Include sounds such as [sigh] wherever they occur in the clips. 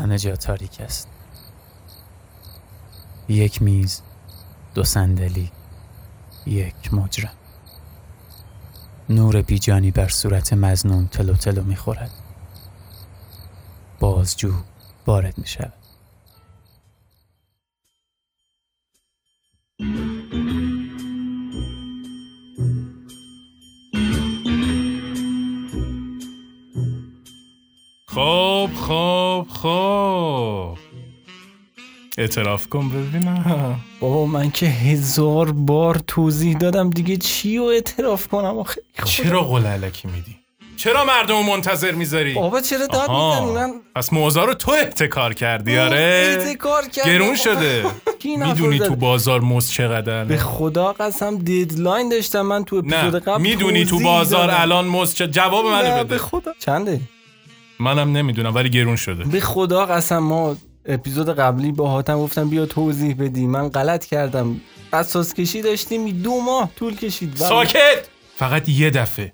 همه جا تاریک است. یک میز دو صندلی یک مجرم. نور بیجانی بر صورت مزنون تلو تلو می‌خورد. بازجو وارد می شود اعتراف کن ببینم. بابا من که هزار بار توضیح دادم دیگه چی رو اعتراف کنم آخه؟ چرا قول علکی میدی؟ چرا مردم رو منتظر می‌ذاری؟ بابا چرا داد. می‌زنی؟ من پس موضوع رو تو احتکار کردی آره؟ احتکار کردم. گرون شده. [laughs] می‌دونی؟ تو بازار مز چقدر به خدا قسم ددلاین داشتم من تو اپیزود قبل می‌دونی تو بازار. الان مز چه جواب منو به بده. خدا. چنده؟ منم نمی‌دونم ولی گرون شده. به خدا قسم ما اپیزود قبلی با حاتم گفتم بیا توضیح بدی. من غلط کردم. اساس کشی داشتیم. دو ماه طول کشید. ساکت! فقط یه دفعه.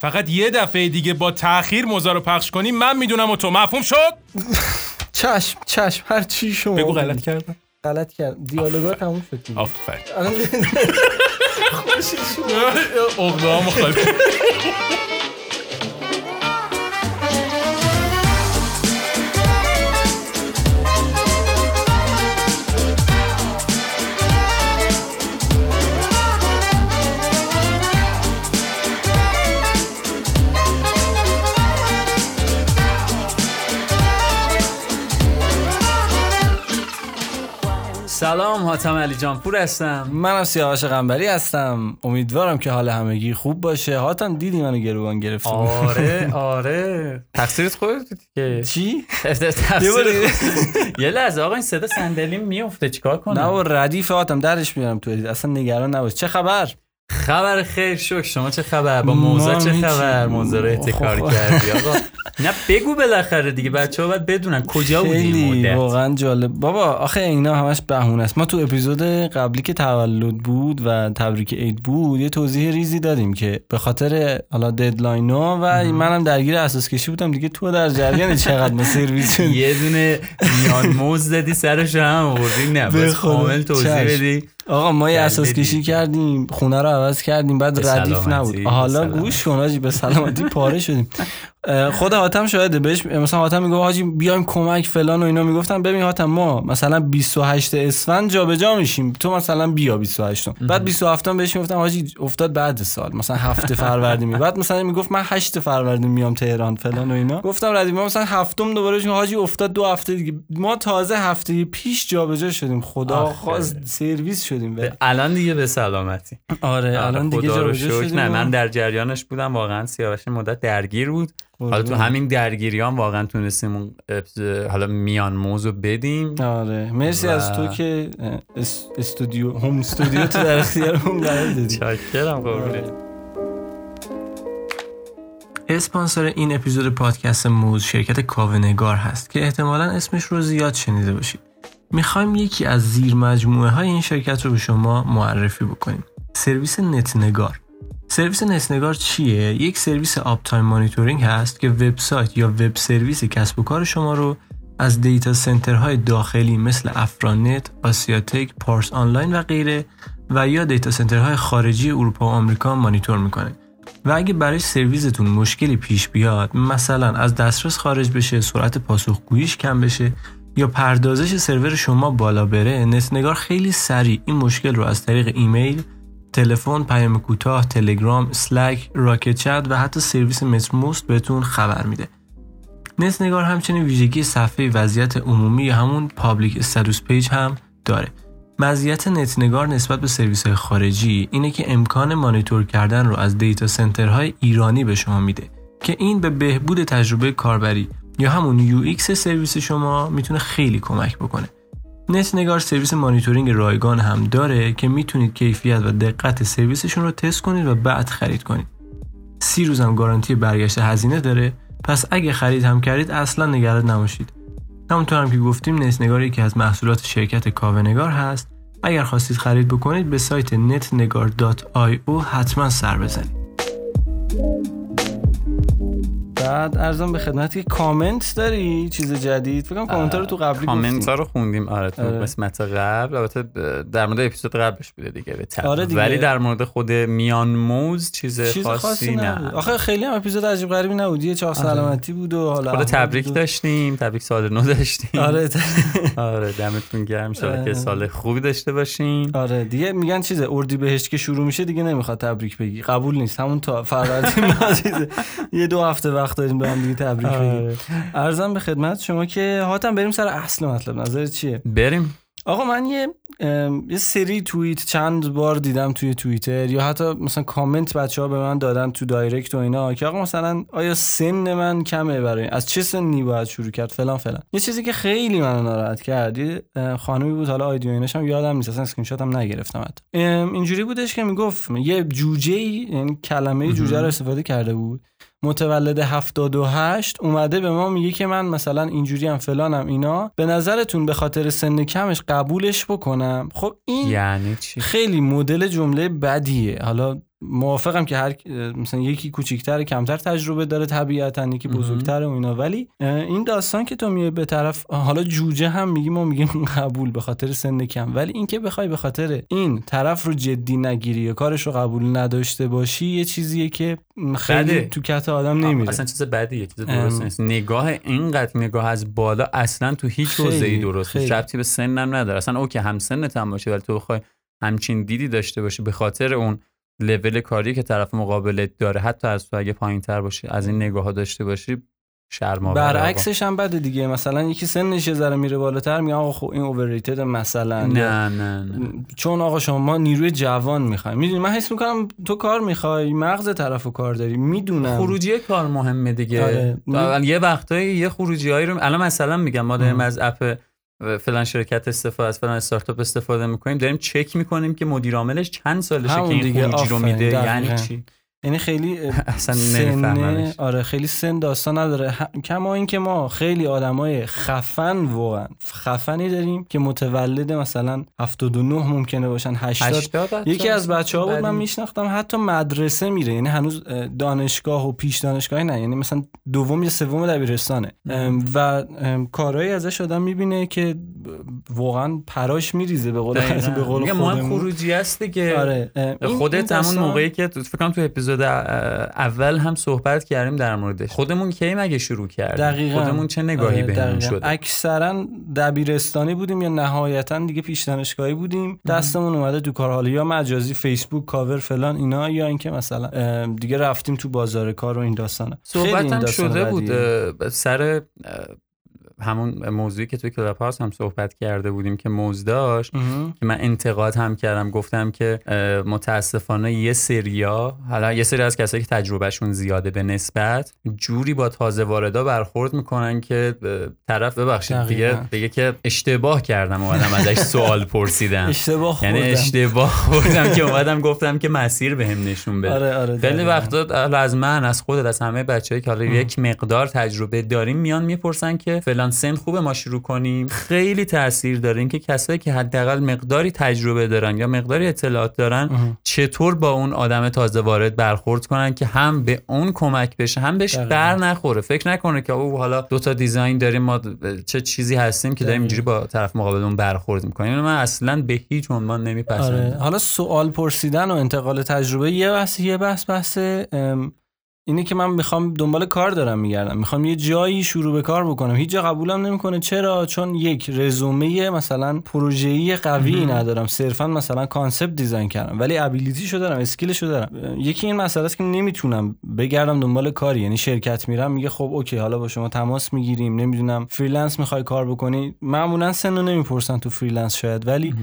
فقط یه دفعه دیگه با تاخیر موزه رو پخش کنی من می‌دونم و تو. مفهوم شد؟ [laughs] چشم چشم. هر چی شما بگو. غلط کردم. غلط کرد دیالوگا تموم شد. آفرین الان [laughs] [laughs] سلام حاتم علی جانپور هستم. منم سیاوش قنبری هستم. امیدوارم که حال همگی خوب باشه. هاتم دیدی منو گروگان گرفتم آره [laughs] آره. تقصیرت خودت بود که چی؟ [laughs] یه لحظه آقا این صدا صندلی میفته چیکار نه کنم و ردیف هاتم درش میارم تو. اصلا نگران نباش. چه خبر؟ خبر خیر شکر. شما چه خبر؟ با موزه چه. خبر؟ موزه رو احتکار. کردی آقا. [laughs] نه بگو بالاخره دیگه. بچه ها باید بدونن کجا بودی این خیلی مدت. واقعا جالب. بابا آخه اینا همش بهونه است. ما تو اپیزود قبلی که تولد بود و تبریک عید بود یه توضیح ریزی دادیم که به خاطر حالا ددلاین ها و منم درگیر اساس کشی بودم دیگه. تو در جریان چقدر ما سرویس. [laughs] یه دونه میان موز زدی سرش هم آوردی. نه. کامل توضیح. بدی. آقا ما یه. اساس کشی کردیم خونه رو عوض کردیم بعد ردیف نبود حالا. گوش کن به سلامتی پاره شدیم [laughs] خود حاتم شاهده. بهش مثلا حاتم میگه حاجی بیایم کمک فلان و اینا. می‌گفتن ببین حاتم ما مثلا 28 اسفند جابجا میشیم. تو مثلا بیا 28 بعد 27 بهش می‌گفتم حاجی افتاد بعد سال. مثلا هفته فروردین می بعد مثلا می‌گفت من 8 فروردین میام تهران فلان و اینا. گفتم ردیف ما مثلا هفتم دوباره میگم حاجی افتاد دو هفته دیگه. ما تازه هفته پیش جابجا شدیم. خدا. خواست سرویس شدیم. به- الان دیگه به سلامتی. آره الان دیگه جابجا. شدیم نه من در جریانش بودم. واقعا سیاوش مدت درگیر بود. حالا تو همین درگیریان واقعا تونستیم حالا میان موزو بدیم. آره. مرسی و- از تو که اس- استودیو هم استودیو تو در اختیارمون قرار دادی. چاکرم اسپانسر این اپیزود پادکست موز شرکت کاونگار هست که احتمالا اسمش رو زیاد شنیده باشید. می‌خوایم یکی از زیر مجموعه های این شرکت رو به شما معرفی بکنیم. سرویس نتنگار. سرویس نتنگار چیه؟ یک سرویس uptime monitoring هست که وبسایت یا web service کسب و کار شما رو از data center های داخلی مثل افرانت، آسیاتک، پارس آنلاین و غیره و یا data center های خارجی اروپا و آمریکا مانیتور می‌کنه. و اگه برای سرویستون مشکلی پیش بیاد مثلا از دسترس خارج بشه سرعت پاسخگوییش کم بشه یا پردازش سرور شما بالا بره نتنگار خیلی سریع این مشکل رو از طریق ایمیل تلفن پیام کوتاه تلگرام Slack Rocket.Chat و حتی سرویس Mattermost بهتون خبر میده. نتنگار همچنین ویژگی صفحه وضعیت عمومی یا همون public status page هم داره. مزیت نتنگار نسبت به سرویس های خارجی اینه که امکان مانیتور کردن رو از data center های ایرانی به شما میده که این به بهبود تجربه کاربری یا همون یو سرویس شما می‌تونه خیلی کمک بکنه. نتنگار سرویس مانیتورینگ رایگان هم داره که می‌تونید کیفیت و دقت سرویسشون رو تست کنید و بعد خرید کنید. سی روز هم گارانتی برگشت هزینه داره پس اگه خرید هم کردید اصلا نگران نباشید. همونطور هم که گفتیم نتنگار یکی از محصولات شرکت کاونگار هست اگر خواستید خرید بکنید به سایت netnegar.io حتما سر بزنید. بعد ارزم به خدمت که کامنت داری چیز جدید. فکر کنم کامنت رو تو قبلی کامنت رو خوندیم آره تو آره. قسمت قبل. البته در مورد اپیزود قبلش بوده دیگه به. آره دیگه. ولی در مورد خود میان موز چیز, چیز خاصی, خاصی نه. آخه خیلی هم اپیزود عجیب غریبی نبود. یه چهار سلامتی بود و حالا خود تبریک داشتیم تبریک سال نو داشتیم. آره. [laughs] آره دمتون گرم. انشالله که. سال خوبی داشته باشین. آره. دیگه میگن چیزه اردی بهشت که شروع میشه دیگه نمی‌خواد تبریک بگی. قبول نیست. همون تا فروردین. [laughs] یه دو هفته وقت داریم به هم دیگه تبریک بگیم. آره. عرضم به خدمت شما که حاتم بریم سر اصل مطلب نظر چیه؟ بریم. آقا من یه یه سری توییت چند بار دیدم توی توییتر یا حتی مثلا کامنت بچه ها به من دادن تو direct و اینا که آقا مثلا آیا سن من کمه برای از چه سنی باید شروع کرد؟ فلان فلان. یه چیزی که خیلی منو ناراحت کرد یه خانمی بود حالا ID و ایناش هم یادم نیست اصلا اسکرین شات هم نگرفتم حتی. اینجوری بودش که می‌گفت یه جوجه یعنی کلمه جوجه رو استفاده کرده بود. متولد 78 اومده به ما میگه که من مثلا اینجوری هم فلانم اینا. به نظرتون به خاطر سن کمش قبولش بکنم؟ خب این یعنی چی؟ خیلی مدل جمله بدیه. حالا موافقم که هر مثلا یکی کوچیکتر کمتر تجربه داره طبیعتا یکی. بزرگتر و اینا ولی این داستان که تو میای به طرف حالا جوجه هم میگی ما میگیم [laughs] قبول به خاطر سن کم ولی این که بخوای به خاطر این طرف رو جدی نگیری یا کارش رو قبول نداشته باشی یه چیزیه که خیلی بده. تو کت آدم نمیره اصلا چیز بدیه چیز. درست نیست نگاه اینقدر نگاه از بالا اصلا تو هیچ حوزه‌ای درست نیست. ربطی به سنم نداره اصلا اوکی هم سنت هم باشه ولی تو بخوای همچین دیدی داشته باشی به خاطر اون لول کاری که طرف مقابلت داره حتی از تو اگه پایین تر باشی از این نگاه ها داشته باشی شرم برعکسش هم بده دیگه. مثلا یکی سنش یه ذره میره بالاتر میگه آقا خب این اوورریتد مثلا. نه نه نه. چون آقا شما نیروی جوان می‌خوای می‌دونی من حس می‌کنم تو کار می‌خوای مغز طرفو کار داری. می‌دونم. خروجی کار مهمه دیگه. آره. یه وقتایی یه خروجی هایی رو الان مثلا میگم ما داریم. از اپ فلان شرکت استفاده از فلان استارتاپ استفاده می‌کنیم. داریم چک می‌کنیم که مدیر عاملش چند سالشه که این دیگه، خروجی رو میده. یعنی. چی؟ یعنی خیلی [laughs] اصلا سن آره خیلی سن داستان نداره. ه- کما اینکه ما خیلی آدمای خفن واقعا خفنی داریم که متولد مثلا 79 ممکنه باشن 80 80 یکی از بچه بچه ها بود من میشناختم حتی مدرسه میره. یعنی هنوز اه، دانشگاه و پیش دانشگاهی نه. یعنی مثلا دوم یا سوم دبیرستانه. و کارهایی ازش آدم می‌بینه که واقعا پراش میریزه به قول [laughs] به قول خودمون. خروجی هست دیگه آره خودت همون موقعی که تو- فکر کنم تو اپیزود اه، اول هم صحبت کردیم در موردش. خودمون کی مگه شروع کردیم؟ دقیقاً. خودمون چه نگاهی بهمون دقیقاً. شده؟ اکثرا دبیرستانی بودیم یا نهایتا دیگه پیش دانشگاهی بودیم دستمون اومده تو کار. حالا یا مجازی فیسبوک کاور فلان اینا یا اینکه مثلا دیگه رفتیم تو بازار کار و این داستانا. صحبت این هم شده. بود سر همون موضوعی که توی کلاب هاوس هم صحبت کرده بودیم که موز داشت. که من انتقاد هم کردم گفتم که متاسفانه یه سریا حالا یه سری از کسایی که تجربهشون زیاده به نسبت جوری با تازه واردا برخورد می‌کنن که طرف ببخشید دیگه. دیگه که اشتباه کردم اومدم ازش سوال پرسیدم [laughs] اشتباه یعنی اشتباه [laughs] خوردم که اومدم گفتم که مسیر بهم نشون بده آره آره خیلی. وقتا از من از خودت از همه بچه‌ای که حالا یک مقدار تجربه داریم میان می‌پرسن که فلان سن خوبه ما شروع کنیم خیلی تاثیر داره اینکه کسایی که حداقل مقداری تجربه دارن یا مقداری اطلاعات دارن مهم. چطور با اون آدم تازه وارد برخورد کنن که هم به اون کمک بشه هم بهش. بر نخوره فکر نکنه که او حالا دو تا دیزاین داریم ما چه چیزی هستیم که داریم. اینجوری با طرف مقابلمون برخورد می‌کنیم من اصلا به هیچ عنوان آره. نمیپسندم حالا سوال پرسیدن و انتقال تجربه یه بحث یه بحث بحث ام، اینه که من می‌خوام دنبال کار دارم میگردم. می‌خوام یه جایی شروع به کار بکنم. هیچ جا قبولم نمی‌کنه. چرا؟ چون یک رزومه مثلا پروژه‌ای قوی ندارم. صرفا مثلا concept design کردم. ولی ability شو دارم skill شو دارم. یکی این مسئله است که نمی‌تونم بگردم دنبال کاری. یعنی شرکت میرم میگه خب okay حالا با شما تماس می‌گیریم. نمی‌دونم freelance می‌خوای کار بکنی. معمولا سنو نمی‌پرسن تو freelance شاید. ولی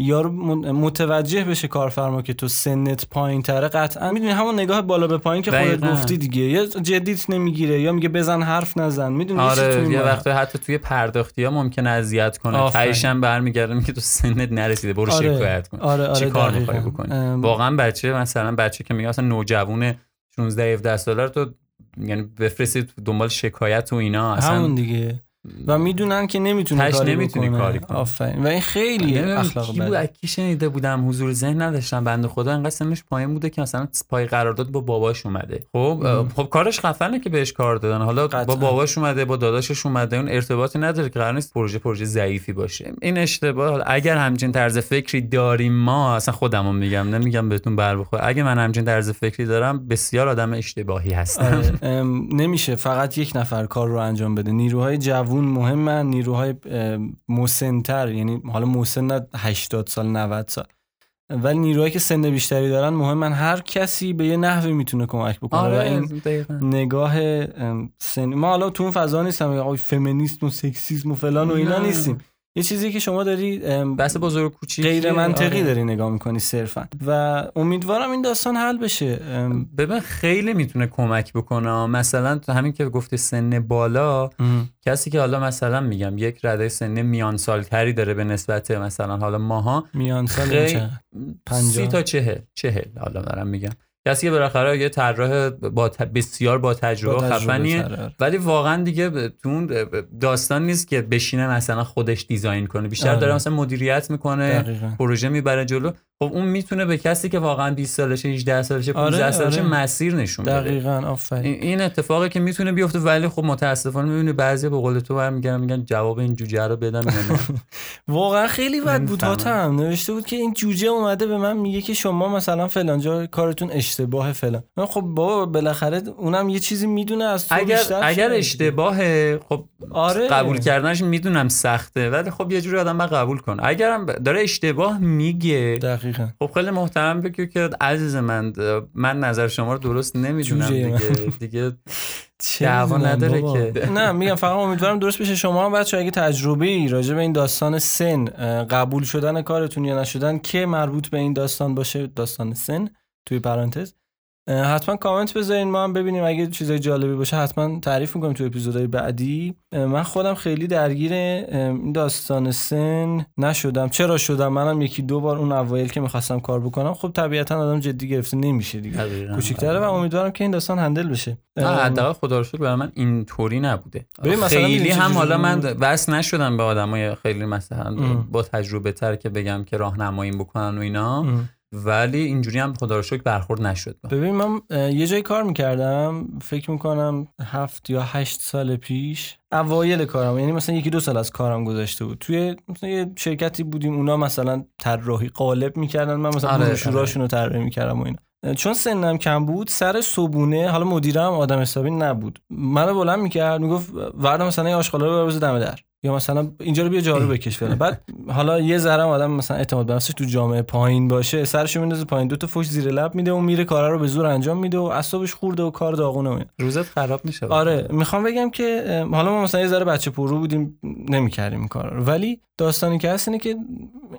یارو متوجه بشه کارفرما که تو سنت پایین تره قطعا می‌دونی همون نگاه بالا به پایین که خودت. گفتی دیگه. یا جدیت نمی‌گیره یا میگه بزن حرف نزن. می‌دونی آره یه وقت حتی توی پرداختی ها ممکنه اذیت کنه. هم برمیگرده میگه تو سنت نرسیده برو آره. شکایت کن. آره آره چی کار. می‌خوای بکنی؟ ام، واقعا بچه مثلا بچه که میگه مثلا نوجوان 16 17 ساله رو تو یعنی بفرستید دنبال شکایت و اینا اصلا همون دیگه. و می‌دونن که نمی‌تونه کاری نمی‌تونی. کاری کنی. آفرین. و این خیلی اخلاق بود بده. از کی شنیده بودم حضور ذهن نداشتم بنده خدا انقدر سنش پایین بوده که مثلا پای قرارداد با باباش اومده. خب اه، خب کارش خفنه که بهش کار دادن. حالا با قطعاً. باباش اومده با داداشش اومده اون ارتباطی نداره که قرار نیست پروژه پروژه ضعیفی باشه. این اشتباه حالا اگر همچین طرز فکری داریم ما اصلا خودمو میگم نمیگم بهتون بر بخوره. اگه من همچین طرز فکری دارم بسیار آدم اشتباهی هستم. آره. ام، نمیشه فقط یک نفر کار رو انجام بده. نیروهای جوون مهمن نیروهای مسنتر یعنی حالا مسن نه 80 سال 90 سال ولی نیروهایی که سن بیشتری دارن مهمن هر کسی به یه نحوی می‌تونه کمک بکنه آره این دقیقاً. نگاه سن ما حالا تو اون فضا نیستم آقای فمینیسم و سکسیسم و فلان و اینا نه. نیستیم یه چیزی که شما داری بحث بزرگ کوچیک غیر منطقی داری نگاه می‌کنی صرفا. و امیدوارم این داستان حل بشه. ببین خیلی می‌تونه کمک بکنه. مثلا تو همین که گفتی سن بالا ام، کسی که حالا مثلا میگم یک رده سن میان سالتری داره به نسبت مثلا حالا ماها میان سال خیلی چقدر؟ پنجاه. سی تا چهل چهل حالا دارم میگم. کسی که بالاخره یه طراح با ت- بسیار با تجربه, با تجربه خفنیه آره. ولی واقعا دیگه تو اون داستان نیست که بشینه مثلا خودش دیزاین کنه بیشتر آره. داره مثلا مدیریت می‌کنه دقیقاً. پروژه می‌بره جلو خب اون می‌تونه به کسی که واقعا 20 سالشه 18 سالشه 15 آره، سالشه آره. مسیر نشون بده. دقیقا آفرین. این اتفاقی که می‌تونه بیفته ولی خب متاسفانه می‌بینی بعضی به قول تو برمیگردن میگن جواب این جوجه رو بدم یا [laughs] واقعا خیلی بد بود. هاتم نوشته بود که این جوجه اومده به من میگه که شما مثلا فلان جا کارتون اشتباه فلان. من خب بابا بالاخره اونم یه چیزی می‌دونه از تو اگر بیشتر اگر. اشتباهه خب آره. قبول کردنش می‌دونم سخته ولی خب یه جوری آدم قبول کنه. اگرم داره اشتباه میگه دقیقا. خب خیلی محترم بگو که عزیز من من نظر شما رو درست نمی‌دونم. دیگه [laughs] دیگه دعوا نداره بابا. که. نه میگم فقط امیدوارم درست بشه شما هم بچه اگه تجربه ای راجع به این داستان سن قبول شدن کارتون یا نشدن که مربوط به این داستان باشه داستان سن توی پرانتز حتما کامنت بذارین ما هم ببینیم اگه چیزای جالبی باشه حتما تعریف می‌کنیم تو اپیزودهای بعدی من خودم خیلی درگیر این داستان سن نشدم چرا شدم منم یکی دو بار اون اوایل که می‌خواستم کار بکنم خب طبیعتا آدم جدی گرفته نمیشه دیگه. کوچیک‌تره و امیدوارم که این داستان هندل بشه حداقل خدا رو شکر برای من اینطوری نبوده خیلی هم حالا؟ من وصل نشدم به آدمای خیلی مثلا. با تجربه تر که بگم که راهنمایی بکنن و اینا ام. ولی اینجوری هم خدا رو شکر برخورد نشد. ببین من یه جای کار می‌کردم. فکر می‌کنم هفت یا هشت سال پیش اوایل کارم یعنی مثلا یکی دو سال از کارم گذشته بود. توی مثلا یه شرکتی بودیم اونا مثلا طراحی قالب می‌کردن. من مثلا آره، بروشوراشون رو طراحی می‌کردم و اینا. چون سنم کم بود سر صبونه حالا مدیرم آدم حسابی نبود. منو بلند می‌کرد می‌گفت وردا مثلا این آشغالا رو بروز دم در. یا مثلا اینجا رو بیا جارو بکش فلان. بعد حالا یه ذره آدم مثلا اعتماد به نفسش تو جامعه پایین باشه سرشو میندازه پایین. دو تا فوش زیر لب میده و میره کارا رو به زور انجام میده و اعصابش خورده و کار داغونه اینا. روزت خراب میشه. آره می‌خوام بگم که حالا ما مثلا یه ذره بچه پرو بودیم نمی‌کردیم کارا رو. ولی داستانی که هست اینه که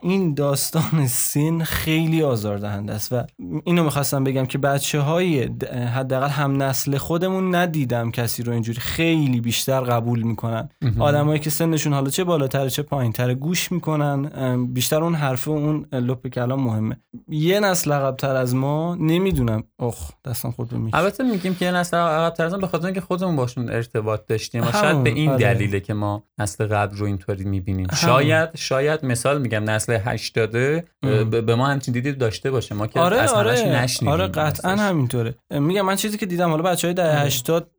این داستان سن خیلی آزاردهنده است و اینو می‌خواستم بگم که بچه های حداقل هم نسل خودمون ندیدم کسی رو اینجوری خیلی بیشتر قبول می‌کنن. آدمایی که سنشون حالا چه بالاتر چه پایینتر گوش می‌کنن بیشتر اون حرف و اون لپ کلام مهمه یه نسل عقبتر از ما نمی‌دونم اخ دستم خورد به میز. البته میگیم که یه نسل عقب تر به خاطر اینکه خودمون باشون ارتباط داشتیم و شاید به این آره. دلیله که ما نسل قبل رو اینطوری می‌بینیم همون. شاید شاید مثال میگم نسل 80 ام. به ما همچین دیدی داشته باشه ما که آره از همش آره نشنیدیم آره قطعا. همینطوره میگم من چیزی که دیدم حالا بچه های آره. ده 80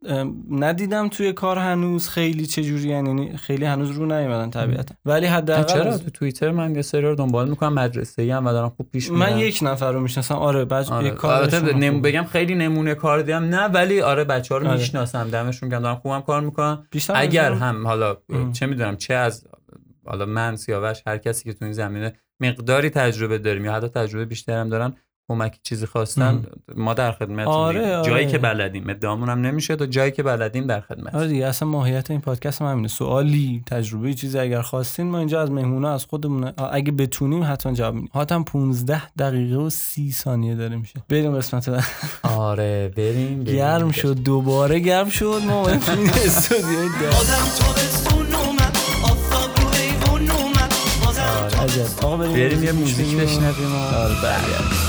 ندیدم توی کار هنوز خیلی چجوری یعنی خیلی هنوز رو نیومدن طبیعتا ولی حداقل چرا تو توییتر من یه سری رو دنبال می‌کنم مدرسه ای هم و دارم خوب پیش من میرم. یک نفر رو می‌شناسم آره بعد آره. کار. نم... بگم خیلی نمونه کار دیدم نه ولی آره بچه ها رو آره. می‌شناسم دمشون گرم دارم خوبم کار بیشتر اگر هم حالا ام. چه می‌دونم چه از حالا من سیاوش هر کسی که تو این زمینه مقداری تجربه داریم یا حتی تجربه بیشتر هم دارن کمک چیزی خواستن ما در خدمت آره، آره. جایی که بلدیم ادعامون هم نمیشه تا جایی که بلدیم در خدمت آره دیگه اصلا ماهیت این پادکست هم همینه. سوالی تجربه چیزی اگر خواستین ما اینجا از مهمونا از خودمون اگه بتونیم حتما جواب میدیم. حاتم 15 دقیقه و 30 ثانیه داره میشه. بریم قسمت بعد. آره بریم, بریم. گرم شد دوباره گرم شد. ما تو ایوون اومد بازم عجب. آقا بریم, بریم یه موزیک بشنویم. بشنویم و- آره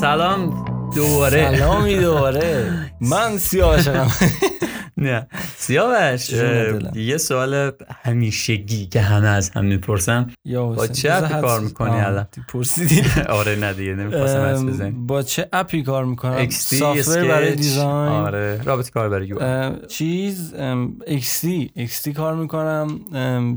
سلام دوباره سلامی دوباره من سیاوشم نه سیاوش. یه سوال همیشگی که همه از هم می‌پرسن با چه اپی کار می‌کنی الان؟ پرسیدی آره نه دیگه نمی‌خواستم با چه اپی کار می‌کنم سافتور برای دیزاین آره رابط کار برای یو چیز XD XD کار می‌کنم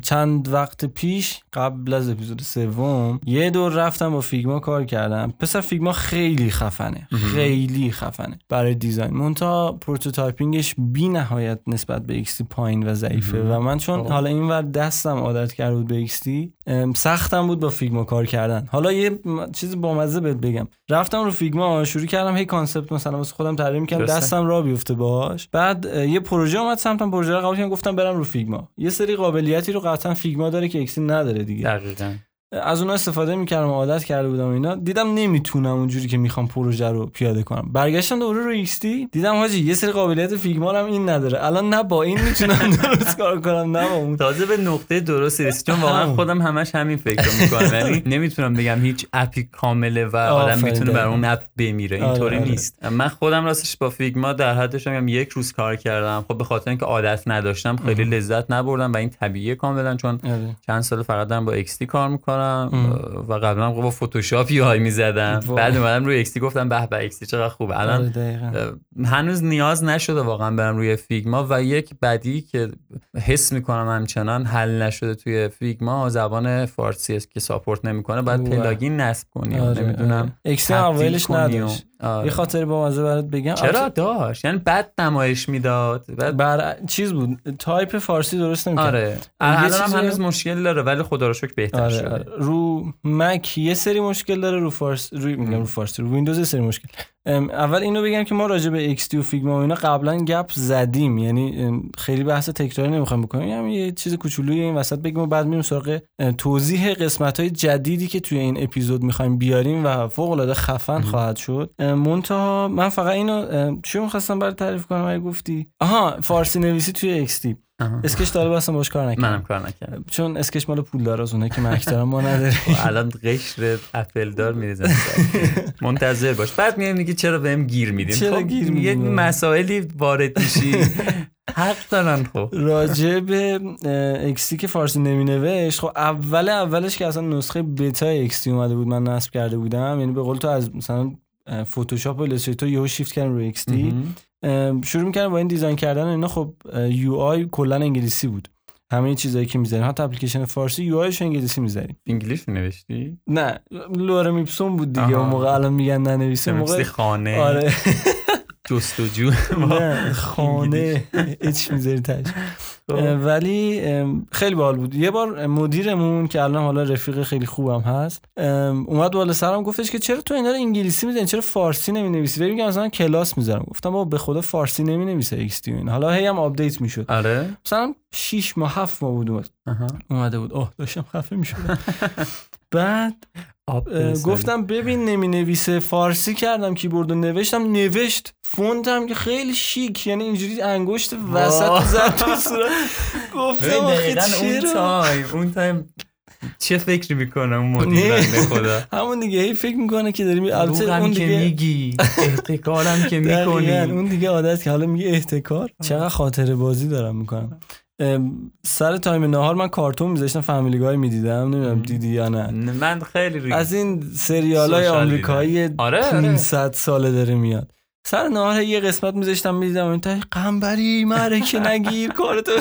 چند وقت پیش قبل از اپیزود سوم یه دور رفتم با فیگما کار کردم. پسر فیگما خیلی خفنه. خیلی خفنه. برای دیزاین. منتها prototyping ش بی نهایت نسبت به XD پایین و ضعیفه و من چون خب. حالا اینور دستم عادت کرده بود به ام، سختم بود با Figma کار کردن. حالا یه چیز بامزه بهت بگم. رفتم رو Figma شروع کردم هی concept مثلا واسه خودم تعریف کردم. دستم را بیفته باش بعد یه پروژه اومد سمتم پروژه رو قبول کردم گفتم برم رو Figma. یه سری قابلیتی رو قطعا Figma داره که XD نداره دیگه. دقیقا. از اونها استفاده می‌کردم عادت کرده بودم اینا. دیدم نمی‌تونم اونجوری که می‌خوام پروژه رو پیاده کنم. برگشتم دوباره رو XD دیدم حاجی یه سری قابلیت Figma هم این نداره. الان نه با این می‌تونم [laughs] درست کار کنم نه با اون. تازه به نقطه درست رسید. چون واقعا خودم همش همین فکر رو می‌کنم. [laughs] یعنی نمی‌تونم بگم هیچ app ی کامله و آدم می‌تونه برا اون app بمیره. آره، اینطوری آره. نیست. من خودم راستش با Figma در حدش میگم یک روز کار کردم. خب به خاطر اینکه عادت نداشتم خیلی لذت نبردم و این طبیعیه کاملا چون آره. چند سال فقط دارم با XD کار می‌کنم. و قبلا با Photoshop UI می‌زدم. بعد اومدم روی XD گفتم به به XD چقدر خوبه آره، الان دقیقاً. هنوز نیاز نشده واقعا برم روی Figma و یک بدی که حس می‌کنم همچنان حل نشده توی Figma زبان فارسی است که support نمی‌کنه باید. plugin نصب کنی آره، نمی‌دونم آره. XD تبدیل اولش نداشت آره. یه خاطر با مزه برات بگم. چرا البته داشت؟ یعنی بد نمایش می‌داد. بعد بر چیز بود. تایپ فارسی درست نمی‌کرد. آره. الان هم هنوز مشکل داره ولی خدا رو شکر بهتر آره, شده. آره. رو مک یه سری مشکل داره رو فارس روی میگم رو فارسی رو ویندوز یه سری مشکل. اول اینو بگم که ما راجع به XD و فیگما و اینا قبلا گپ زدیم. یعنی خیلی بحث تکراری نمی‌خوام بکنیم. یعنی یه چیز کوچولوی این وسط بگیم و بعد میریم سراغ توضیح قسمت های جدیدی که توی این اپیزود می‌خوایم بیاریم و فوق العاده خفن خواهد شد. منتها من فقط اینو چی می‌خواستم برای تعریف کنم؟ اگه گفتی؟ آها فارسی نویسی توی آها. اسکش طالب اصلا باش کار نکردم منم کار نکردم. چون اسکش مال پول داره از اونه که مک دارم ما نداریم. [laughs] الان قشر اپل دار میریزن [laughs] منتظر باش. بعد میایم میگی چرا بهم گیر میدین؟ چرا خب، گیر یه؟ مسائلی وارد میشی. حق دارن خب. راجع به XD که فارسی نمی نوشت خب اول اولش که اصلا نسخه بتا XD اومده بود من نصب کرده بودم. یعنی به قول تو از مثلا فتوشاپ و Illustrator یهو شیفت کردم روی XD شروع می‌کردم با این design کردن اینا. خب UI کلا انگلیسی بود. همه چیزایی که می‌ذاریم. حتی اپلیکیشن فارسی UI ش انگلیسی می‌ذاریم. انگلیس نوشتی؟ نه. Lorem Ipsum بود دیگه. اون موقع الان میگن ننویسه. موقع خانه. آره. جستجو. [laughs] نه خانه. اچ می‌ذاری تاش ولی ام، خیلی باحال بود. یه بار مدیرمون که الان حالا رفیق خیلی خوبم هست اومد بالا سرم گفتش که چرا تو اینا رو انگلیسی می‌زنی؟ چرا فارسی نمی نویسی ببین میگم مثلا کلاس می‌ذارم. گفتم بابا به خدا فارسی نمی نویسه XD این حالا هی هم update می‌شد. آره. مثلا 6 ماه 7 ماه بود اومد. اومده بود. اوه داشتم خفه می‌شدم. بعد. گفتم ببین نمی نویسه فارسی کردم کیبورد نوشتم. نوشت فونتم که خیلی شیک یعنی اینجوری انگشت وسط. زد تو صورت. [laughs] گفتم اون time اون time چه فکری می‌کنه اون مدیر نه. بنده خدا؟ [laughs] همون دیگه هی فکر می‌کنه که داریم البته اون که دیگه میگی احتکارم که [laughs] می‌کنی. اون دیگه عادت که حالا میگه احتکار. چقدر خاطر بازی دارم می‌کنم. سر تایم نهار من کارتون میذاشتم فامیلی گای می‌دیدم نمی‌دونم دیدی یا نه من خیلی از این سریال های آمریکایی. آره، آره. 500 ساله داره میاد سر نهار یه قسمت میذاشتم می‌دیدم این تا قنبری معرکه نگیر کارتو.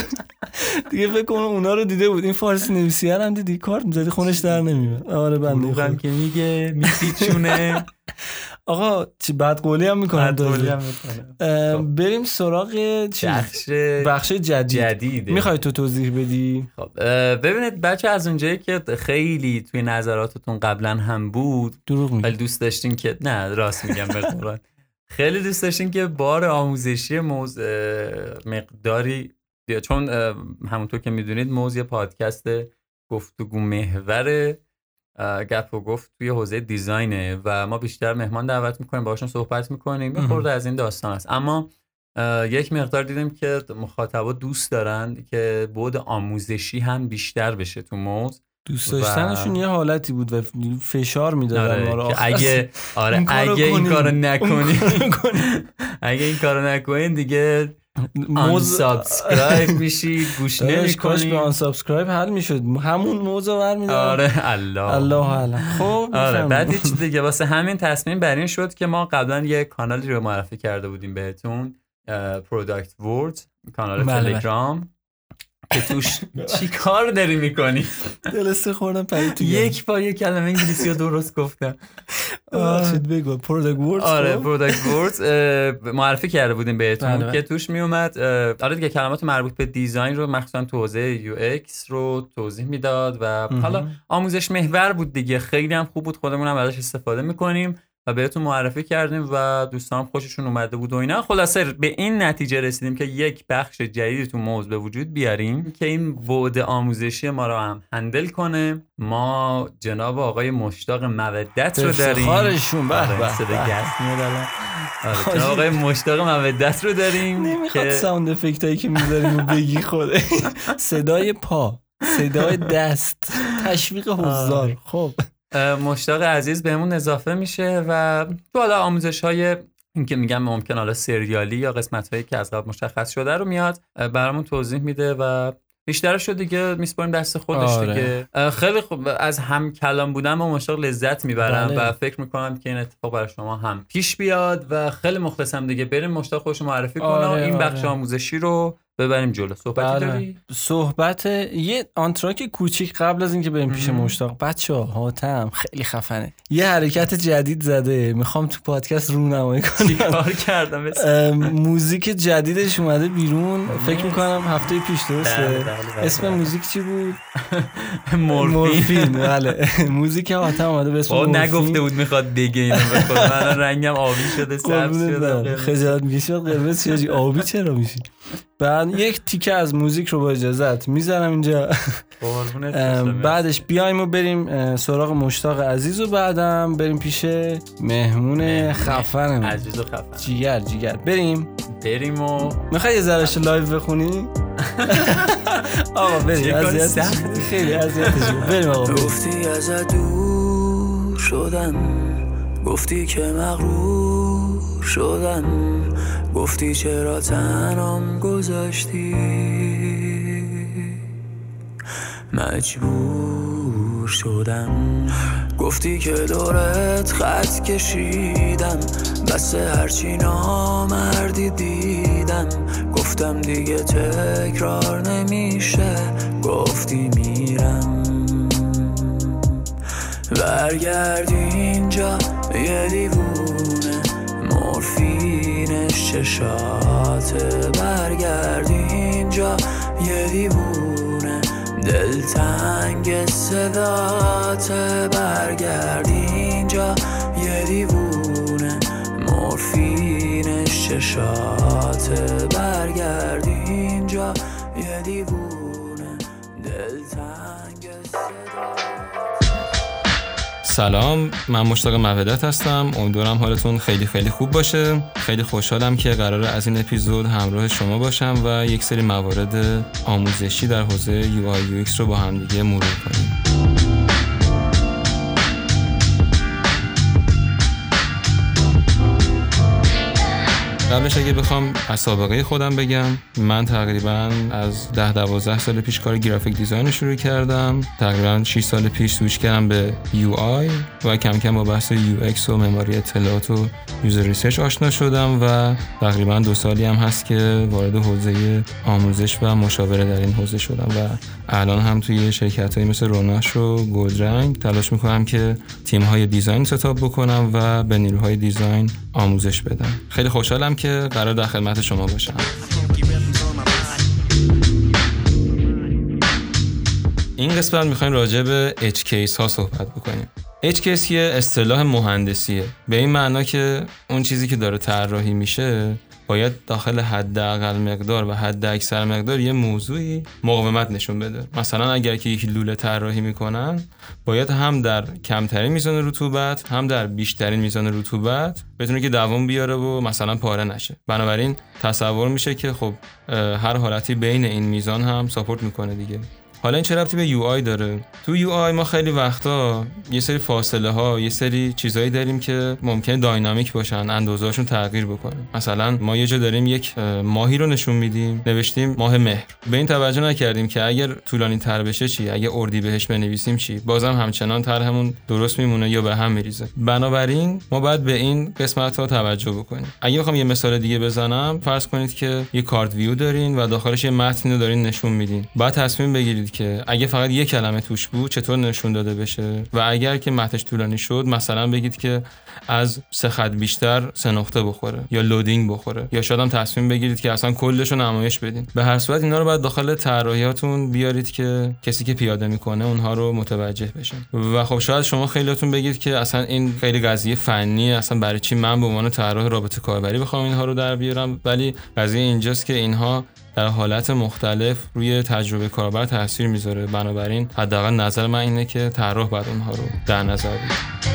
دیگه فکر کنم اونا رو دیده بود. این فارسی نویسی هم دیدی کارت می‌زدی خونش در نمیاد آره بنده که میگه میپیچونه. آقا چی بدقولی هم می‌کنم بدقولی هم می‌کنه. بریم سراغ چی؟ بخش بخش جدید. جدیده. می‌خوای تو توضیح بدی؟ خب ببینید بچه از اونجایی که خیلی توی نظراتتون قبلا هم بود دروغ خیلی دوست داشتین که نه راست میگم به قرآن. خیلی دوست داشتین که بار آموزشی موز مقداری بیا. چون همونطور که می‌دونید موز یه پادکست گفتگو محور گپ و گفت توی حوزه دیزاینه و ما بیشتر مهمان دعوت می‌کنیم باشون صحبت می‌کنیم. یه. خورده از این داستان است. اما یک مقدار دیدیم که مخاطبا دوست دارن که بود آموزشی هم بیشتر بشه تو موز. دوست و- داشتنشون یه حالتی بود و فشار می‌دادن ما رو آره اگه آره این کارو اگه این. کارو نکنی. اگه این کارو نکنین دیگه موز subscribe میشید گوش داداش کاش به آن subscribe حل می‌شد همون موزه برمیدارم آره الله الله اعلم خب آره. بعد یه چیز دیگه واسه همین تصمیم بر این شد که ما قبلا یه کانالی رو معرفی کرده بودیم بهتون Product Word کانال بله، بله. تلگرام که توش چی کار داری می‌کنی؟ جلسه خوردم پرید تو یک با یک کلمه انگلیسی رو درست گفتم. ببخشید بگو. Product Word آره Product Word معرفی کرده بودیم بهتون بله، بله. که توش می اومد آره دیگه کلمات مربوط به design رو مخصوصا تو حوزه UX رو توضیح می‌داد و حالا آموزش محور بود دیگه. خیلی هم خوب بود. خودمون هم ازش استفاده می‌کنیم. و بهتون معرفی کردیم و دوستان خوششون اومده بود و اینا. خلاصه به این نتیجه رسیدیم که یک بخش جدید تو موز به وجود بیاریم که این بعد آموزشی ما رو هم هندل کنه. ما جناب آقای مشتاق مودت رو داریم. افتخارشون به آره، به. آره، آقای مشتاق مودت رو داریم نمی‌خواد که ساوند افکت هایی که می‌ذاریم و بگی خوده [laughs] صدای پا صدای دست تشویق حضار. آره. خب. اه، مشتاق عزیز بهمون اضافه میشه و تو حالا آموزش های این که میگم ممکن حالا سریالی یا قسمت هایی که از قبل مشخص شده رو میاد برامون توضیح میده و بیشترش رو دیگه میسپاریم دست خودش آره. دیگه خیلی خوب از هم کلام بودن با مشتاق لذت می‌برم بله. و فکر می‌کنم که این اتفاق برای شما هم پیش بیاد و خیلی مخلصم دیگه بریم مشتاق خودش رو معرفی کنه و آره، این آره. بخش آموزشی رو ببریم جلو. صحبتی بله. داری؟ صحبت یه آنتراک کوچیک قبل از اینکه بریم پیش. مشتاق. بچه ها حاتم خیلی خفنه. یه حرکت جدید زده. می‌خوام تو پادکست رونمایی کنم. کار کردم؟ [laughs] موزیک جدیدش اومده بیرون. فکر می‌کنم هفته پیش درسته. بله، بله، اسم. موزیک چی بود؟ [laughs] مورفین. بله. [laughs] موزیک حاتم اومده به اسم. نگفته بود می‌خواد بگه اینو خدا من الان رنگم آبی شده سبز شده. خجالت می‌کشی بعد قرمز؟ آبی چرا میشی؟ بعد یک تیکه از موزیک رو با اجازت می‌ذارم اینجا. بعدش بیایم و بریم سراغ مشتاق عزیز و بعدم بریم پیش مهمون خفنمون عزیز و خفن. جیگر جیگر. بریم. بریم و می‌خوای یه ذرهش live بخونی؟ [laughs] آقا بریم. خیلی اذیتش بریم آقا بریم. گفتی ازت دور شدم گفتی که مغرور. شدم گفتی چرا تنم گذاشتی؟ مجبور شدم. گفتی که دورت خط کشیدم. بس هرچی نامردی دیدم. گفتم دیگه تکرار نمیشه. گفتی میرم. برگردی اینجا یه دیوونه مورفینش چشاته برگردی اینجا. یه دیوونه دلتنگ صداته برگردی اینجا. یه دیوونه مورفینش چشاته برگردی اینجا. یه دیوونه سلام من مشتاق مودت هستم. امیدوارم حالتون خیلی خیلی خوب باشه. خیلی خوشحالم که قرار از این اپیزود همراه شما باشم و یک سری موارد آموزشی در حوزه UI UX رو با همدیگه مرور کنیم. قبلش اگه بخوام از سابقه خودم بگم من تقریبا از ده دوازده سال پیش کار graphic design رو شروع کردم. تقریبا 6 سال پیش سویچ کردم به UI و کم کم با بحث UX و معماری اطلاعات و user research آشنا شدم و تقریبا دو سالی هم هست که وارد حوزه آموزش و مشاوره در این حوزه شدم و الان هم توی شرکت هایی مثل روناش و گلرنگ تلاش می‌کنم که تیم های design setup بکنم و به نیروهای design آموزش بدم. خیلی خوشحالم که قرار در خدمت شما باشم. این قسمت می‌خوایم راجع به edge case ها صحبت بکنیم. Edge case یه اصطلاح مهندسیه. به این معنا که اون چیزی که داره طراحی میشه باید داخل حداقل مقدار و حد اکثر مقدار یه موضوعی مقاومت نشون بده. مثلا اگر که یک لوله طراحی می‌کنن باید هم در کمترین میزان رطوبت هم در بیشترین میزان رطوبت بتونه که دوام بیاره و مثلا پاره نشه. بنابراین تصور میشه که خب هر حالتی بین این میزان هم support می‌کنه دیگه. حالا این چه ربطی به UI داره؟ تو UI ما خیلی وقتا یه سری فاصله ها یه سری چیزایی داریم که ممکنه dynamic باشن اندازه‌هاشون تغییر بکنه. مثلا ما یه جا داریم یک اه، ماهی رو نشون میدیم نوشتیم ماه مهر. به این توجه نکردیم که اگر طولانی تر بشه چی؟ اگه اردیبهشت بنویسیم چی؟ بازم همچنان طرحمون درست میمونه یا به هم میریزه. بنابراین ما باید به این قسمت ها توجه بکنیم. اگه بخوام یه مثال دیگه بزنم فرض کنید که یه card view دارین و داخلش یه متنی رو دارین نشون میدین. بعد تصمیم بگیرید که اگه فقط یه کلمه توش بود چطور نشون داده بشه؟ و اگر که متنش طولانی شد مثلا بگید که از سه خط بیشتر سه نقطه بخوره یا لودینگ بخوره. یا شاید هم تصمیم بگیرید که اصلا کلش رو نمایش بدین. به هر صورت اینا رو باید داخل طراحیاتون بیارید که کسی که پیاده می‌کنه اونها رو متوجه بشه و خب شاید شما خیلیاتون بگید که اصلا این خیلی قضیه فنیه اصلا برای چی من به عنوان طراح رابطه کاربری بخوام اینها رو در بیارم؟ ولی قضیه اینجاست که اینها در حالت مختلف روی تجربه کاربر تاثیر می‌ذاره. بنابراین حداقل نظر من اینه که طراح باید اونها رو در نظر بگیره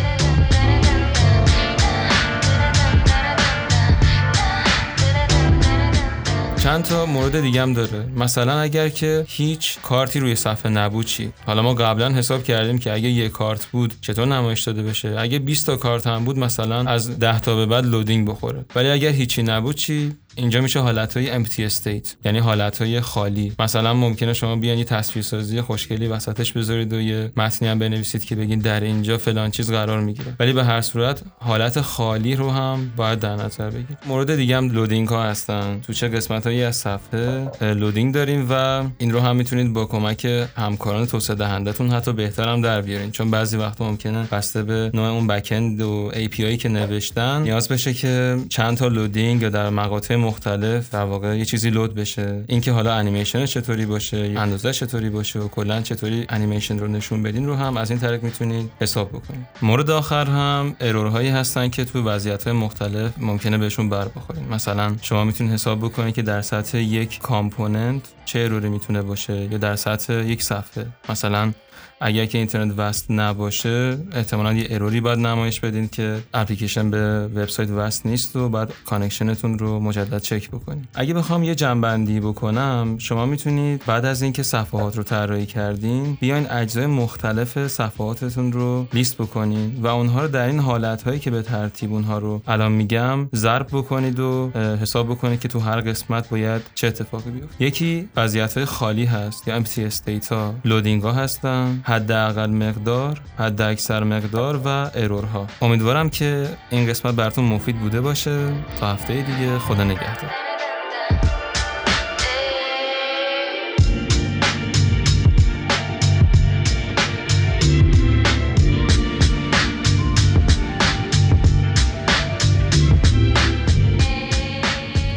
چند تا مورد دیگه هم داره. مثلا اگر که هیچ کارتی روی صفحه نبود چی؟ حالا ما قبلا حساب کردیم که اگه یه کارت بود چطور نمایش داده بشه؟ اگه 20 تا کارت هم بود مثلا از 10 تا به بعد loading بخوره. ولی اگر هیچی نبود چی؟ اینجا میشه حالتهای empty state یعنی حالتهای خالی. مثلا ممکنه شما بیان یه تصویرسازی خوشگلی وسطش بذارید و یه متنی هم بنویسید که بگین در اینجا فلان چیز قرار می‌گیره. ولی به هر صورت حالت خالی رو هم باید در نظر بگیرید. مورد دیگه هم loading ها هستن. تو چه قسمت هایی از صفحه loading داریم و این رو هم می‌تونید با کمک همکاران توسعه دهندتون حتی بهتر هم در بیارین. چون بعضی وقتا ممکنه بسته به نوع اون backend و API که نوشتن نیاز بشه که چند تا loading یا در مقاطع مختلف در واقع یه چیزی load بشه. اینکه حالا انیمیشن چطوری باشه اندازه چطوری باشه و کلا چطوری انیمیشن رو نشون بدین رو هم از این طریق می‌تونید حساب بکنید مورد آخر هم error هایی هستن که تو وضعیت مختلف ممکنه بهشون بر بخورین. مثلا شما می‌تونید حساب بکنید که در سطح یک component چه error ی می‌تونه باشه یا در سطح یک صفحه. مثلا اگر که اینترنت وصل نباشه احتمالا یه error ی باید نمایش بدین که اپلیکیشن به وبسایت وصل نیست و بعد connection تون رو مجدد چک بکنید اگه بخوام یه جمع‌بندی بکنم شما می‌تونید بعد از اینکه صفحات رو طراحی کردین بیاین اجزای مختلف صفحاتتون رو لیست بکنین و اونها رو در این حالت هایی که به ترتیب اونها رو الان میگم ضرب بکنید و حساب بکنید که تو هر قسمت باید چه اتفاقی بیفته. یکی وضعیت های خالی هست یا empty state ها loading ها هستن. حداقل مقدار حداکثر مقدار و ارورها. امیدوارم که این قسمت براتون مفید بوده باشه. تا هفته دیگه خدا نگهدار.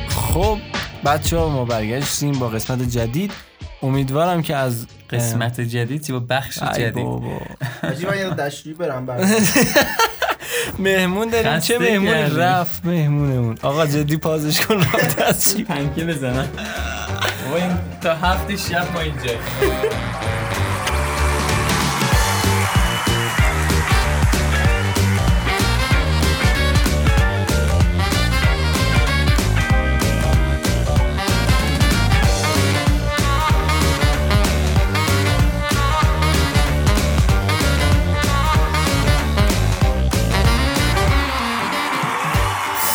خب بچه ها ما برگشتیم با قسمت جدید. امیدوارم که از قسمت جدید با بخش ای جدید. من یه دشتی برم [laughs] مهمون داریم. چه مهمون. رفت مهمونمون. آقا جدی پازش کن رفت [laughs] دست پنکه بزنم. تا هفت شب ما اینجا.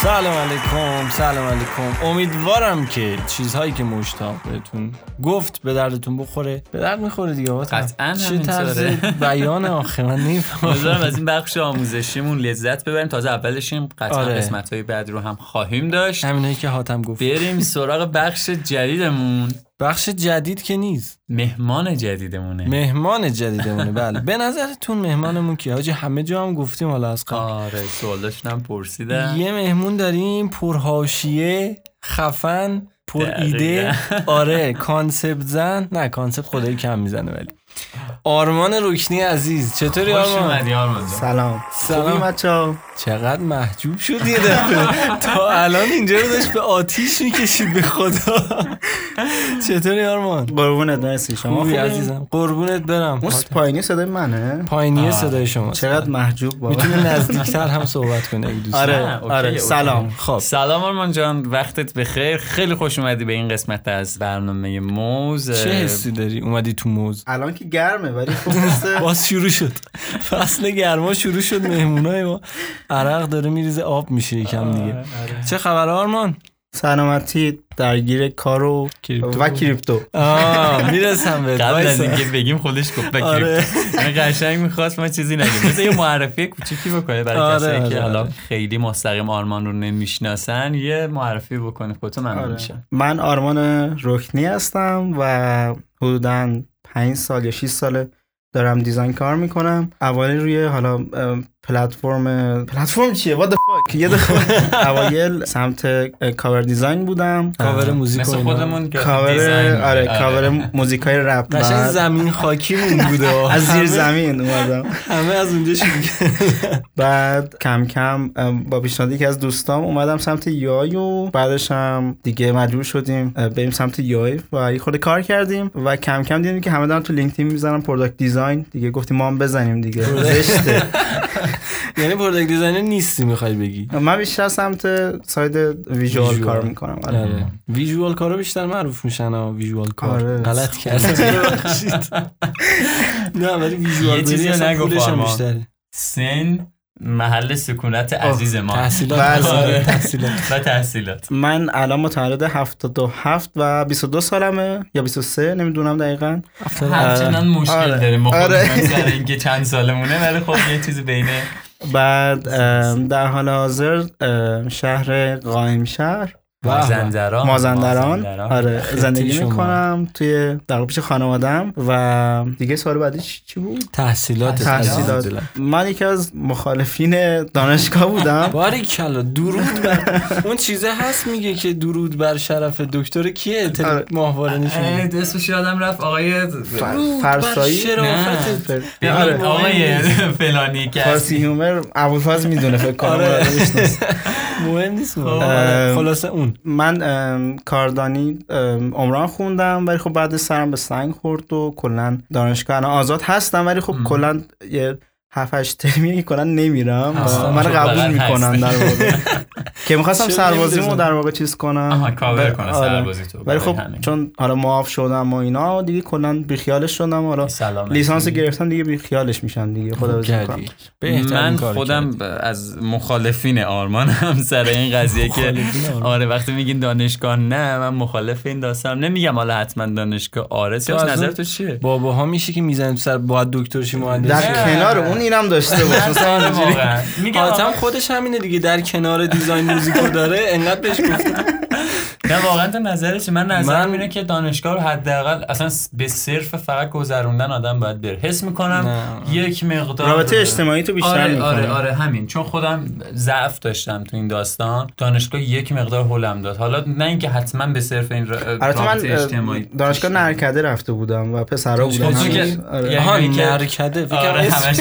سلام علیکم. سلام علیکم. امیدوارم که چیزهایی که مشتاق بهتون گفت به دردتون بخوره. به درد می‌خوره دیگه. قطعاً چه. طرز بیان آخه؟ من نمی‌فهمم. از این بخش آموزشیمون لذت ببریم. تازه اولشیم قطعا آره. قسمت های بعد رو هم خواهیم داشت. همینایی که حاتم گفت. بریم سراغ بخش جدیدمون. بخش جدید که نیست. مهمان جدیدمونه. مهمان جدیدمونه. بله. به نظرتون مهمانمون کیه؟ حاجی همه جا هم گفتیم حالا از قبل. آره سوال داشتم پرسیدم یه مهمون داریم پرحاشیه خفن پر ایده. آره concept زن. نه concept خدایی کم می‌زنه ولی. آرمان رکنی عزیز چطوری خوش آرمان؟ اومدی آرمان. سلام. سلام. خوبی بچه‌ها؟ چقدر محجوب شد یه دفعه. [laughs] تا الان اینجا رو داشت به آتیش می‌کشید به خدا. چطوری آرمان؟ قربونت مرسی. شما خوبی عزیزم. قربونت برم. اون پایینی صدای منه؟ پایینی صدای شما. چقدر محجوب بابا. می‌تونی نزدیکتر هم صحبت کنی اگه دوست. آره آره. اوکی. سلام. خب. سلام آرمان جان وقتت بخیر. خیلی خوش اومدی به این قسمت از برنامه موز. چه حسی داری؟ اومدی تو موز. الان که گرمه ولی خب [laughs] باز شروع شد فصل گرما شروع شد مهمونای ما عرق داره میریزه آب میشه یکم دیگه چه خبر آرمان سلامتی درگیر کار و کریپتو. و کریپتو آه می‌رسم به قبل از. اینکه بگیم خودش گفت بگیر آره. یعنی قشنگ می‌خواست ما چیزی نگیم مثل یه معرفی کوچیکی بکنه برای آره، کسایی آره، که حالا آره. خیلی مستقیم آرمان رو نمی‌شناسن یه معرفی بکنه خودتو ممنون آره. میشم من آرمان رکنی هستم و حدودا 5 سال یا 6 ساله دارم design کار می‌کنم. اوایل روی حالا پلتفرم پلتفرم چیه؟ What the fuck یه دفعه اوایل سمت cover design بودم. کاور موزیک مثل. خودمون کاور آره بود. کاور موزیک های رپ قشنگ بعد. زمین خاکیمون بوده. [laughs] از زیر زمین اومدم. همه از اونجا شروع. بعد کم کم با پیشنهاد یکی از دوستام اومدم سمت UI و بعدش هم دیگه مجبور شدیم بریم سمت UI. و یه خورده کار کردیم و کم کم دیدیم که همه دارن تو لینکدین می‌زنن product design دیگه گفتیم ما هم بزنیم دیگه. [laughs] زشته [laughs] [laughs] یعنی product designer نیستی می‌خوای بگی من بیشتر سمت side visual visual. کار می‌کنم آره. آره visual کارا بیشتر معروف میشن ها visual کار آره. غلط [laughs] کردم ببخشید. [laughs] نه ولی visual بری. بیشتره سن محل سکونت عزیز ما. تحصیلات. [laughs] بله. آره، تحصیلات. [laughs] و تحصیلات. من الان متولد 77 و 22 سالمه. یا 23 نمی‌دونم دقیقا. همچنان مشکل آره. داریم ما آره. سر اینکه چند سالمونه ولی خب یه چیزی بین بعد در حال حاضر شهر قائم شهر. مازندران. مازندران. آره زندگی شما. می‌کنم توی در پیش خانوادم و دیگه سوال بعدی چی بود؟ تحصیلات تحصیلات. من یکی از مخالفین دانشگاه بودم. [laughs] باری کلا درود بر اون چیزه هست میگه که درود بر شرف دکتر کیه؟ آره. ماهواره نشون. اسمش یادم رفت آقای فرسایی؟ شرافت آره آقای [laughs] فلانی که فارسی هیومر ابوالفضل می‌دونه فکر کنم آره. [laughs] مهم نیست. خلاصه اون. من کاردانی عمران خوندم ولی خب بعد سرم به سنگ خورد و کلا دانشگاه. آزاد هستم ولی خب کلا یه هفت هشت ترمی کلا نمیرم. و من خب، قبول می‌کنن. در واقع [laughs] که می‌خواستم سربازیمو. در واقع چیز کنم کاور کنه آره. سربازی تو ولی خب. چون حالا معاف شدم و اینا دیگه کلا بیخیالش شدم حالا سلامتی. لیسانس گرفتم دیگه بیخیالش میشن دیگه خدا کردی بهترین من خودم از مخالفین آرمان هم سر این قضیه که. آره وقتی میگین دانشگاه نه من مخالف این داستانم نمیگم حالا حتما دانشگاه آره نظر تو چیه باباها میشه که می‌زنی تو سر باید دکتر شی مهندس در. کنار اون اینم داشته [laughs] باش مثلا میگم خودش همینه دیگه در کنار دیزاین موزیکو داره انقدر بهش گفتم [laughs] نه واقعا تو نظرش من نظرم من- اینه که دانشگاه رو حداقل اصلا به صرف فقط گذروندن آدم باید بره. حس می‌کنم نه. یک مقدار رابطه اجتماعی تو بیشتر آره می‌کنه. آره آره همین. چون خودم ضعف داشتم تو این داستان. دانشگاه یک مقدار هولم داد. حالا نه اینکه حتما به صرف این را- البته رابطه من اجتماعی اه، دانشگاه نرکده رفته بودم و پسرا. که- آره. یعنی نرکده. فکر آره همش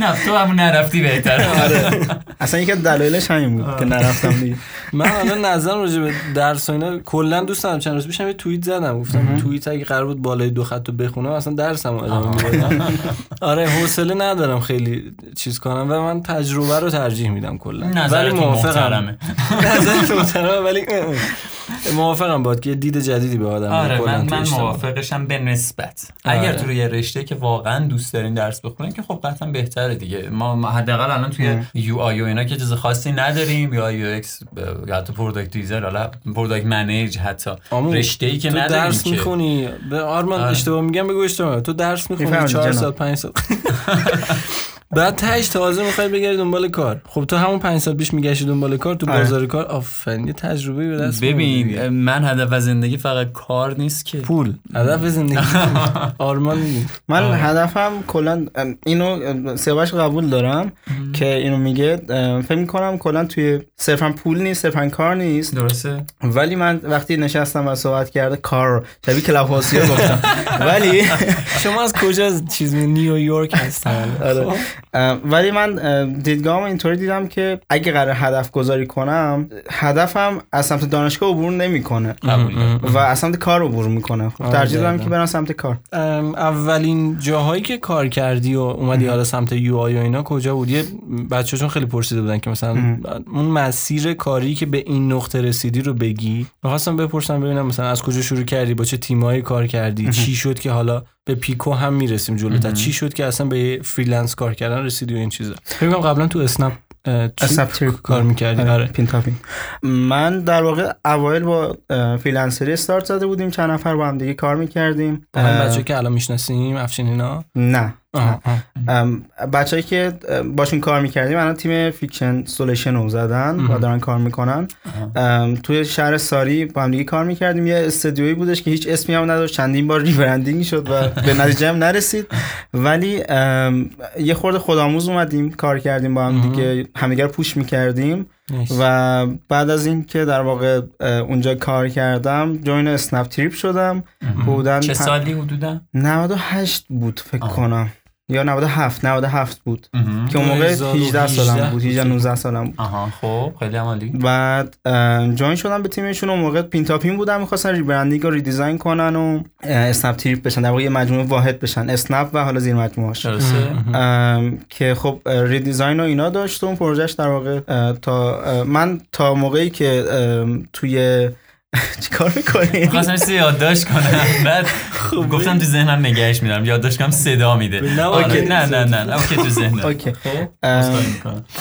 نه تو همون نرفتی بهتره [laughs] اصلا یکی از دلایلش همین بود که نرفتم دیگه. من حالا نظرم راجع به درس و اینا. کلا دوست دارم چند روز پیشم یه توییت زدم. گفتم توییت اگه قرار بود بالای دو خط رو بخونم اصلا درسم ادامه می‌دادم [laughs] آره حوصله ندارم خیلی چیز کنم و من تجربه رو ترجیح میدم کلا. نظرت محترمه. [laughs] نظرت محترمه ولی موافقم باد که یه دید جدیدی به آدم آره من تو من. موافقشم به نسبت آره. اگر تو یه رشته که واقعا دوست دارین درس بخونین که خب قطعا بهتره دیگه ما حداقل الان توی یو آی و اینا که چیز خاصی نداریم یا یو ایکس یا حتی پروداکت دیزاین حالا پروداکت منیج حتی رشته ای که تو نداریم درس که می‌خونی به آرمان آره. اشتباه میگم بگو اشتباه تو درس می‌خونی می‌فهمم چهار جناب. سال پنج سال [laughs] بعد تهش تازه می‌خوای بگردی دنبال کار. خب تو همون پنج سال پیش میگشتی دنبال کار تو آره. بازار کار. آفرین یه تجربه به دست ببین. من هدف از زندگی فقط کار نیست که. پول. هدف زندگی [laughs] آرمان میگی. من آره. هدفم کلا اینو سیاوش قبول دارم که اینو میگه. فکر می‌کنم کلا توی صرفا پول نیست صرفا کار نیست. درسته. ولی من وقتی نشستم و صحبت کرده کار شبیه کلاب گفتم. [laughs] ولی شما از کجا چیز نیویورک هستن؟ آره. خب. ولی من اه، دیدگاهم اینطوری دیدم که اگه قرار هدف گذاری کنم هدفم از سمت دانشگاه عبور نمی‌کنه. و از سمت کار عبور می‌کنه. خب آره، ترجیح دادم. که برم سمت کار. اولین جاهایی که کار کردی و اومدی حالا سمت یو آی و اینا کجا بود یه بچه‌شون خیلی پرسیده بودن که مثلا اون مسیر کاری که به این نقطه رسیدی رو بگی. می‌خواستم بپرسم ببینم مثلا از کجا شروع کردی؟ با چه تیمایی کار کردی؟ چی شد که حالا به پیکو هم می‌رسیم جلوتر چی شد که اصلا به freelance کار کردن رسیدی و این چیزا؟ فکر قبلا تو اسنپ اسنپ کار می‌کردی؟ آره آره. پین تاپین. من در واقع اوایل با freelancer ی استارت زده بودیم. چند نفر با هم دیگه کار می‌کردیم. با هم بچه که الان می‌شناسیم افشین اینا؟ نه. بچه‌ای که باشون کار می‌کردیم الان تیم Fiction Solution رو زدن و دارن کار می‌کنن. توی شهر ساری با هم دیگه کار می‌کردیم. یه استودیویی بودش که هیچ اسمی هم نداشت. چندین بار rebranding شد و به نتیجه هم نرسید. ولی یه خورده خودآموز اومدیم کار کردیم با هم دیگه همدیگه رو push می‌کردیم. و بعد از این که در واقع اونجا کار کردم join اسنپ تریپ شدم. بودن چه سالی حدودا؟ 98 بود فکر آه. کنم. یا 97 97 بود. که اون موقع 18 سالم بود 18 19 سالم بود. آها خب خیلی هم عالی. بعد join شدم به تیمشون اون موقع پین تاپین بودم می‌خواستن rebranding رو redesign کنن و اسنپ تریپ بشن در واقع یه مجموعه واحد بشن اسنپ و حالا زیر مجموعهاش ام، که خب redesign و اینا داشت و اون پروژهش در واقع تا من تا موقعی که توی [laughs] چیکار می‌کنی؟ می‌خواستم چیزی یادداشت کنم. بعد گفتم تو ذهنم نگهش میدارم. یادداشت کنم صدا میده. نه، آره،. نه نه نه نه okay تو ذهنم. [laughs] okay. خب.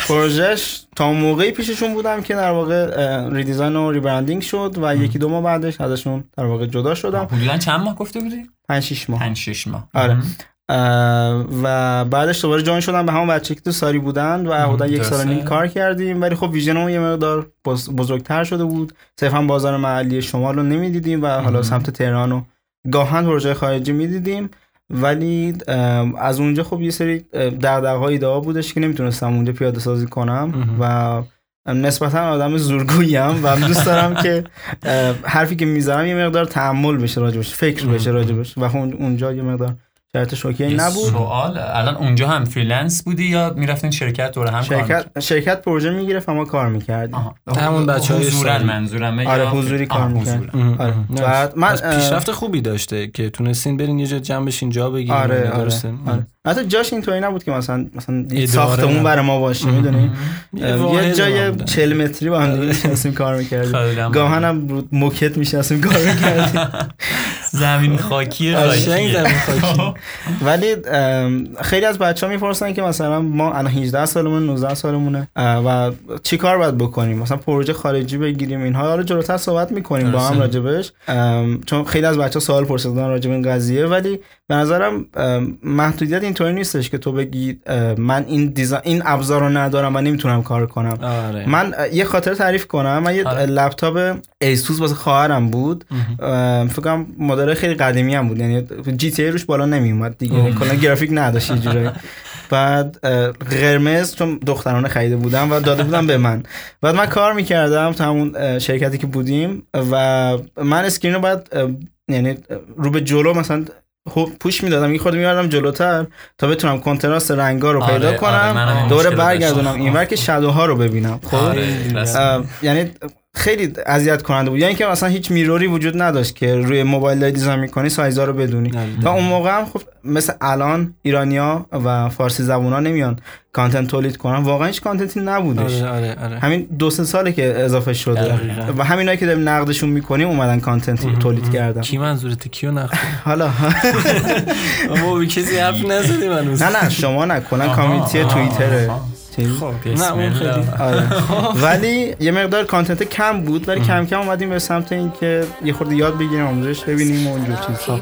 پروژهش تا موقعی پیششون بودم که در واقع redesign و rebranding شد و یکی دو ماه بعدش ازشون در واقع جدا شدم. حدودا چند ماه گفته بودی؟ 5 6 ماه. 5 6 ماه. آره. و بعدش دوباره جوین شدم به همون بچه که تو ساری بودن و حدودا یک سال نیم. کار کردیم. ولی خب ویژنمون یه مقدار بز- بزرگتر شده بود. صرفا بازار محلی شمال رو نمی‌دیدیم و حالا سمت تهران و گاهن پروژه خارجی می‌دیدیم. ولی از اونجا خب یه سری دغدغه‌های ایده بودش که نمی‌تونستم اونجا پیاده سازی کنم و نسبتا آدم زورگوییم و دوست دارم که حرفی که می‌ذارم یه مقدار تحمل بشه راجبش فکر بشه راجبش. و خب اونجا یه مقدار شرط شوکه نبود سوال الان اونجا هم فریلنس بودی یا می‌رفتین شرکت دور هم کار شرکت شرکت پروژه می‌گرفت و ما کار می‌کردیم آها. همون بچه‌های حضوراً ساری. منظورمه آره یا- حضوری کار می‌کرد. آره. بعد من پیشرفت خوبی داشته که تونستین برین یه جا جمع بشین جا بگیرین آره آره, درسته؟ آره. حتی جاش اینطوری نبود که مثلا مثلا ساختمون. برای ما باشه می‌دونی یه جای نبودن. 40 متری با هم دیگه نشستیم کار می‌کردیم گاهن هم رو موکت میشستیم کار می‌کردیم [laughs] زمین خاکی قشنگ زمین [laughs] خاکی. ولی خیلی از بچه ها می‌پرسن که مثلا ما الان 18 سالمون 19 سالمونه و چی کار باید بکنیم؟ مثلا پروژه خارجی بگیریم اینها. حالا جلوتر صحبت می‌کنیم با هم راجبش. چون خیلی از بچه ها سوال پرسیدن راجب این قضیه. ولی به نظرم محدودیت اینطوری نیستش که تو بگی من این design این ابزار رو ندارم و نمی‌تونم کار کنم. آره. من یه خاطر تعریف کنم. من یه آره. لپتاپ ایسوس واسه خواهرم بود. فکر کنم مدل خیلی قدیمی هم بود. یعنی GTA روش بالا نمی اومد دیگه. کلا گرافیک نداشت یه جورایی بعد قرمز چون دخترانه خریده بودم و داده بودم به من. بعد من کار می‌کردم تو همون شرکتی که بودیم و من screen رو اه، یعنی رو به جلو مثلا هو- پوش می‌دادم. یه خورده میبردم جلوتر تا بتونم کنتراست رنگا رو آره، پیدا آره، کنم. منم این دوباره مشکل برگردونم. اینور که شادوها رو ببینم. خب؟ آره، یعنی خیلی اذیت کننده بود. یعنی که مثلا هیچ میروری وجود نداشت که روی موبایل داری دیزاین می‌کنی سایزا رو بدونی. و اون موقع هم خب مثل الان ایرانیا و فارسی زبونا نمیان کانتنت تولید کنن. واقعا هیچ کانتنتی نبودش آره آره آره. همین دو سه ساله که اضافه شده. و همینایی که داریم نقدشون می‌کنیم اومدن content تولید کردن. کی منظورت کیو نخون [laughs] حالا. [laughs] ما کسی حرف نزدیم نه نه شما community آها، توییتره چیز. نه اون خیلی. آره. [laughs] ولی یه مقدار content کم بود ولی کم کم اومدیم به سمت اینکه یه خورده یاد بگیریم آموزش ببینیم و اینجور چیزها.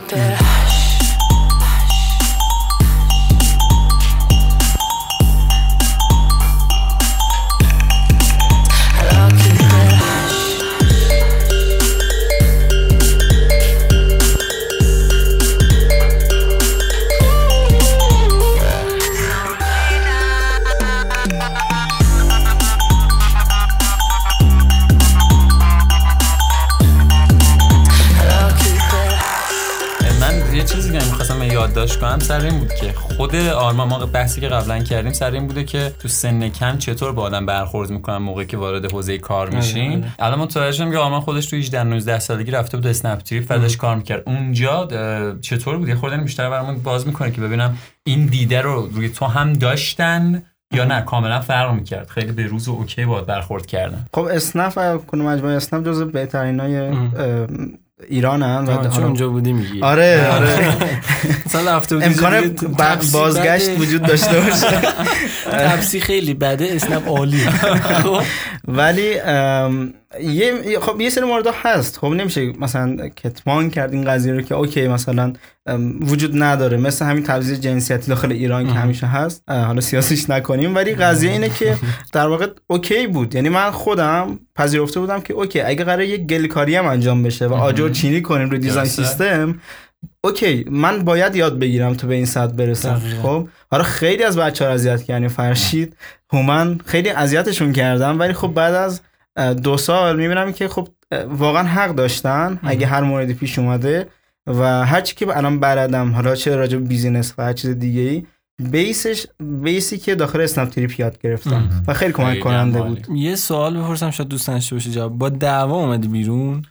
یادداشت کنم سر این بود که خود آرمان ما بحثی که قبلا کردیم سر این بوده که تو سن کم چطور با آدم برخورد می‌کنن موقعی که وارد حوزه کار میشین الان متوجه شدم که آرمان خودش تو 18 19 سالگی رفته بود اسنپ تریپ و داشت کار می‌کرد. اونجا چطور بود؟ یه خورده بیشتر برامون باز می‌کنه که ببینم این دیده رو روی تو هم داشتن یا نه؟ کاملا فرق می‌کرد. خیلی به روز و okay باید برخورد کردن. خب اسنپ و کنه مجموعه اسنپ جز بهترین های ایرانن و آه، چون اونجا بودی میگی. آره آره. مثلا رفته بودی امکان بازگشت. وجود داشته باشه. [laughs] تپسی خیلی بده اسنپ عالی [laughs] ولی یه خب یه سری مورد هست. خب نمیشه مثلا کتمان کرد این قضیه رو که okay مثلا وجود نداره. مثل همین تبعیض جنسیتی داخل ایران که همیشه هست. حالا سیاسیش نکنیم. ولی قضیه اینه که [laughs] در واقع okay بود. یعنی من خودم پذیرفته بودم که okay اگه قرار یک گلکاری هم انجام بشه و آجر چینی کنیم روی design. system okay من باید یاد بگیرم تا به این سطح برسم. خب حالا خیلی از بچه ها اذیت کردیم فرشید هومن خیلی اذیتشون کردم ولی خب بعد از دو سال می‌بینم که خب واقعا حق داشتن اگه هر موردی پیش اومده و هر چی که الان بلدم حالا چه راجع به business و هر چیز دیگه ای base ش base ی که داخل اسنپ تریپ یاد گرفتم و خیلی کمک کننده بود. یه سوال بپرسم شاید دوست داشته باشی جواب. با دعوا اومدی بیرون؟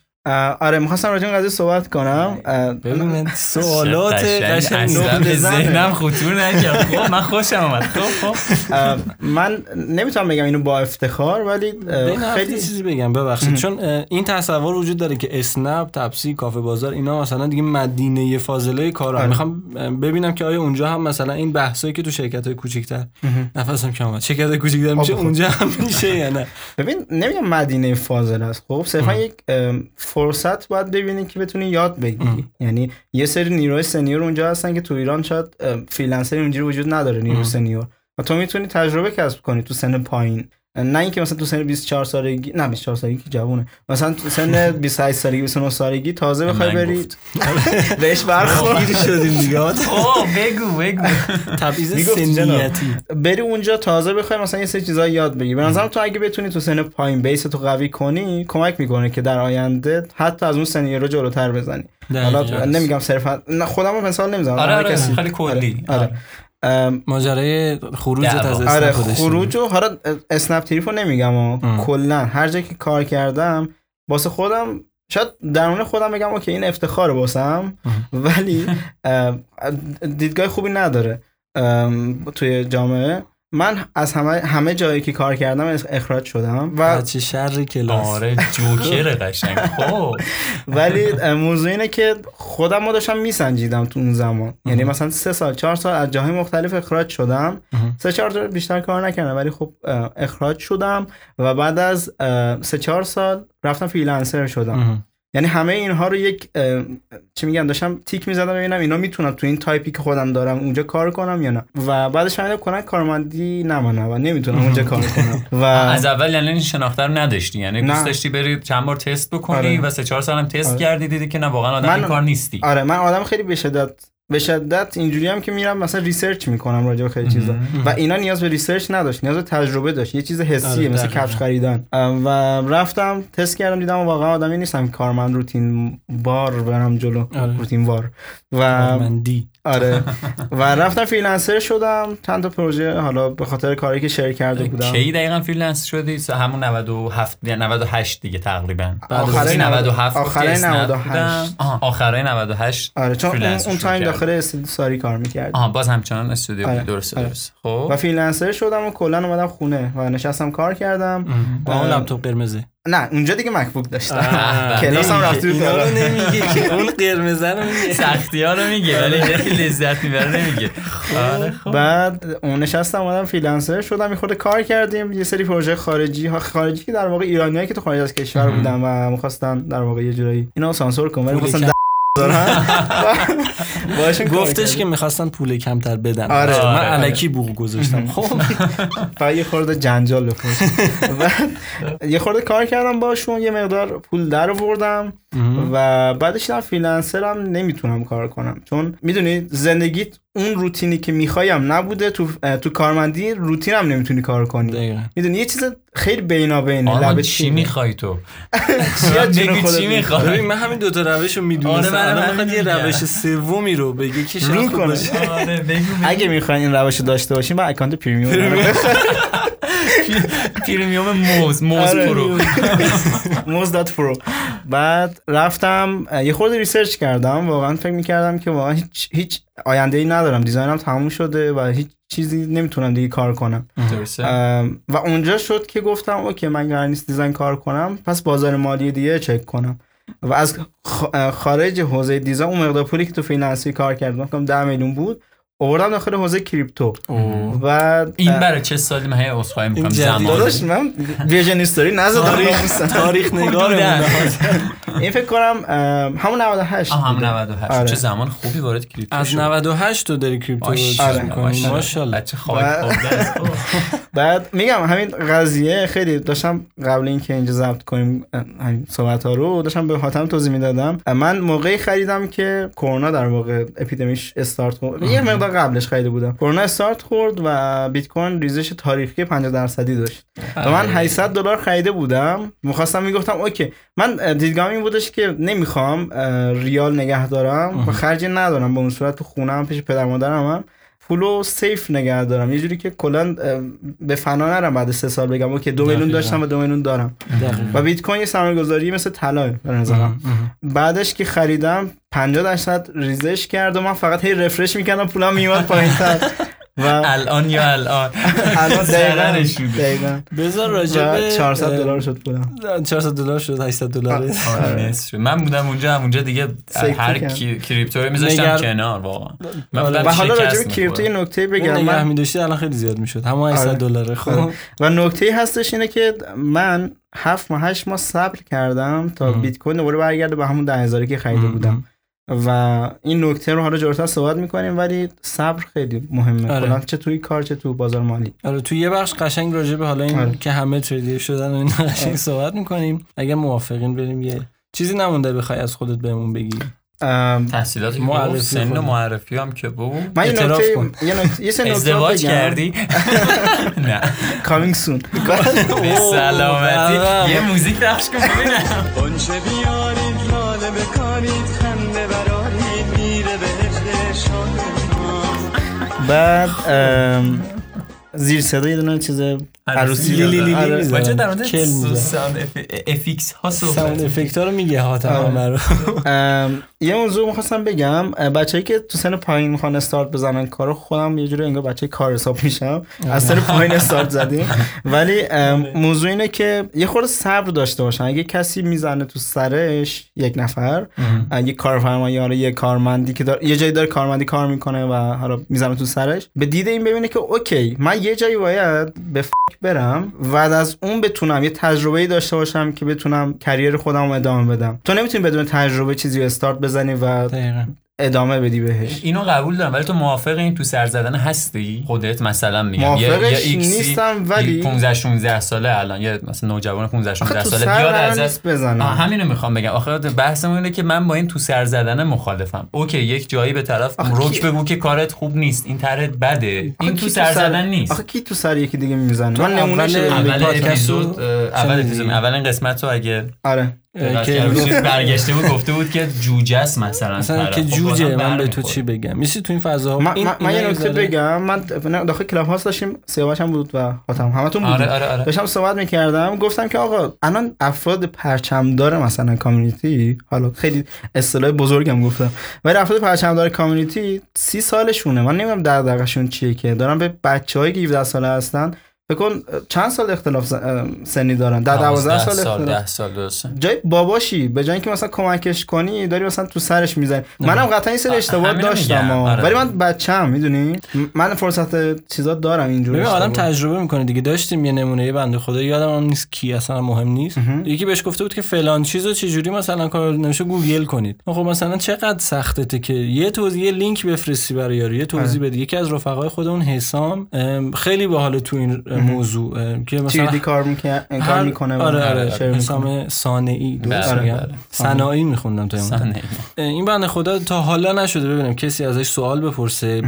آره می‌خواستم راجع به این قضیه صحبت کنم. اه، ببین سوالات قشنگ. ذهنم خطور نکرد. خب من خوشم اومد. خب خب. من نمی‌تونم بگم اینو با افتخار ولی خیلی چیزی بگم ببخشید. چون این تصور وجود داره که اسنپ تپسی کافه بازار اینا مثلا دیگه مدینه فاضله کارا. آره. می‌خوام ببینم که آیا اونجا هم مثلا این بحثایی که تو شرکت های کوچیک‌تر نفسم کم اومد. شرکت های کوچیک‌تر میشه. اونجا هم میشه یا نه؟ ببین نمیگم مدینه فاضل است. خب صرفا یک فرصت باید ببینی که بتونی یاد بگیری. یعنی یه سری نیروی senior اونجا هستن که تو ایران شاید freelancer اونجوری وجود نداره نیرو senior. و تو می‌تونی تجربه کسب کنی تو سن پایین. نه اینکه مثلا تو سن 24 سالگی نه 24 سالگی که جوونه مثلا تو سن 28 سالگی 29 سالگی تازه بخوای بری. [laughs] بهش برخورد شدیم دیگه [laughs] خب بگو بگو تبعیض. سنیتی بری اونجا تازه بخوای مثلا یه سری چیزا یاد بگیری به نظرم تو اگه بتونی تو سن پایین base تو قوی کنی کمک می‌کنه که در آینده حتی از اون سنی رو جلوتر بزنی حالا. نمیگم صرفا نه خودم رو مثال نمی‌زنم آره آره. خیلی کلی آره. آره. ماجرای خروجت دعوا. از آره اسنپ داشتیم. خروج و حالا اسنپ تریپ رو نمیگم. کلا هر جایی که کار کردم واسه خودم شاید درون خودم بگم okay این افتخار واسم ولی دیدگاه خوبی نداره توی جامعه من از همه همه جایی که کار کردم اخراج شدم و بچه شر کلاس. آره جوکر قشنگ. [laughs] خب. ولی موضوع اینه که خودم رو داشتم میسنجیدم تو اون زمان. یعنی مثلا سه سال چهار سال از جاهای مختلف اخراج شدم. سه چهار سال بیشتر کار نکردم ولی خب اخراج شدم و بعد از سه چهار سال رفتم فریلنسر شدم. یعنی همه اینها رو یک چی میگن داشتم تیک می‌زدم ببینم اینا می‌تونم تو این تایپی که خودم دارم اونجا کار کنم یا نه و بعدش فهمیدم که من کارمندی نمانم و نمی‌تونم اونجا کار [laughs] کنم و از اول یعنی این شناخته رو نداشتی یعنی نه. دوست داشتی بری چند بار تست بکنی آره. و سه چهار سالم تست آره. کردی دیدی که نه واقعا آدم من- این کار نیستی آره من آدم خیلی به شدت به شدت اینجوری هم که میرم مثلا research می‌کنم راجع به خیلی چیزا. و اینا نیاز به research نداشت. نیاز به تجربه داشت. یه چیز حسیه آره، مثل. کفش خریدن. و رفتم تست کردم دیدم واقعا آدمی نیستم. کارمند روتین بار برم جلو. آره. روتین وار. و آره. [laughs] و رفتم freelancer شدم. چند تا پروژه حالا به خاطر کاری که share کرده بودم. کی دقیقا freelance شدی؟ همون 97 یا 98 دیگه تقریبا. گفتی 97 گفتی آخرای اسنپ 98. بودم. آها، آخرای 98 آره چون اون, اون time. داخل استودیو ساری کار می‌کردم آها باز همچنان استودیو آره، بود. درسته آره. درست خب. و freelancer شدم و کلا اومدم خونه و نشستم کار کردم. با اون لپتاپ قرمزه نه اونجا دیگه مکبوک داشتم. کلاس هم رفته بود اینا رو. نمیگه که [laughs] اون قرمزه رو میگه سختی ها رو میگه ولی خیلی لذت می‌بره نمیگه آره خب. بعد اون نشستم اومدم freelancer شدم یه خورده کار کردیم. یه سری پروژه خارجی ها خارجی که در واقع ایرانیایی که تو خارج از کشور بودن و می‌خواستن در واقع یه جورایی اینا رو سانسور کنن ولی می‌خواستن [laughs] گفتش. که می‌خواستن پول کمتر بدن. آره، من آره، الکی بوق گذاشتم. [laughs] خب. فقط یه خورده جنجال بپرس [laughs] بعد یه خورده کار کردم باشون یه مقدار پول در آوردم. و بعدش هم فریلنسرم نمی‌تونم کار کنم. چون می‌دونی زندگیت اون روتینی که می‌خوایم نبوده تو تو کارمندی روتینم نمی‌تونی کار کنی. می‌دونی یه چیز خیلی بینابینه لبه چی. می‌خوای تو؟ [laughs] چی می‌خوای؟ من همین دوتا روش رو می‌دونستم. آره، می‌خواد یه. روش سومی رو بگی که شاید. آره بگو اگه می‌خواین این روش رو داشته باشین با اکانت premium [laughs] premium موز موز آره. pro. [laughs] موز dot pro. بعد رفتم یه خورده research کردم. واقعا فکر می‌کردم که واقعا هیچ هیچ آینده ای ندارم. design م تموم شده و هیچ چیزی نمی‌تونم دیگه کار کنم. و اونجا شد که گفتم okay من قرار نیست design کار کنم پس بازار مالی دیگه چک کنم. و از خارج حوزه دیزاین اون مقدار پولی که تو فینانسی کار کردم کنم 10 میلیون بود. آوردم داخل حوزه کریپتو. و این برای چه سالی من هی عذرخواهی می‌کنم؟ زمان. داداش من ویژن استوری نزدم. تاریخ [laughs] نگار. این فکر کنم همون 98 آه هم بوده. 98 آره. چه زمان خوبی وارد کریپتو از شد. 98 تو داری کریپتو چیز ماشاءالله، بچه خاک. [laughs] بعد میگم همین قضیه خیلی داشتم قبل اینکه اینجا ضبط کنیم همین صحبت ها رو داشتم به حاتم توضیح می‌دادم. من موقعی خریدم که کرونا در واقع اپیدمیش استارت خورد یه مقدار قبلش خریده بودم. کرونا استارت خورد و بیت کوین ریزش تاریخی 50 درصدی داشت. و من 800 دلار خریده بودم. می‌خواستم می‌گفتم اوکی. من اه، دیدگاهم این بودش که نمی‌خوام ریال نگه دارم. و خرجی ندارم. به اون صورت تو خونم پیش پدر مادرم هم. پولو سیف نگه دارم. یه جوری که کلا به فنا نرم بعد سه سال بگم اوکی دو میلیون. داشتم و دو میلیون دارم. دقیقاً. و بیت کوین یه سرمایه گذاری مثل طلاه به نظرم. بعدش که خریدم 50 درصد ریزش کرد و من فقط هی رفرش می‌کردم پولم میومد پایینتر. [laughs] و الان یا الان [laughs] الان [laughs] دقیقاً بذار راجع و به 400 اه، دلار شد پولم 400 دلار شد 800 دلار آره، شد. من بودم اونجا هم اونجا دیگه هر کریپتو رو میذاشتم کنار واقعا من آره. بودم حالا راجع به کریپتو یه. نکته بگم من می‌داشتی الان خیلی زیاد می‌شد همون 800 آره. دلاره خب. و نکته هستش اینه که من هفت ماه هشت ماه صبر کردم تا. بیت کوین دوباره برگرده به همون ده هزاری که خریده. بودم و این نکته رو حالا جلوتر صحبت می‌کنیم ولی صبر خیلی مهمه آره. کلا چه توی کار چه تو بازار مالی آره تو یه بخش قشنگ راجع به حالا این آره. که همه تریدر شدن و این قشنگ صحبت می‌کنیم اگه موافقین بریم یه چیزی نمونده بخوای از خودت بهمون بگی تحصیلات معرفی سن و. معرفی هم که بود من اعتراف نکته کن. یه نکته یه سه نکته ازدواج بگم. کردی [laughs] نه coming soon [laughs] به سلامتی. [laughs] یه موزیک پخش کن ببینم گنچه بیارید لاله بکارید بعد زیر صدا یه دونه چیز عروسی لی لی لی آره. بچه در مورد. ساوند اف- افیکس ها ساوند صحبت افکت ها رو میگه حاتم آره. همه رو یه موضوع می‌خواستم بگم بچه‌ای که تو سن پایین می‌خوان استارت بزنن کارو خودم یه جوری انگار بچه کار حساب میشم. از سن پایین استارت زدیم. ولی ام، موضوع اینه که یه خورده صبر داشته باشن. اگه کسی می‌زنه تو سرش یک نفر یه کارفرما یا یه کارمندی که دار... یه جایی داره کارمندی کار می‌کنه و حالا می‌زنه تو سرش به دید این ببینه که اوکی من یه جایی باید به ف... برم و از اون بتونم یه تجربه داشته باشم که بتونم کریر خودم ادامه بدم. تو نمی‌تونی بدون تجربه چیزی رو استارت بزنی و دقیقاً. ادامه بدی بهش. اینو قبول دارم ولی تو موافق این تو سر زدن هستی؟ خودت مثلا میگم. موافقش ایکسی- نیستم ولی- 15 16 ساله الان یه مثلا نوجوان 15 آخه 16 تو ساله بیاد نیست بزنم. آه همینو می‌خوام بگم. آخه بحثمون اینه که من با این تو سر زدن مخالفم. okay یک جایی به طرف رک بگو که کارت خوب نیست این طرحت بده. این تو سر زدن نیست. آخه کی تو سر یکی دیگه می‌زنه؟ تو من نمونه اول- اپیزود اول؟ اپیزود اول این قسمت رو اگه آره. که برگشته بود گفته بود که جوجه است مثلا مثلا. که خب جوجه بازم من به تو. چی بگم؟ میسی تو این فضا من, این یه نکته بگم. من داخل کلاب هاست داشتیم سیاوش هم بود و حاتم همتون آره آره آره. داشتم صحبت می‌کردم گفتم که آقا الان افراد پرچمدار مثلا کامیونیتی حالا خیلی اصطلاح بزرگم گفتم ولی افراد پرچمدار کامیونیتی سی سالشونه. من نمی‌دونم دغدغه‌شون چیه که. دارن به بچه‌هایی که 17 ساله هستن فکر کن چند سال اختلاف سنی دارن؟ در 12 سال سال اختلاف. 10 سال درسته. جای باباشی به جای اینکه مثلا کمکش کنی داری مثلا تو سرش می‌زنی. منم قطعا این سری اشتباه داشتم. آره. ولی من بچم می‌دونی؟ من فرصت چیزا دارم اینجور ببین آدم. تجربه می‌کنه دیگه. داشتیم یه نمونه بنده خدا. یادم هم نیست کی اصلا مهم نیست. یکی بهش گفته بود که فلان چیزو چجوری مثلا کار نمیشه گوگل کنید. خب مثلا چقدر سختته که یه توضیح یه لینک بفرستی برای یارو یه توضیح بدی. یکی از رفقای خودمون حسام ام، خیلی باحال تو این موضوع که مثلا کار می‌کنه کار می‌کنه آره آره می‌کنه. حسام صانعی درست بله، میگم؟ بله. صناعی میخوندم تو این بنده خدا تا حالا نشده ببینم کسی ازش سوال بپرسه.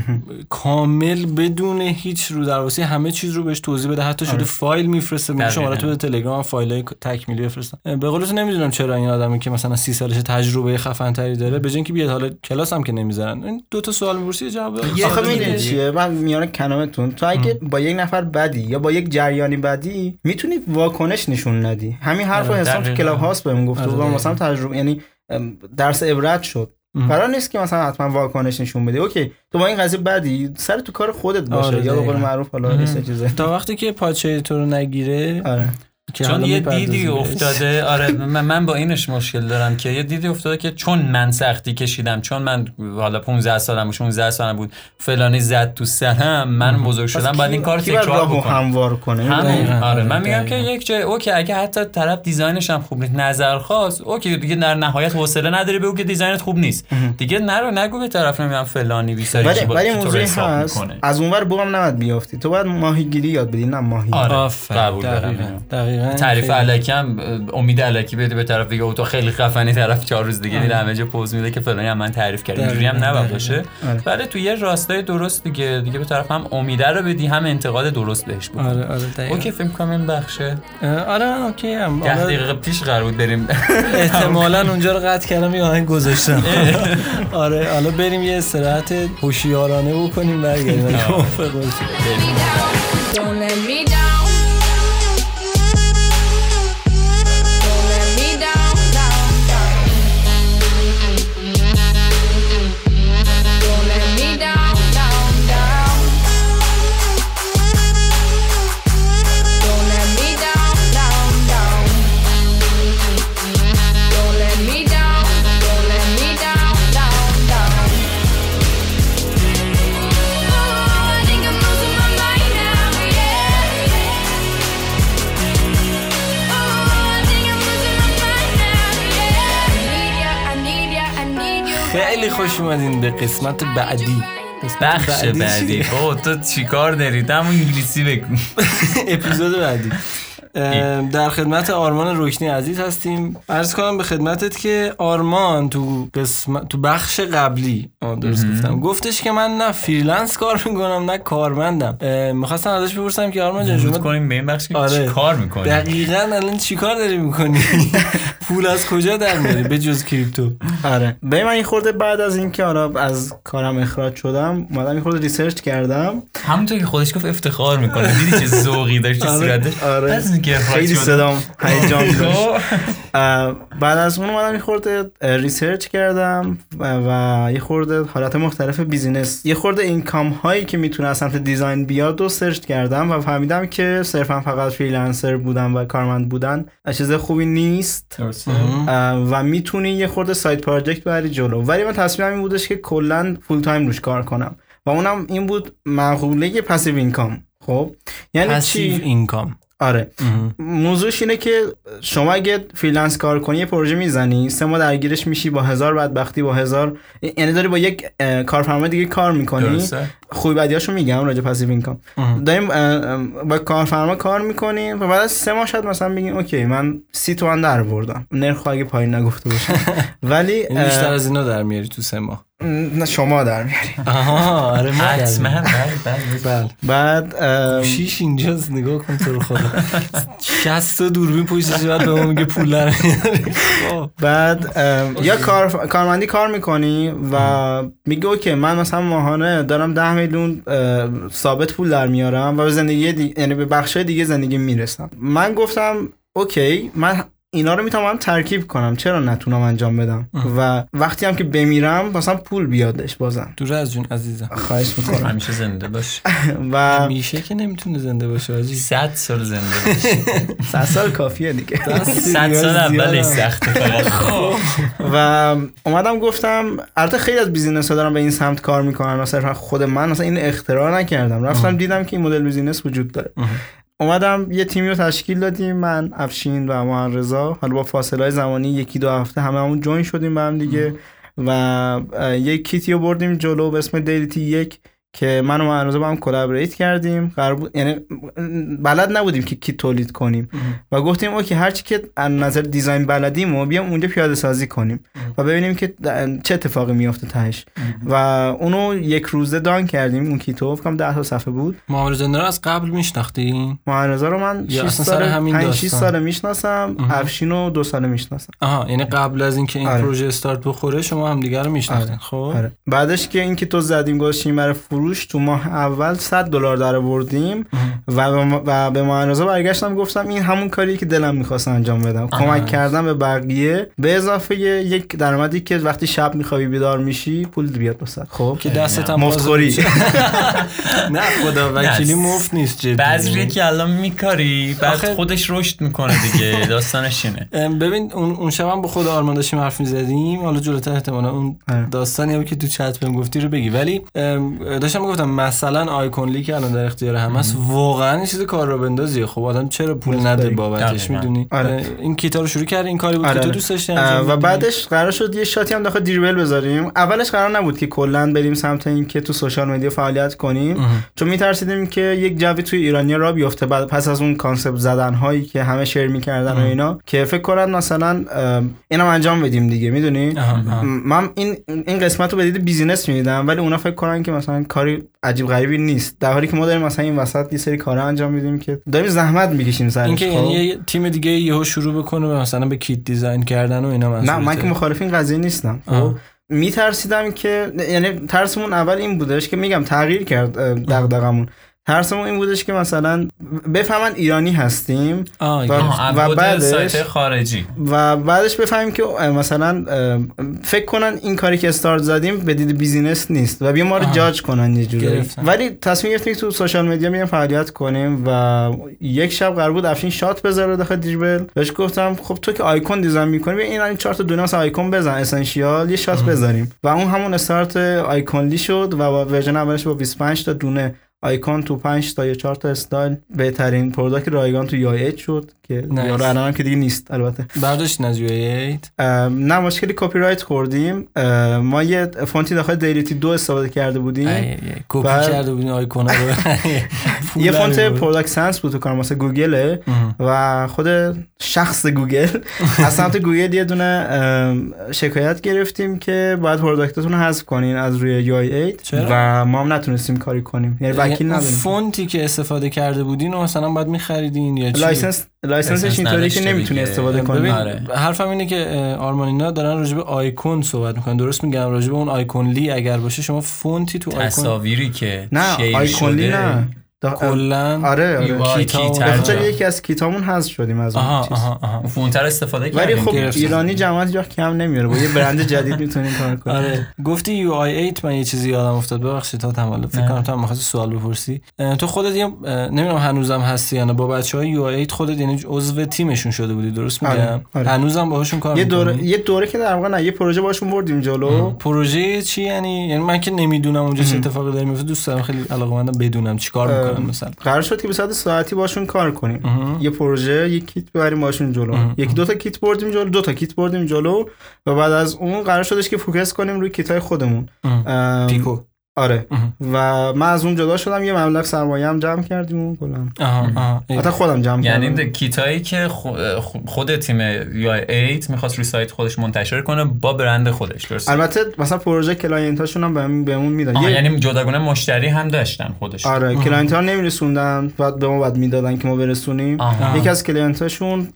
کامل بدون هیچ رو درواسی همه چیز رو بهش توضیح بده. حتی شده فایل میفرسته میگه دقیقاً. شماره تو تلگرام فایل های تکمیلی بفرستم به قول تو نمی‌دونم چرا این آدمی که مثلا سی سالش تجربه خفن تری داره به اینکه بیاد حالا کلاس هم که نمی‌ذارن. این دو تا سوال می‌پرسی یه جواب آخه می‌دونی. چیه؟ من میان کنامتون تو اگه با یک نفر بدی یا با یک جریانی بدی می‌تونی واکنش نشون ندی همین حرف آره، حسام تو. کلاب هاست بهم گفت آره، و دقیقاً. مثلا تجربه یعنی درس عبرت شد. قرار نیست که مثلا حتما واکنش نشون بدی okay تو با این قضیه بدی سر تو کار خودت باشه آره، یا به قول. معروف حالا چیزه تا وقتی که پاچه تو رو نگیره آره چون یه دیدی. افتاده آره من من با اینش مشکل دارم که یه دیدی افتاده که چون من سختی کشیدم چون من حالا 15 سالم و 16 سالم بود فلانی زد تو سرم من بزرگ شدم بعد این کار تکرار بکنم؟ هموار کنه؟ همون دقیقاً، آره من میگم که. یک جای okay اگه حتی طرف design ش هم خوب نیست نظر خواست okay دیگه در نهایت حوصله نداری بگو که design ت خوب نیست. دیگه نرو نگو به طرف نمیگم فلانی بیساری ولی ولی حساب هست از اونور بوم نباید بیافتی. تو باید ماهیگیری یاد بدی نه ماهی. آره. قبول دارم. دقیقاً. دقیقاً تعریف. علکی هم امید علکی بده به طرف دیگه او تو خیلی خفنی طرف چهار روز دیگه میره همه جا پوز میده که فلانی هم من تعریف کرد اینجوری هم نباید دقیقاً. باشه آره. ولی تو یه راستای درست دیگه دیگه به طرف هم امیده رو بدی هم انتقاد درست بهش بکنی آره آره دقیقاً. اوکی فکر کنم این بخشه آره okay هم حالا دقیقه پیش قرار بود بریم [laughs] احتمالا اونجا رو قطع کردم یه آهنگ گذاشتم [laughs] آره حالا بریم یه استراحت هوشیارانه بکنیم برگردیم [laughs] اگه موافق باشی. Don't let me down. خیلی خوش اومدین به قسمت بعدی. بخش بعدی؟ بابا تو چیکار داری؟ همون انگلیسی بگو. [laughs] اپیزود بعدی. در خدمت آرمان رکنی عزیز هستیم. عرض کنم به خدمتت که آرمان تو قسمت تو بخش قبلی درست گفتم. گفتش که من نه freelance کار می‌کنم نه کارمندم. می‌خواستم ازش بپرسم که آرمان جان شما کنیم به این بخش که آره. چی کار می‌کنی؟ دقیقا الان چیکار داری می‌کنی؟ [laughs] پول از کجا در میاری به جز کریپتو؟ آره. به من این خورده بعد از اینکه حالا از کارم اخراج شدم اومدم این خورده ریسرچ کردم. همونطور که خودش گفت افتخار می‌کنه. دیدی چه ذوقی داشت آره، صورتش؟ آره. اینکه اخراج خیلی. صدام هیجان خب. بعد از اون اومدم یه خورده research کردم و, یه خورده حالت مختلف business یه خورده income هایی که می‌تونه از سمت design بیاد و search کردم و فهمیدم که صرفا فقط freelancer بودن و کارمند بودن چیز خوبی نیست. و می‌تونی یه خورده side project بری جلو. ولی من تصمیمم این بودش که کلا full time روش کار کنم. و اونم این بود مقوله passive income خب؟ یعنی passive چی income آره. موضوعش اینه که شما اگه freelance کار کنی یه پروژه می‌زنی سه ماه درگیرش میشی با هزار بدبختی با هزار یعنی داری با یک کارفرما دیگه کار می‌کنی. خوبی بدیاشو میگم راجع passive income داریم با کارفرما کار می‌کنیم و بعد از سه ماه شاید مثلا بگیم okay من سی تومن در بردم نرخ اگه پایین نگفته باشم [laughs] ولی یعنی بیشتر از اینا در میاری تو سه ماه. نه شما در میاری. آها آره ما حتما میاریم. بله بله بله. بعد. شیش اینجاست نگاه کن تو رو خدا. 60 تا دوربین پشتش بعد به ما میگه پول در میاری. خب. بعد اه، یا کار کارمندی کار می‌کنی و میگه okay من مثلا ماهانه دارم ده میلیون اه، ثابت پول در میارم و به زندگی دی... یعنی به بخش دیگه زندگی می‌رسم. من گفتم OK من اینا رو می‌تونم ترکیب کنم. چرا نتونم انجام بدم؟ و وقتی هم که بمیرم مثلا پول بیادش بازم. دور از جون عزیزم. خواهش می‌کنم. همیشه زنده باش. [laughs] و میشه که نمی‌تونه زنده باشه آجی صد سال زنده باش. [laughs] صد سال کافیه دیگه. صد سال اولش سخته فقط. [laughs] و اومدم گفتم البته خیلی از business ها دارن به این سمت کار می‌کنن. و صرفا خود من مثلا این اختراع نکردم. رفتم دیدم که این مدل business وجود داره. اومدم یه تیمی رو تشکیل دادیم من افشین و محمد رضا. حالا با فاصله های زمانی یکی دو هفته همه همون join شدیم به هم دیگه. و یک کیتی رو بردیم جلو به اسم دیلیتی یک. که من و مهنازا با هم collaborate کردیم. قرار بود یعنی بلد نبودیم که کی تولید کنیم. و گفتیم OK هرچی که از نظر design بلدیم و بیام اونجا پیاده سازی کنیم و ببینیم که چه اتفاقی میفته تهش. و اونو یک روزه done کردیم اون کیتو فکر کنم 10 تا صفحه بود. زنده رو از قبل میشناختین مهنازا رو من یا 6 اصلا سر سال همین 5 6 داستان؟ سال می‌شناسم. افشین رو دو سال می‌شناسم. آها یعنی قبل از اینکه این آره. پروژه استارت بخوره شما هم دیگه رو میشناختین. آره. خب. آره. بعدش که اینکه تو زدیم گذاشتیم برای فروش تو ماه اول 100 دلار در بردیم و و به مهندسا برگشتم گفتم این همون کاری که دلم می‌خواست انجام بدم. کمک کردم به بقیه. به اضافه یک درآمدی که وقتی شب میخوابی بیدار میشی پول بیاد وسط. خب. که دستت هم باز مفتخوری. [laughs] نه خدا وکیلی. مفت نیست جدی. بعضی که الان میکاری بعد آخه- خودش رشد می‌کنه دیگه. [laughs] داستانش اینه. ببین اون اون شب هم با خود آرمان داشتیم حرف می‌زدیم. حالا جلوتر احتمالا اون. داستانی هم که تو چت بهم گفتی رو بگی. ولی داشتم می‌گفتم مثلا آیکونلی که الان در اختیار هم هست واقعا این چیز کار رو بندازیه خب آدم چرا پول نده بابتش. می‌دونی؟ آره. این کیتا رو شروع کردی این کاری بود آره، که تو آره. دوست داشتی اه، و؟ بعدش قرار شد یه شاتی هم داخل دیربل بذاریم. اولش قرار نبود که کلا بریم سمت اینکه تو سوشال مدیا فعالیت کنیم. چون میترسیدیم که یک جوی توی ایرانی را بیفته. بعد پس از اون concept زدن هایی که همه share می‌کردن و اینا که فکر کنن مثلا اینم انجام بدیم دیگه. می‌دونی. من این این قسمت رو به دید business می‌دیدم ولی اونا فکر کنن که مثلا کاری عجیب غریبی نیست در حالی که ما داریم مثلا این وسط یه سری کارا انجام میدیم که داریم زحمت می‌کشیم سرش اینکه خب؟ یعنی یه تیم دیگه یهو شروع بکنه مثلا به kit design کردن و اینا نه من؟ که مخالف این قضیه نیستم خب. میترسیدم که یعنی ترسمون اول این بودش که میگم تغییر کرد دغدغمون ترسمون این بودش که مثلا بفهمن ایرانی هستیم آه، و- و بعدش- سایت خارجی. و بعدش بفهمیم که مثلا فکر کنن این کاری که استارت زدیم به دید business نیست و بیا ما رو. جاج کنن یه جوری. ولی تصمیم گرفتیم که تو social media میایم فعالیت کنیم و یک شب قرار بود افشین shot بذاره داخل Dribbble بهش گفتم خب تو که آیکون design می‌کنی بیا این این چهار تا دونه مثلا آیکون بزن essential یه shot بذاریم. و اون همون start Iconly شد و با version اولش با 25 تا دونه آیکون تو 5 تا یا 4 تا استایل بهترین product رایگان تو UI8 شد. که. یارو الان هم که دیگه نیست البته. برداشتین از UI8 ام، نه مشکلی کپی رایت خوردیم. ام، ما یه فونتی داخل دیلیتی دو استفاده کرده بودیم. کپی بعد- کرده بودین آیکونا رو. [laughs] یه فونت. Product Sans بود تو کارم واسه گوگله. و خود شخص گوگل. [laughs] از سمت گوگل یه دونه شکایت گرفتیم که باید product تون رو حذف کنین از روی UI8؟ و ما هم نتونستیم کاری کنیم. یعنی وکیل یعنی نداریم. فونتی که استفاده کرده بودین و مثلا باید میخریدین یا چی؟ license license ش license اینطوری که نمی‌تونی. استفاده کنی ببین آره. حرفم اینه که اه، آرمان اینا دارن راجع به آیکون صحبت می‌کنن درست میگم راجع به اون Iconly اگر باشه شما فونتی تو آیکون تصاویری که نه شیر Iconly شده. نه کلا آره آره. یکی از کتابمون حذف شدیم از اون آها چیز. آها آها. فونت رو استفاده ولی کردیم. خب گرفتم. ایرانی جماعت جا کم نمیاره با یه برند جدید می‌تونیم کار کنیم. آره. گفتی UI8 من یه چیزی یادم افتاد. ببخشید تا تمام فکر. کنم تو هم می‌خواستی سوال بپرسی. تو خودت یه نمی‌دونم هنوزم هستی یا نه. با بچهای UI8 خودت یعنی عضو تیمشون شده بودی درست آره، میگم؟ آره. هنوزم باهاشون کار یه دوره؟ یه دوره که در واقع نه یه پروژه باشون بردیم جلو. پروژه چی یعنی؟ یعنی من که نمی‌دونم اونجا چه اتفاقی داره میفته دوست دارم خیلی علاقه‌مندم بدونم چیکار اه، می‌کنن مثلا. قرار شد که به صورت ساعتی باشون کار کنیم. مهم. یه پروژه یک کیت ببریم باشون جلو. یکی دو تا کیت بردیم جلو دو تا کیت بردیم جلو و بعد از اون قرار شدش که focus کنیم روی کیت های خودمون پیکو. آره. و من از اون جدا شدم یه مبلغ سرمایه هم جمع کردیم و کلا. آها آها. ای. حتی خودم جمع یعنی کردم. ده- کیتایی که خود تیم UI8 می‌خواست روی سایت خودش منتشر کنه با برند خودش درست البته مثلا پروژه client هاشون هم بهمون میدن یه- یعنی جداگونه مشتری هم داشتن خودش آره client ها نمیرسوندن بعد به ما بعد می‌دادن که ما برسونیم. یکی از client هاشون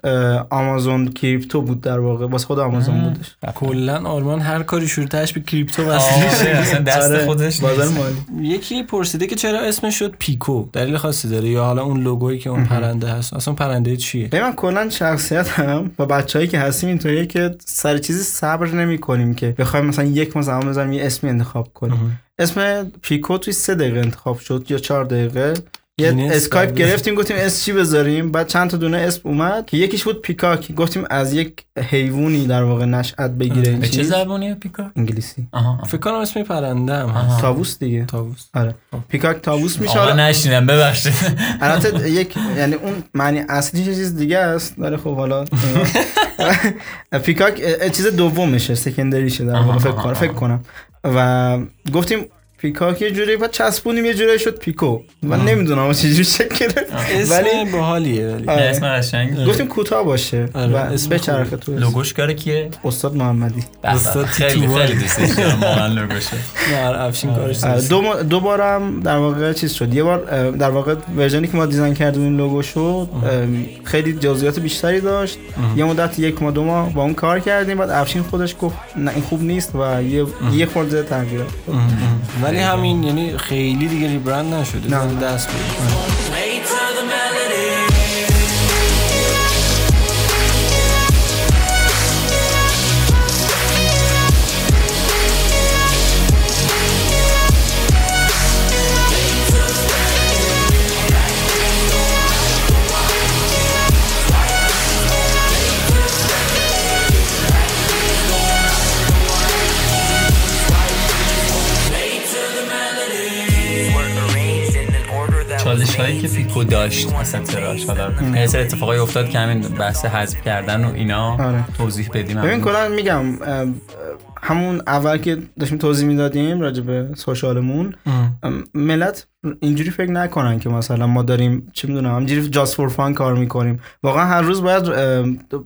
آمازون crypto بود در واقع. واسه خود آمازون بودش. کلا آرمان هر کاری شروعتش به crypto وصل دست آره، خودش بازار نیست. مالی. یکی پرسیده که چرا اسمش شد پیکو؟ دلیل خاصی داره یا حالا اون لوگویی که اون پرنده هست؟ اصلا پرنده چیه؟ ببین من کلا شخصیت هم و بچه‌ای که هستیم اینطوریه که سر چیزی صبر نمی کنیم که بخوایم مثلا یک ما زمان بذاریم یه اسمی انتخاب کنیم. اسم پیکو توی سه دقیقه انتخاب شد یا چهار دقیقه. یه اسکایپ گرفتیم گفتیم اسم چی بذاریم؟ بعد چند تا دونه اسم اومد که یکیش بود peacock. گفتیم از یک حیوانی در واقع نشأت بگیره این به چه چیز. زبونیه پیکا انگلیسی. آها. فکر کنم اسم پرنده هم. هست. تاووس دیگه. تاووس آره. peacock تاووس میشه. آقا حالا نشینم ببخشید. البته یک یعنی اون معنی اصلی چه چیز دیگه است؟ ولی خب حالا [laughs] peacock چیز دومشه secondary شه در واقع فکر کنم فکر کنم. و گفتیم پیکاک یه جوری بعد چسبونیم یه جوری شد پیکو. من نمی‌دونم چجوری شکل. گرفت اسم ولی باحالیه ولی. آره. اسم قشنگ گفتیم کوتاه باشه. آره، و اسم بچرخه تو لوگوش کاره کیه؟ استاد محمدی. استاد خیلی. خیلی دوستش دارم واقعا لوگوشه [laughs] نه آره، افشین کارش. دو, دو بارم در واقع چیز شد. یه بار در واقع ورژنی که ما دیزاین کردیم این لوگو شد خیلی جزئیات بیشتری داشت. یه مدت یک ماه دو ماه با اون کار کردیم بعد افشین خودش گفت نه این خوب نیست و یه یه خورده تغییرات ولی همین یعنی خیلی دیگه ریبرند نشده. نه. دست بود چالش هایی که پیکو داشت مثلا تراش حالا یه سری اتفاقای افتاد که همین بحث حذف کردن و اینا. آره. توضیح بدیم. ببین. کلا میگم همون اول که داشتیم توضیح می‌دادیم راجع به سوشالمون ملت اینجوری فکر نکنن که مثلا ما داریم چی می‌دونم همینجوری جاست فور فان کار می‌کنیم. واقعا هر روز باید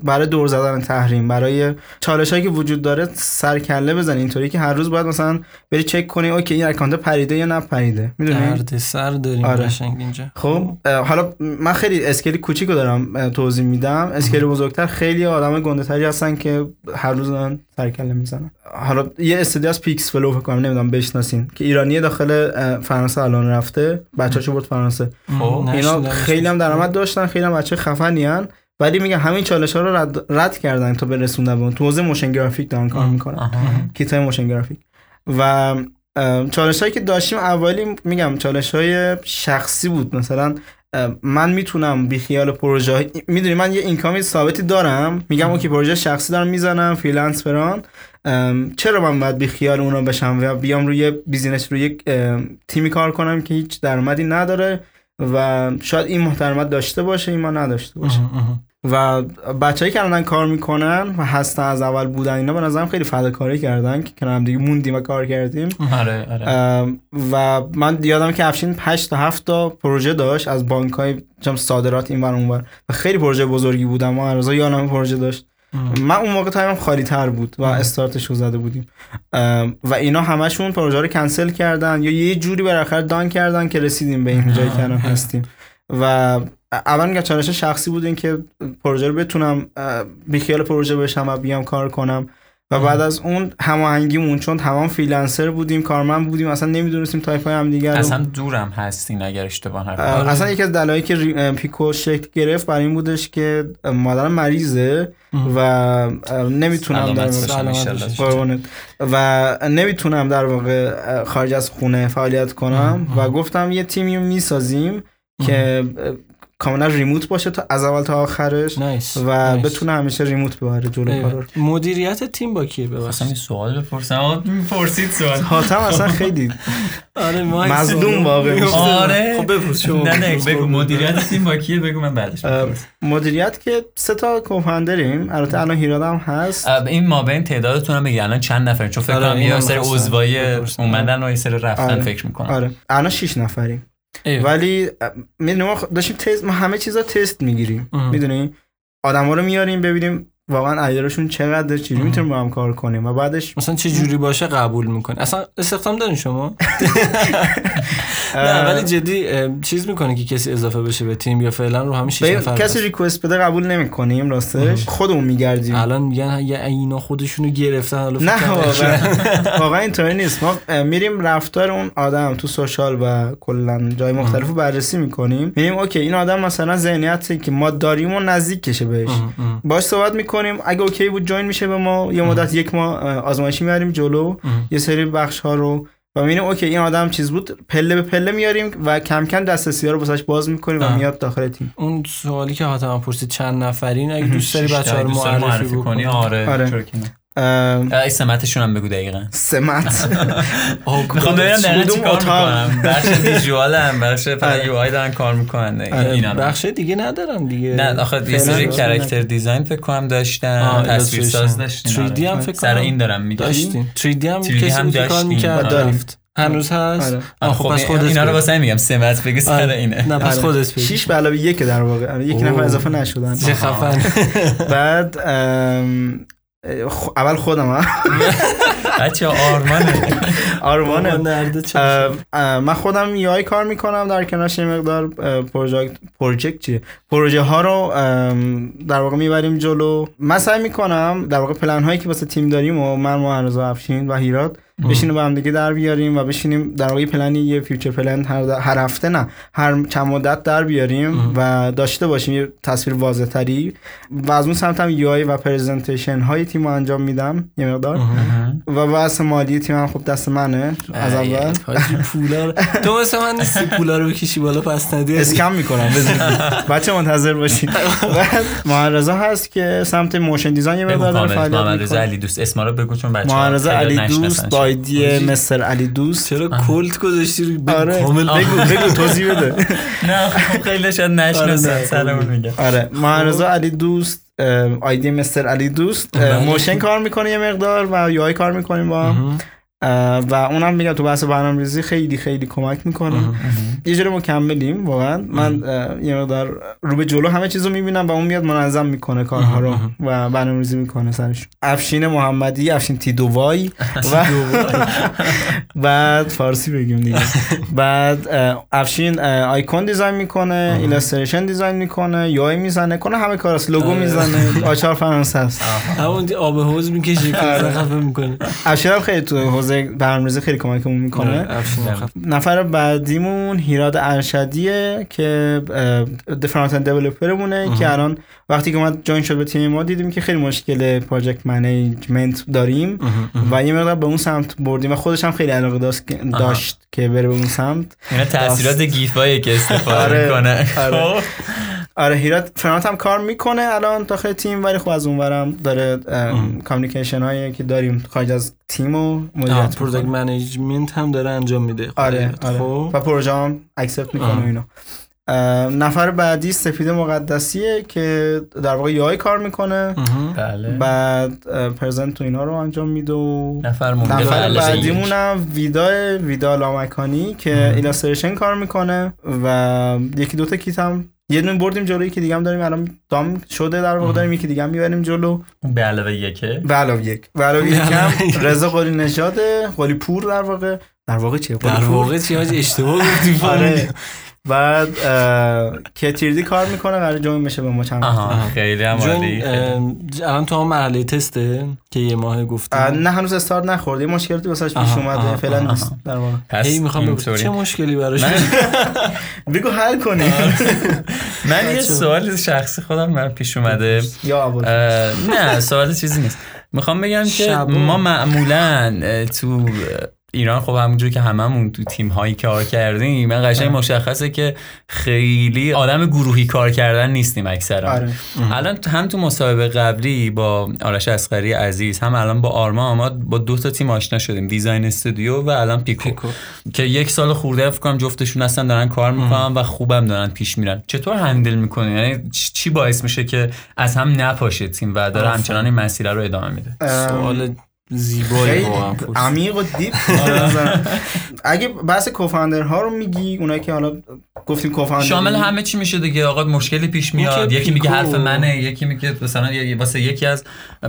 برای دور زدن تحریم برای چالش هایی که وجود داره سرکله بزنی. اینطوری که هر روز باید مثلا بری چک کنی OK این account پریده یا نپریده. می‌دونی؟ درد سر داریم آره. قشنگ اینجا. خب حالا من خیلی scale کوچیکو دارم توضیح میدم. scale بزرگتر خیلی آدم گنده تری هستن که هر روز دارن سرکله می‌زنن حالا یه استودیو از Pixflow فکر کنم نمی‌دونم بشناسین که ایرانی داخل فرانسه الان رفته. بچه‌اشو برد فرانسه. خب. اینا نشنیدمش. خیلی هم درآمد داشتن خیلی هم بچه خفنی هن ولی میگه همین چالش ها رو رد, رد کردن تا برسوندن به تو حوزه motion graphic دارن کار می‌کنن. کیت های motion graphic. و چالش هایی که داشتیم اولی میگم چالش های شخصی بود. مثلا من می‌تونم بی خیال پروژه می‌دونی من یه income ی ثابتی دارم. میگم OK پروژه شخصی دارم می‌زنم freelance فلان چرا من باید بی خیال اونا بشم و بیام روی business روی یک تیمی کار کنم که هیچ درآمدی نداره و شاید این محترمت داشته باشه این ما نداشته باشه و بچه‌ای که الان کار می‌کنن و هستن از اول بودن اینا به نظرم خیلی فداکاری کردن که کنار هم دیگه موندیم و کار کردیم. آره آره. و من یادم که افشین 8 تا 7 تا پروژه داشت از بانک های صادرات این ور اون ور و خیلی پروژه بزرگی بودم ما هر روز یادم پروژه داشت. من اون موقع تایمم خالی تر بود و استارتش رو زده بودیم. و اینا همشون پروژه رو کنسل کردن یا یه جوری بالاخره دان کردن که رسیدیم به این جایی که الان هستیم. و اول میگم چالش شخصی بود این که پروژه رو بتونم بیخیال پروژه بشم و بیام کار کنم. و بعد از اون هماهنگیمون چون تمام freelancer بودیم کارمند بودیم اصلا نمی‌دونستیم تایم های هم دیگه هم دورم هستین اگر اشتباه نکنم. اه، اصلا یکی از دلایلی که پیکو شکل گرفت برای این بودش که مادرم مریضه و نمی‌تونم در واقع-. و نمی‌تونم در واقع خارج از خونه فعالیت کنم. و گفتم یه تیمی می‌سازیم که کاملا ریموت باشه تا از اول تا آخرش نایس و نایس. بتونه همیشه ریموت ببره جلو کارا رو. مدیریت تیم با کیه ببخشید؟ این سوال بپرسم آقا پرسید سوال. حاتم اصلا خیلی آره ما مظلوم واقع میشه. آره. خب بپرس شما. نه نه بپرس. بگو مدیریت تیم با کیه؟ بگو من بعدش. مدیریت که سه تا کوفندریم البته الان هیراد هم هست. این ما بین تعدادتون هم بگی الان چند نفر چون فکر آره، کنم یه می‌خواستم عضوای. اومدن و یه سری رفتن آره. فکر می‌کنم. آره. الان 6 نفریم. ایوه. ولی می‌دونی ما داشتیم تست ما همه چیزا تست می‌گیریم. می‌دونی آدما رو میاریم ببینیم واقعا عیارشون چقدر چجوری می‌تونیم با هم کار کنیم و بعدش مثلا چه جوری باشه قبول می‌کنه اصلا استخدام دارین شما؟ [laughs] نه ولی جدی چیز می‌کنه که کسی اضافه بشه به تیم یا فعلا رو همین 6 ببین، نفر کسی؟ ریکوست بده قبول نمی‌کنیم راستش. خودمون میگردیم. الان میگن یه اینا خودشونو گرفتن حالا نه [laughs] واقعا. اینطوری نیست. ما میریم رفتار اون آدم تو سوشال و کلا جای مختلف رو بررسی می‌کنیم. می‌بینیم اوکی این آدم مثلا ذهنیتی که ما داریم و نزدیک کشه بهش. باش صحبت می‌کنیم اگه OK بود join میشه به ما. یه مدت یک ماه اه، آزمایشی میاریم جلو. یه سری بخش ها رو و می‌بینیم OK این آدم چیز بود. پله به پله میاریم و کم کم دسترسی ها رو واسش باز می‌کنیم و. میاد داخل تیم. اون سوالی که حاتم پرسید چند نفرین؟ اگه دوست داری بچه ها رو معرفی کنی بکنی. آره آره. اه، سمتشون هم بگو دقیقا سمت [laughs] می‌خوام ببینم دقیقا چی کار؟ می‌کنم بخش [laughs] visual هم بخش فقط آره. UI دارن کار می‌کنن آره،. بخش دیگه ندارم دیگه نه آخه یه سری character design فکر کنم داشتن تصویر ساز. داشتین 3D هم آره. فکر سر کنم این دارم میگم داشتین 3D هم 3D کسی هم بود که کار داشتیم. می‌کرد. رفت هنوز هست آره. آه خب پس خودت اینا رو. واسه این میگم سمت بگی سر. اینه نه پس. خودت بگو. 6 به علاوه یک در واقع یک نفر. اضافه نشدن چه خفن بعد اول خودم ها. [laughs] بچه آرمانه. آرمانه. من خودم یای کار می‌کنم در کنارش یه مقدار پروژکت پروژکت چیه؟ پروژه ها رو در واقع می‌بریم جلو. من سعی می‌کنم در واقع پلن هایی که واسه تیم داریم و من معرض افشین و هیراد بشینیم با هم دیگه در بیاریم و بشینیم در واقع یه پلنی یه future plan هر, هر هفته نه هر چند مدت در بیاریم و داشته باشیم. یه تصویر واضح تری و از اون سمت هم UI و presentation های تیم رو انجام میدم یه مقدار. و بحث مالی تیم هم خب دست منه از اول. حاجی پولا تو مثل من نیستی پولا رو بکشی بالا پس ندی scam می‌کنم. [laughs] بچه منتظر باشین. [laughs] بعد مرضیه هست که سمت motion design یه مقدار فعالیت می‌کنه. علی دوست. اسما رو بگو چون بچه مرضیه علی دوست ID. مستر علی دوست. چرا کلت گذاشتی رو آره. کامل بگو بگو توضیح بده. [laughs] نه خب خیلی شاید آره، نشناسن سرمون میگم آره. مرضیه علی دوست ID مستر علی دوست. بله. motion کار می‌کنه یه مقدار و UI کار می‌کنیم با هم. و اونم میگم تو بحث برنامه‌ریزی خیلی خیلی کمک می‌کنه. یه جوری مکملیم واقعا. من یه مقدار رو به جلو همه چیزو می‌بینم و اون میاد منظم می‌کنه کارها رو و برنامه‌ریزی می‌کنه سرش. افشین محمدی افشین تیدووای [laughs] و [laughs] بعد فارسی بگیم دیگه. [laughs] بعد افشین icon design می‌کنه illustration design می‌کنه UI می‌زنه کنه همه کاراست لوگو می‌زنه آچار فرانسه است. همون آب حوض می‌کشی که خفه می‌کنه. افشین هم خیلی تو حوزه برنامه‌ریزی خیلی کمکمون می‌کنه. نفر بعدیمون هیراد ارشدیه که front-end developer مونه که الان وقتی که اومد join شد به تیم ما دیدیم که خیلی مشکل project management داریم و یه مقدار به اون سمت بردیم و خودش هم خیلی علاقه داشت, داشت که بره به اون سمت. اینا تاثیرات گیفایی که استفاده آره، می‌کنه. آره. هیراد front هم کار می‌کنه الان داخل تیم ولی خب از اونورم داره communication هایی که داریم خارج از تیم و مدیریت product می‌کنه. management هم داره انجام میده آره آره. خب. و پروژه هم accept می‌کنه اه، نفر بعدی سپید مقدسیه که در واقع UI کار می‌کنه. بله. بعد پرزنت تو اینا رو انجام میده و نفر نفر بله. بعدیمونم ویدا ویدا لامکانی که ایلاستریشن کار می‌کنه و یکی دوتا کیت هم یه دونه بردیم جلوی که دیگه هم داریم الان دام شده در واقع داریم یکی دیگه هم می‌بریم جلو. به علاوه یکه. به علاوه یک. به علاوه یک هم رضا قلی نژاده قلی پور در واقع. در واقع چیه؟ در؟ واقع چی اشتباه گفتی [laughs] آره. بعد اه، که تیردی کار می‌کنه قرار جوین بشه به ما چند خیلی هم جون عالی الان تو هم مرحله تسته که یه ماه گفتی اه، نه هنوز استارت نخورده یه مشکلاتی واسش پیش اومده فعلا. نیست. در واقع. هی می‌خوام بگم. چه مشکلی براش؟ [laughs] بگو حل کنی [laughs] من یه سوال شخصی خودم من پیش اومده. یا نه سوال چیزی نیست. می‌خوام بگم که. ما معمولا تو ایران خب همونجور که هممون تو تیم هایی کار کردیم من قشنگ مشخصه که خیلی آدم گروهی کار کردن نیستیم اکثرا. آره. الان تو- هم تو مسابقه قبلی با آرش اسقری عزیز هم الان با آرما ما با دو تا تیم آشنا شدیم design studio و الان پیکو, پیکو. که یک سال خورده فکر کنم جفتشون هستن دارن کار می‌کنن و خوبم دارن پیش میرن. چطور handle می‌کنی؟ یعنی چی باعث میشه که از هم نپاشه تیم و داره همچنان این مسیر رو ادامه میده؟ سوال زیبایی. عمیق و deep نظرم. [laughs] اگه بحث کوفاندر ها رو میگی اونایی که حالا گفتیم کوفاندر شامل همه چی میشه دیگه آقا مشکلی پیش میاد یکی میگه حرف منه یکی میگه مثلا واسه یکی از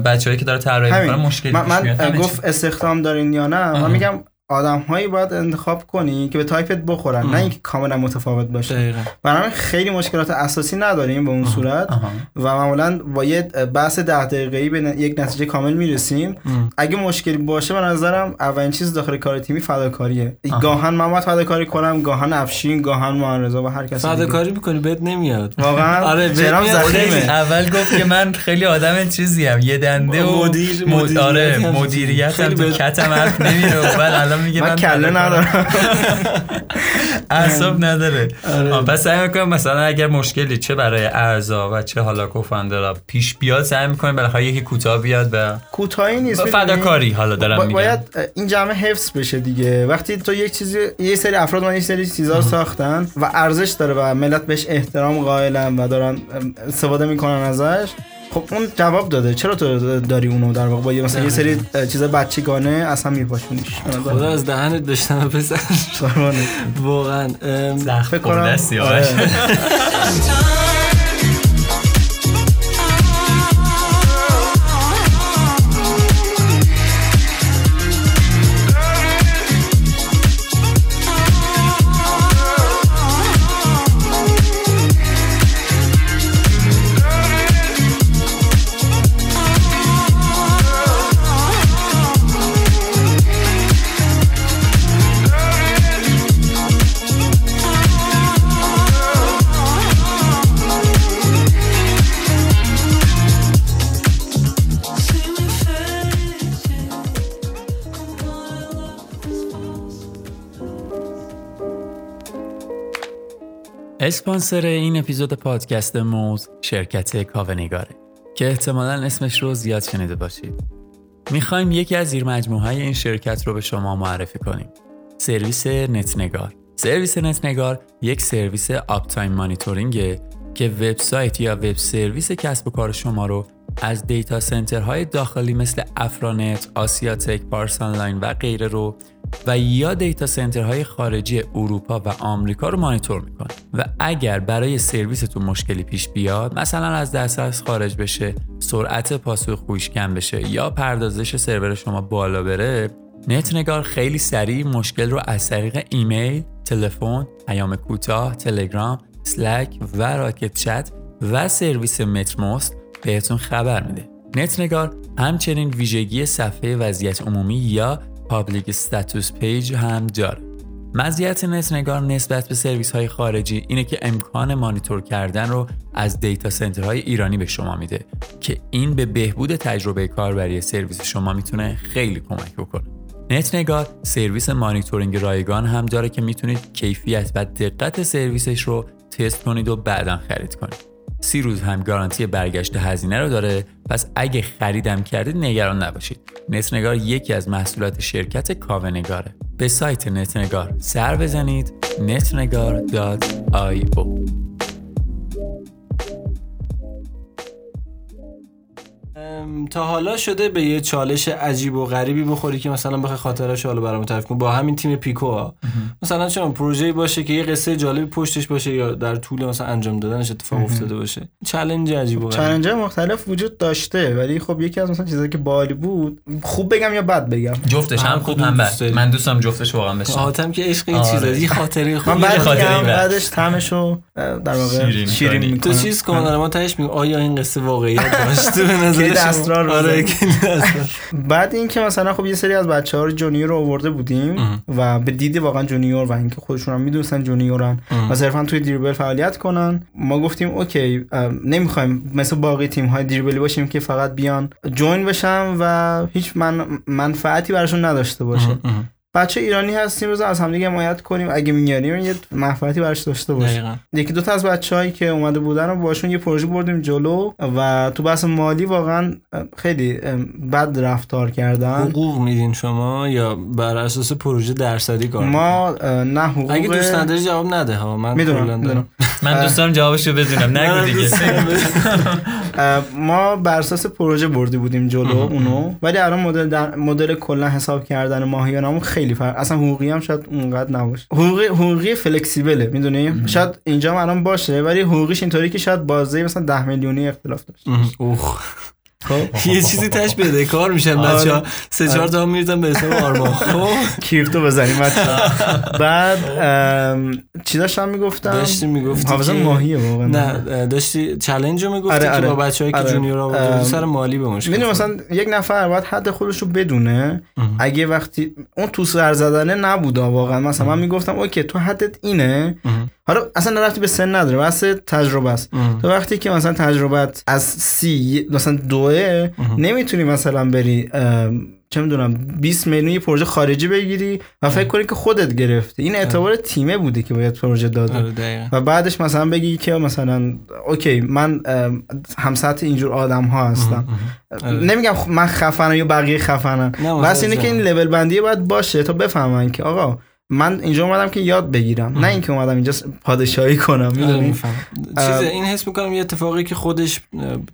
بچه‌هایی که داره طراحی. می‌کنه مشکلی من, پیش من میاد چی. گفت استخدام دارین یا نه من. میگم آدم هایی باید انتخاب کنی که به تایپت بخورن نه اینکه کاملا متفاوت باشه برای خیلی مشکلات اساسی نداریم به اون صورت آها. و معمولا با یه بحث ده دقیقه‌ای به یک نتیجه کامل می‌رسیم. اگه مشکلی باشه به نظرم اولین چیز داخل کار تیمی فداکاریه. گاهن من باید فداکاری کنم گاهن افشین گاهن معرضا و هر کسی. فداکاری می‌کنی بهت نمیاد. واقعا؟ آره، زخیمه. اول گفت که من خیلی آدم چیزی هم یه دنده و مدیر- آره مدیریت هم خیلی کتم حرف نمیره. الان میگه من کله. ندارم [laughs] اعصاب نداره آره. پس سعی می‌کنم مثلا اگر مشکلی چه برای ارزا و چه حالا کوفاندرا پیش بیاد سعی می‌کنیم بالاخره یکی کوتاه بیاد و کوتاهی نیست؟ فداکاری حالا دارم میگم باید این جمع حفظ بشه دیگه وقتی تو یک چیزی یه سری افراد من یه سری چیزا رو ساختن و ارزش داره و ملت بهش احترام قائلن و دارن استفاده می‌کنن ازش خب اون جواب داده. چرا تو داری اونو در واقع با یه مثلا یه سری چیز بچگانه اصلا میپاشونیش؟ خدا از دهنت داشتم پسر. واقعا فکر کنم [laughs] اسپانسر این اپیزود پادکست موز شرکت کاوه‌نگاره که احتمالا اسمش رو زیاد شنیده باشید. می‌خوایم یکی از زیر مجموعه این شرکت رو به شما معرفی کنیم. سرویس نتنگار. سرویس نتنگار یک سرویس uptime monitoring ه که وبسایت یا web service کسب و کار شما رو از data center های داخلی مثل افرانت، آسیاتک، پارس آنلاین و غیره رو و یا data center های خارجی اروپا و آمریکا رو مانیتور می‌کنه و اگر برای سرویستون مشکلی پیش بیاد مثلا از دسترس خارج بشه سرعت پاسخگوییش کم بشه یا پردازش سرور شما بالا بره نتنگار خیلی سریع مشکل رو از طریق ایمیل، تلفن، پیام کوتاه، تلگرام، Slack و Rocket.Chat و سرویس Mattermost بهتون خبر میده. نتنگار همچنین ویژگی صفحه وضعیت عمومی یا public status page هم داره. مزیت نتنگار نسبت به سرویس های خارجی اینه که امکان مانیتور کردن رو از data center های ایرانی به شما میده که این به بهبود تجربه کاربری سرویس شما می‌تونه خیلی کمک بکنه. نتنگار سرویس مانیتورینگ رایگان هم داره که می‌تونید کیفیت و دقت سرویسش رو تست کنید و بعدا خرید کنید. سی روز هم گارانتی برگشت هزینه رو داره. پس اگه خریدم کردید نگران نباشید. نتنگار یکی از محصولات شرکت کاونگاره. به سایت نتنگار سر بزنید. netnegar.io تا حالا شده به یه چالش عجیب و غریبی بخوری که مثلا بخوای خاطرش حالا برام تعریف کنی. با همین تیم پیکو ها. مثلا چون پروژه‌ای باشه که یه قصه جالبی پشتش باشه یا در طول مثلا انجام دادنش اتفاق افتاده باشه. چالش عجیب و غریب. چالنج مختلف وجود داشته ولی خب یکی از مثلا چیزایی که بالی بود خوب بگم یا بد بگم؟ جفتش هم خوب هم. بد. من دوستم جفتش واقعا بشه. حاتم که عشق این آره. چیزا یه خاطره خوب من بعد خاطره. بعدش اه، در واقع شیرین. تو چیز کن آره ما تهش میگم آیا این قصه واقعیت داشته؟ به [laughs] نظر اسرار آره. [laughs] بعد اینکه مثلا خب یه سری از بچه ها رو junior رو آورده بودیم و به دید واقعا junior و اینکه خودشون هم می‌دونستن جونیورن و صرفا توی Dribbble فعالیت کنن ما گفتیم OK نمی‌خوایم مثل باقی تیم های Dribbble ی باشیم که فقط بیان join بشن و هیچ من منفعتی براشون نداشته باشه. بچه ایرانی هستیم بذار از همدیگه حمایت کنیم. اگه میاریم یه منفعتی براش داشته باشه دقیقاً. یکی دو تا از بچه‌هایی که اومده بودن رو باشون یه پروژه بردیم جلو و تو بحث مالی واقعا خیلی بد رفتار کردن. حقوق میدین شما یا بر اساس پروژه درصدی کار ما نه حقوق اگه دوست نداری جواب نده ها من می‌دونم من دوست دارم جوابشو بدونم نگو دیگه. ما بر اساس پروژه بردی بودیم جلو اونو ولی الان مدل در مدل کلا حساب کردن ماهیانمون خیلی فرق اصلا حقوقی هم شاید اونقدر نباشه. حقوقی حقوقی فلکسیبله می‌دونی؟ شاید اینجا هم الان باشه ولی حقوقیش اینطوری که شاید بازه مثلا 10 میلیونی اختلاف داشته اوه. یه چیزی تش بده کار میشن آره. بچه ها سه چهار تا میریزن به حساب آرمان [laughs] خب. کریپتو بزنیم بچه [laughs] بعد چی داشتم می‌گفتم؟ داشتی می‌گفتی حافظه که- ماهیه واقعا. نه داشتی چلنج رو می‌گفتی آره، که آره. با بچه هایی که آره. جونیور بودی سر مالی به مشکل می‌دونی خورد. مثلا یک نفر باید حد خودش رو بدونه. اگه وقتی اون تو سر زدنه نبوده واقعا. مثلا من می‌گفتم اوکی تو حدت اینه. حالا اصلا رفتی به سن نداره بس تجربه است. تو وقتی که مثلا تجربت از سی مثلا دوه نمی‌تونی مثلا بری چه می‌دونم 20 میلیون یه پروژه خارجی بگیری و فکر کنی که خودت گرفتی. این اعتبار تیمه بوده که باید پروژه داده آره و بعدش مثلا بگی که مثلا اوکی من ام، هم سطح اینجور آدم ها هستم نمیگم خ- من خفنم یا بقیه خفنم. بس اینه که این. لول بندی باید باشه تا بفهمن که آقا من اینجا اومدم که یاد بگیرم. نه اینکه اومدم اینجا پادشاهی کنم آره، می‌دونی. چیز این حس می‌کنم یه اتفاقی که خودش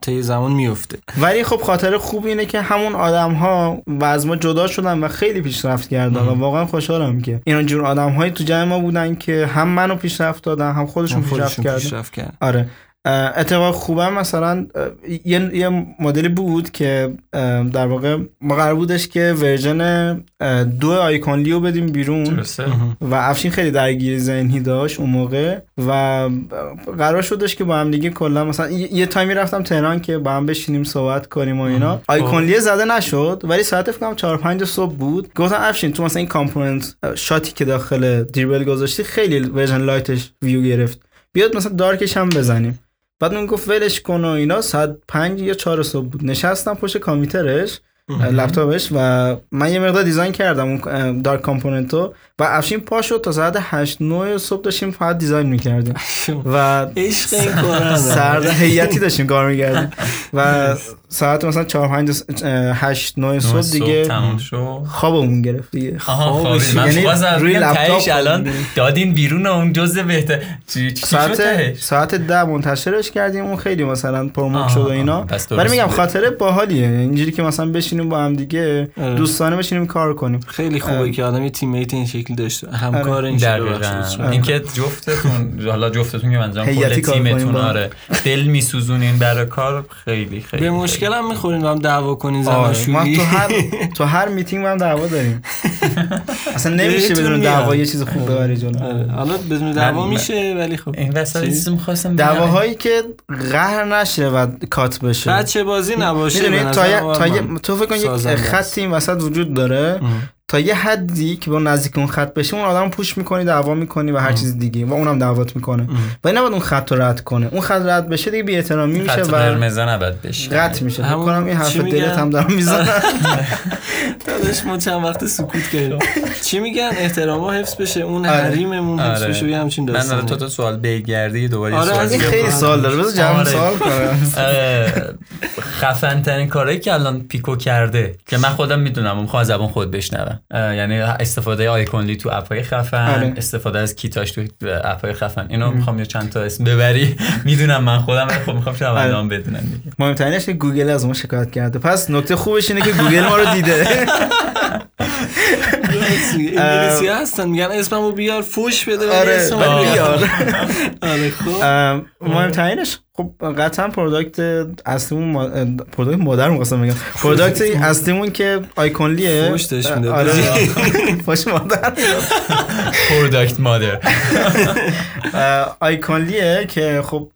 طی زمان میفته ولی خب خاطر خوب اینه که همون آدم ها و از ما جدا شدن و خیلی پیشرفت کردن و واقعا خوشحالم که این جور آدم هایی تو جمع ما بودن که هم منو پیشرفت دادن هم خودشون پیشرفت کردن. پیشرفت کرد آره. اتفاق خوبم مثلا یه, یه مدلی بود که در واقع ما قرار بودش که ورژن دو Iconly و بدیم بیرون و افشین خیلی درگیری ذهنی داشت اون موقع و قرار شدش که با هم دیگه کلا مثلا یه تایمی رفتم تهران که با هم بشینیم صحبت کنیم و اینا. Iconly یه زده نشد ولی ساعت فکر کنم 4 5 صبح بود. گفتم افشین تو مثلا این component shot ی که داخل Dribbble گذاشتی خیلی version light ش view گرفت. بیاد مثلا dark ش هم بزنیم. بعد اون گفت ولش کن و اینا. ساعت 5 یا 4 صبح بود. نشستم پشت کامپیوترش لپتاپش و من یه مقدار design کردم اون dark component و. و افشین پا شد تا ساعت 8 9 صبح داشتیم فقط design می‌کردیم. و عشق این کار سرد هیئتی داشتیم کار می‌کردیم. و ساعت مثلا 4 5 8 9 صبح دیگه تموم شد. خوابمون گرفت دیگه. من یعنی باز روی لپتاپ الان. دادین بیرون اون جزء بهتر. ساعت ساعت ده منتشرش کردیم اون خیلی مثلا promote شد و. اینا. ولی میگم. خاطره باحالیه. اینجوری که مثلا بشینیم با هم دیگه آره. دوستانه بشینیم کار کنیم. خیلی خوبه که آدم یه تیمیت این شکلی داشته همکار این شکلی دقیقاً. بخشش. اینکه جفتتون حالا جفتتون که منظورم کل تیمتون. آره. دل میسوزونین برای کار خیلی خیلی به مشکل هم می‌خورین هم دعوا کنین آره. ما زناشویی تو هر تو هر میتینگ هم دعوا داریم. [laughs] اصلا نمیشه بدون. دعوا یه چیز خوب ببری جلو. آره. حالا بدون دعوا میشه ولی خب. این وسط چی؟ چیزی می‌خواستم دعواهایی که قهر نشه و کات بشه. بچه بازی نباشه تا, تا تو فکر کن یک. خطی این وسط وجود داره. تا یه حدی که با نزدیک اون خط بشه اون آدم پوش می‌کنی دعوا می‌کنی و هر چیز دیگه. و اونم دعوات می‌کنه. ولی نباید اون خط رو رد کنه. اون خط رد بشه دیگه بی احترامی میشه و قرمز نباید بشه. قطع میشه. فکر همون کنم این حرف؟ دلت هم دارم می‌زنم. [laughs] داداش ما چند وقت سکوت کردیم. [laughs] چی میگن؟ احترام حفظ بشه. اون آره. حریممون حفظ آره. بشه یه همچین من داستانه حالا تو تو سوال بگردی دوباره آره، سوال از این دیگه خیلی. سوال داره. بذار جمع آره. سوال کنم. خفن ترین کارهایی که الان پیکو کرده که من خودم می‌دونم و می‌خوام از زبان خود بشنوم. یعنی استفاده Iconly تو اپهای خفن آره. استفاده از کیتاش تو اپهای خفن. اینو می‌خوام یه چند تا اسم ببری. [laughs] می‌دونم من خودم ولی خب می‌خوام شنوندهام بدونن دیگه. مهمترینش که گوگل از ما شکایت کرده. پس نکته خوبش اینه که گوگل ما رو دیده. [laughs] انگلیسی هستن میگن اسممو بیار فوش بده آره اسممو ولی بیار. [laughs] آره خب. مهمترینش خب قطعا product اصلیمون. product مادر می‌خواستم بگم. product اصلیمون که Iconly ه. فوش داشت می‌داد. آره. [laughs] فوش مادر. product مادر. [laughs] Iconly ه که خب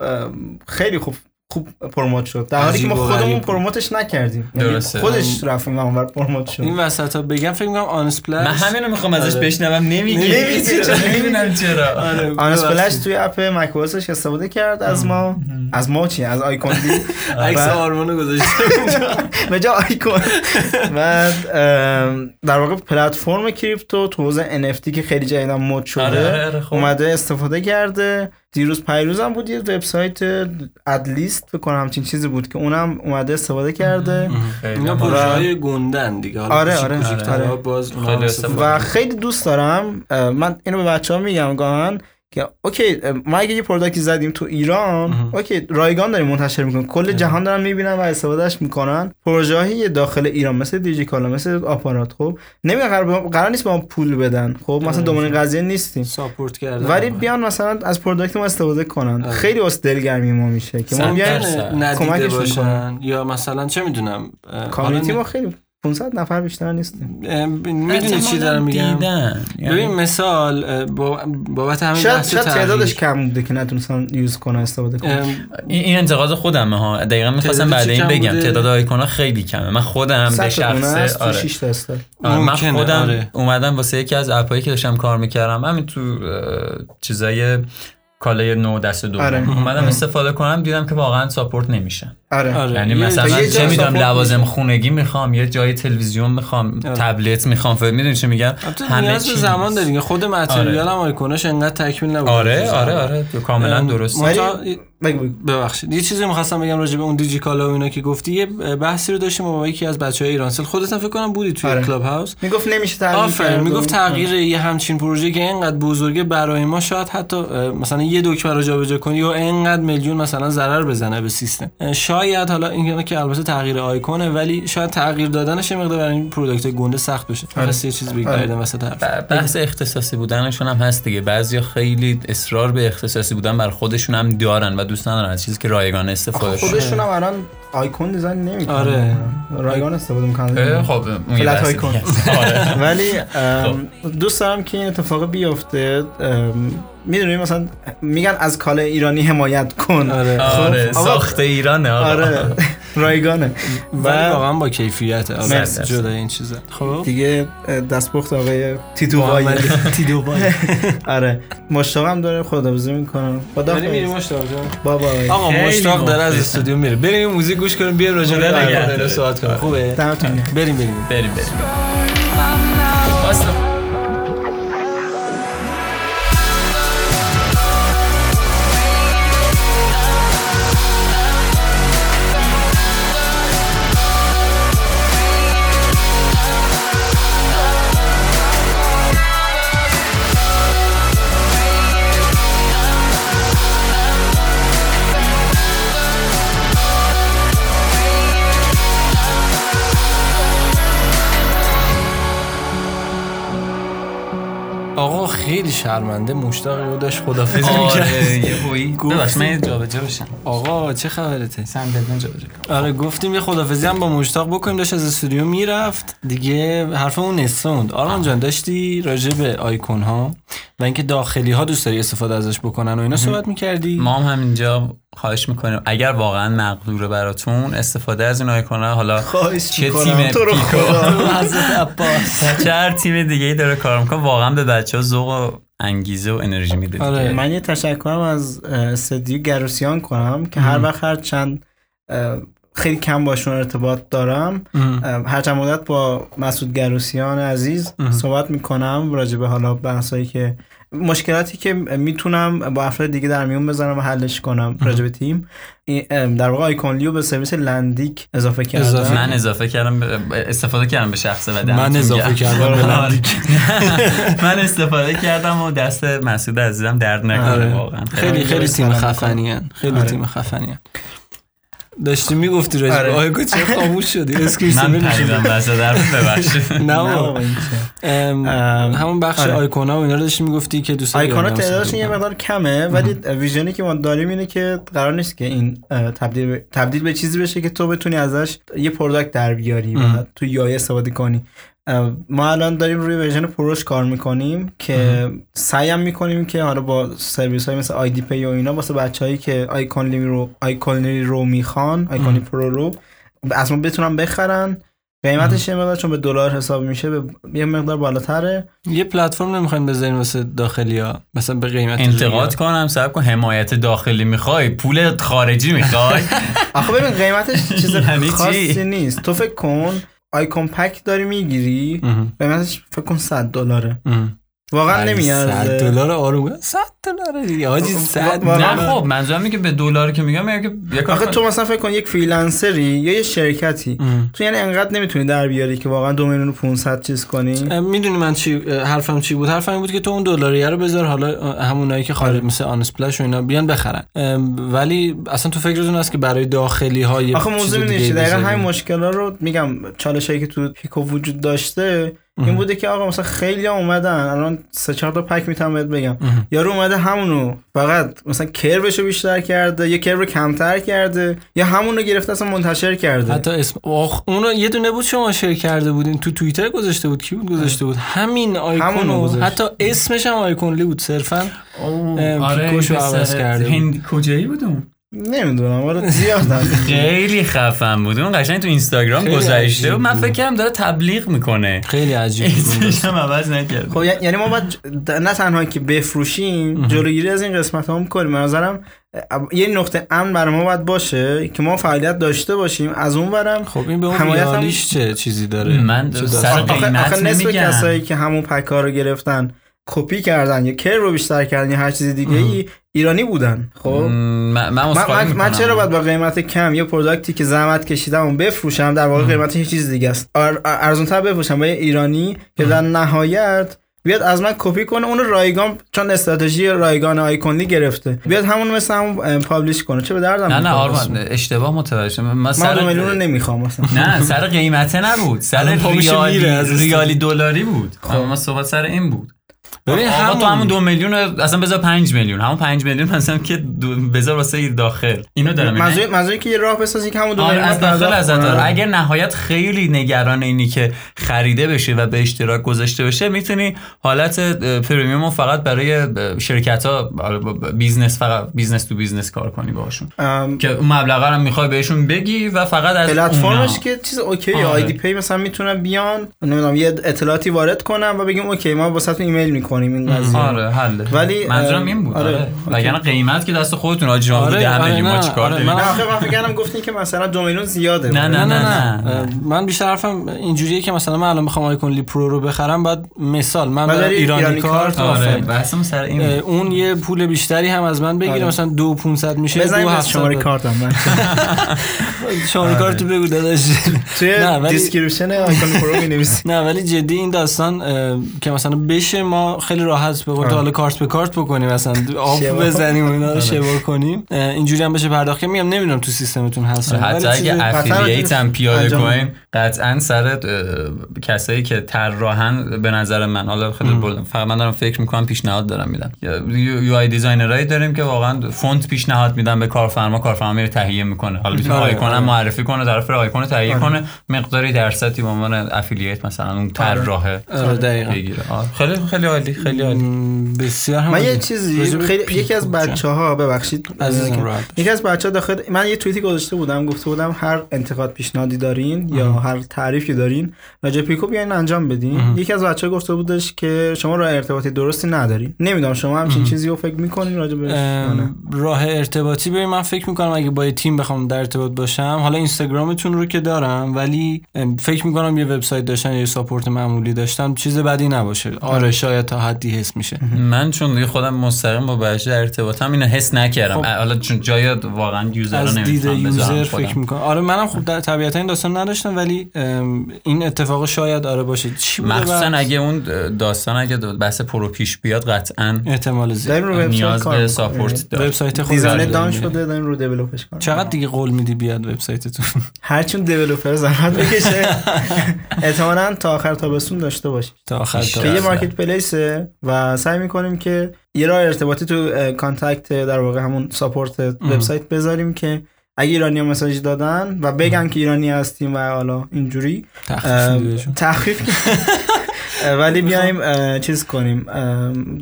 خیلی خوب خوب promote شد. در حالی که ما و خودمون. promote ش نکردیم. یعنی درسته. خودش رفتیم اونور promote شد. این وسط ها بگم فکر می‌کنم آن اسپلش من همینو می‌خوام ازش آره. بشنوم. نمیگی. نمیگی چرا؟ نمی‌دونم چرا. [laughs] آره آن اسپلش ببخشید. توی اپ مک‌اوسش استفاده کرد از ما. از ما چی؟ از آیکونلی [laughs] عکس و- آرمانو گذاشته. [laughs] به جای آیکون. بعد ام، در واقع پلتفرم کریپتو تو حوزه NFT که خیلی جدیدا مد شده آره، آره، آره، خب. اومده استفاده کرده. دیروز پیروز هم بود یه وبسایت ادلیست فکر کنم همچین چیزی بود که اونم اومده استفاده کرده. خیلی اینا پروژه های گندن دیگه حالا آره، آره، آره. باز و خیلی دوست دارم من اینو به بچه ها میگم گاهن که okay ما اگه یه product ی زدیم تو ایران okay رایگان داریم منتشر می‌کنیم. کل جهان دارن می‌بینن و استفادهش می‌کنن. پروژه داخل ایران مثل دیجیکالا مثل آپارات خب نمیگن قرار, قرار نیست به ما پول بدن. خب مثلا دومین قضیه نیستیم. support کردن ولی بیان مثلا از product ما استفاده کنن. آره. خیلی واسه دلگرمی ما میشه که ما صد بیایم درصد. ندیده کمکش باشن. یا مثلا چه می‌دونم کامیونیتی ما خیلی 500 نفر بیشتر نیستیم می‌دونی چی دارم میگم دیدن یعنی ببین مثال اه، با- بابت همین شاید بحث شاید تعدادش. کم بوده که نتونستن یوز کنن استفاده کنن اه، این انتقاد خودمه ها دقیقا می‌خواستم بعد این بگم بوده؟ تعداد آیکونا خیلی کمه من خودم به شخصه آره. 6 تا استار آره، من خودم آره. اومدم واسه یکی از اپایی که داشتم کار می‌کردم همین تو چیزای کالای نو دست دوم آره. اومدم آره. استفاده کنم دیدم که واقعا support نمیشن آره. آره. یعنی مثلا چه می‌دونم لوازم. خونگی می‌خوام یه جای تلویزیون می‌خوام آره. تبلت می‌خوام فکر می‌دونی چی میگم؟ نیاز به زمان داری. دیگه. خود متریال هم آیکوناش انقدر تکمیل نبود آره آره آره. کاملا درست بگو. ببخشید. یه چیزی می‌خواستم بگم راجع به اون دیجی کالا و اینا که گفتی. یه بحثی رو داشتیم با یکی از بچهای ایرانسل خودت هم فکر کنم بودی توی آره. کلاب هاوس می‌گفت نمیشه تغییر آفرین. کرد. می‌گفت تغییر یه همچین پروژه که اینقدر بزرگه برای ما شاید حتی مثلا یه دکمه رو جابجا کنی یا اینقدر میلیون مثلا ضرر بزنه به سیستم. شاید حالا این که البته تغییر آیکونه ولی شاید تغییر دادنش مقدار برای این product گنده سخت بشه آره. پس یه چیز آره. بگیردم وسط حرف بحث اختصاصی بودنشون هم هست دیگه بعضیا خیلی اصرار به اختصاصی بودن بر خودشون هم دارن و دوست ندارن از چیزی که رایگان استفاده شه خودشون هم الان آیکون design نمی‌کنن آره. رایگان استفاده می‌کنن خب فلت آیکون. آره. [laughs] ولی ام، دوست دارم که این اتفاق بیفته می‌دونی مثلا میگن از کالا ایرانی حمایت کن. آره. آره آقا- ساخت ایرانه آقا. آره. رایگانه. ولی و واقعا با کیفیت مرسی. جدا این چیزا. خب؟ دیگه دستپخت آقای تیتو بای [laughs] آره. مشتاقم داره خداحافظی می‌کنم. خدا بریم میریم مشتاق جان. بابا. آقا مشتاق داره از. استودیو میره. بریم موزیک گوش کنیم بیایم راجع به آره، آره. صحبت کنیم. خوبه. بریم بریم. بریم بریم. خیلی شرمنده مشتاق رو داشت خدافظی می‌کرد. آره یه بویی گفت. ببخش من جابجا بشم. آقا چه خبرته؟ صندلی‌م جابجا. آره گفتیم یه خدافظی هم با مشتاق بکنیم داشت از استودیو می‌رفت. دیگه حرفمون نسوند آرمان جان داشتی راجع به آیکون ها و اینکه داخلی ها دوست داری استفاده ازش بکنن و اینا صحبت می‌کردی؟ ما هم همینجا خواهش می‌کنیم. اگر واقعا مقدوره براتون استفاده از این آیکون ها حالا خواهش چه می‌کنم. تیم تو رو پیکو. حضرت [laughs] عباس. چه تیم دیگه ای داره کار می‌کنه. واقعا به بچه ها ذوق انگیزه و انرژی میده آره. من یه تشکرم از اه، استدیو گروسیان کنم که هر وقت هر چند خیلی کم باشون ارتباط دارم. هر چند مدت با مسعود گروسیان عزیز صحبت می‌کنم راجع به حالا بحثایی که مشکلاتی که می‌تونم با افراد دیگه در میون بذارم و حلش کنم راجع به تیم در واقع آیکونلیو به سرویس لندیک اضافه کردم اضافه من اضافه کردم استفاده کردم به شخصه و من اضافه. کردم [laughs] به آره. لندیک. [laughs] من استفاده کردم و دست مسعود عزیزم درد نکنه آره. واقعا خیلی خیلی تیم سلام خفنی هن. خیلی آره. تیم خفنی هن. داشتی می‌گفتی راجع به آره. آیکون چه خاموش شدی؟ [laughs] اسکریپت من پریدم وسط حرف ببخشید. [laughs] نه همون بخش آره. آیکونا و اینا رو داشتی می‌گفتی که دوست آیکونا تعدادشون یه مقدار کمه ولی ویژنی که ما داریم اینه که قرار نیست که این تبدیل به- تبدیل به چیزی بشه که تو بتونی ازش یه product در بیاری و. تو UI استفاده کنی. ما الان داریم روی version pro ش کار می‌کنیم که سعیم می‌کنیم که حالا با سرویس های مثل آیدی پی و اینا واسه بچههایی که Iconly رو Iconly رو می‌خوان Iconly pro رو از ما بتونن بخرن. قیمتش یه مقدار چون به دلار حساب میشه به یه مقدار بالاتره. یه پلتفرم نمی‌خواین بزنین واسه داخلی ها مثلا به قیمت انتقاد کنم صبر کن. حمایت داخلی می‌خوای پول خارجی می‌خوای. [laughs] آخه ببین قیمتش چیز [laughs] یعنی؟ خاصی نیست. تو فکر کن icon pack داری می‌گیری. قیمتش فکر کن 100 دلاره. واقعا نمیارزه 100 دلار آروم 100 دلار دیگه. حاجی 100 واقعا. نه خب منظورم اینه که به دلار که میگم میگم که یک آخه تو مثلا فکر کن یک freelancer ی یا یه شرکتی مهم. تو یعنی انقدر نمی‌تونی در بیاری که واقعا دو میلیون و 500 چیز کنی؟ می‌دونی من چی حرفم چی بود؟ حرفم این بود که تو اون دلاریه رو بذار حالا همونایی که خارج مثل Unsplash و اینا بیان بخرن. ام، ولی اصلا تو فکرتون هست که برای داخلی های آخه موضوع چی؟ دقیقا همین مشکلات رو میگم چالش هایی که تو پیکو وجود داشته این بوده که آقا مثلا خیلی ها اومدن. الان سه چهار تا پک می‌تونم بهت بگم. یارو اومده همونو فقط مثلا کروش رو بیشتر کرده یا کرو رو کمتر کرده یا همونو گرفته اصلا منتشر کرده. حتی اسم آخ اونو یه دونه بود شما شیر کرده بودین. تو توییتر گذاشته بود. کی بود گذاشته بود؟ همین آیکون همونو رو گذاشت. حتی اسمش هم آیکونلی بود صرفا. آره عوض کرده بود. هند کجایی بود اون؟ نمی‌دونم آره [laughs] زیادن خیلی خفن بود. اون قشنگ تو اینستاگرام گذاشته و من. فکر کردم داره تبلیغ می‌کنه. خیلی عجیب بود. هم عوض نکرد. خب یعنی ما باید نه تنها که بفروشیم جلوگیری از این قسمت ها کنیم به نظرم یه نقطه امن برای ما باید باشه که ما فعالیت داشته باشیم. از اون برم خب این به اون حمایت هم- ریالیش چه چیزی داره؟ من سر قیمت آخه نصف نمیگم. کسایی که همون پک ها رو گرفتن کپی کردن یا crack رو بیشتر کردن یا هر چیز دیگه ای ایرانی بودن خب؟ من من من, من. چرا باید با قیمت کم یه product ی که زحمت کشیدم و بفروشم؟ در واقع قیمتش یه چیز دیگه است. ارزون تر بفروشم. با یه ایرانی که در نهایت بیاد از من کپی کنه اون رایگان چون استراتژی رایگان Iconly گرفته. بیاد همون مثل همون اه، publish کنه. چه به دردم نه نه آرمان. اشتباه متوجه. من من سر میلیون نمی‌خوام مثلا. نه سر قیمته نبود. سر ریالی ریالی دلاری بود. خب. ما صحبت سر این بود. ببین همون تو همون دو میلیون اصلا بذار پنج میلیون همون پنج میلیون مثلا که دو- بذار واسه داخل اینو دارم. منظور منظوری که یه راه بسازی که همون دو آره میلیون از داخل. داره اگر نهایت خیلی نگران اینی که خریده بشه و به اشتراک گذاشته بشه می‌تونی حالت premium رو فقط برای شرکت ها business فقط business تو business کار کنی باشون ام، که اون مبلغ رو می‌خوای بهشون بگی و فقط از پلتفرمش. که چیز OK آره. IDPay مثلا می‌تونن بیان نمی‌دونم یه اطلاعاتی وارد کنم و بگیم OK ما واسهتون ایمیل می‌کنیم این قضیه. آره حله. ولی، منظورم این بود. آره. آره, وگرنه قیمت که دست خودتون آجی ما آره، ده آره، میلیون ما چیکار آره، داریم؟ من- آخه من فکر گفتین که مثلا دو میلیون زیاده. نه، نه نه. من بیشتر حرفم اینجوریه که مثلا من الان بخوام Iconly Pro رو بخرم بعد مثال من برم ایرانی, کارت آره. بحثم سر این. اون یه پول بیشتری هم از من بگیره. مثلا دو 500 میشه بزنیم دو از 700 شماره. کارتم من. [laughs] شماره کارت بگو داداش. [laughs] توی نه، ولی- description آیکون pro می نویسی [laughs] نه ولی جدی این داستان که مثلا بشه ما خیلی راحت به آره. حالا کارت به کارت بکنیم مثلا شبا. بزنیم و آره. اینا رو شبا کنیم اینجوری هم بشه پرداخت میگم نمی‌دونم تو سیستمتون هست نه، حتی اگه affiliate هم پیاده کنیم قطعا سر کسایی که طراحن به نظر من حالا خیلی فقط من دارم فکر می‌کنم پیشنهاد دارم میدم UI designer ایی داریم که واقعا فونت پیشنهاد میدن به کارفرما کارفرما میره تهیه می‌کنه حالا می‌تونه آره، آیکون هم آره. معرفی کنه طرف آیکون تهیه کنه مقداری درصدی به عنوان افیلیت مثلا اون طراحه آره، دقیقاً. بگیره آره. خیلی خیلی عالی خیلی عالی. بسیار من. یه چیزی خیلی یکی از؟ بچه ها ببخشید. یکی از بچه ها داخل من یه توییتی گذاشته بودم گفته بودم هر انتقاد پیشنهادی دارین یا هر تعریفی دارین راجع پیکو بیاین انجام بدین. یکی از بچه ها گفته بودش که شما راه ارتباطی درستی ندارین. نمی‌دونم شما همچین چیزی رو فکر می‌کنین راجع بهش؟ راه ارتباطی ببین من فکر می‌کنم اگه با یه تیم بخوام در ارتباط باشم حالا اینستاگرامتون رو که دارم ولی فکر می‌کنم یه وبسایت داشتن یا یه support معمولی داشتن چیز بدی نباشه. آره شاید تا حدی حس میشه. من چون دیگه خودم مستقیم با بچه در ارتباطم اینو حس نکردم. خب. حالا چون جای واقعا user از دید user فکر می‌کنم. آره منم خب در- طبیعتا این داستان نداشتم ولی این اتفاق شاید آره باشه. چی مخصوصا؟ اگه اون داستان اگه بحث pro پیش بیاد قطعا احتمال زیاد. دارین رو وبسایت نیاز کار به. support داره وبسایت خود design داریم done. شده دارین رو developش کار چقدر دیگه قول میدی بیاد وبسایتتون؟ [laughs] هرچون developer زحمت بکشه. [laughs] احتمالاً تا آخر تابستون داشته باشیم تا آخر تا یه. marketplace ه و سعی می‌کنیم که یه راه ارتباطی تو contact در واقع همون support وبسایت بذاریم که اگه ایرانی message دادن و بگن که ایرانی هستیم و حالا اینجوری تخفیف [laughs] ولی بیایم چیز کنیم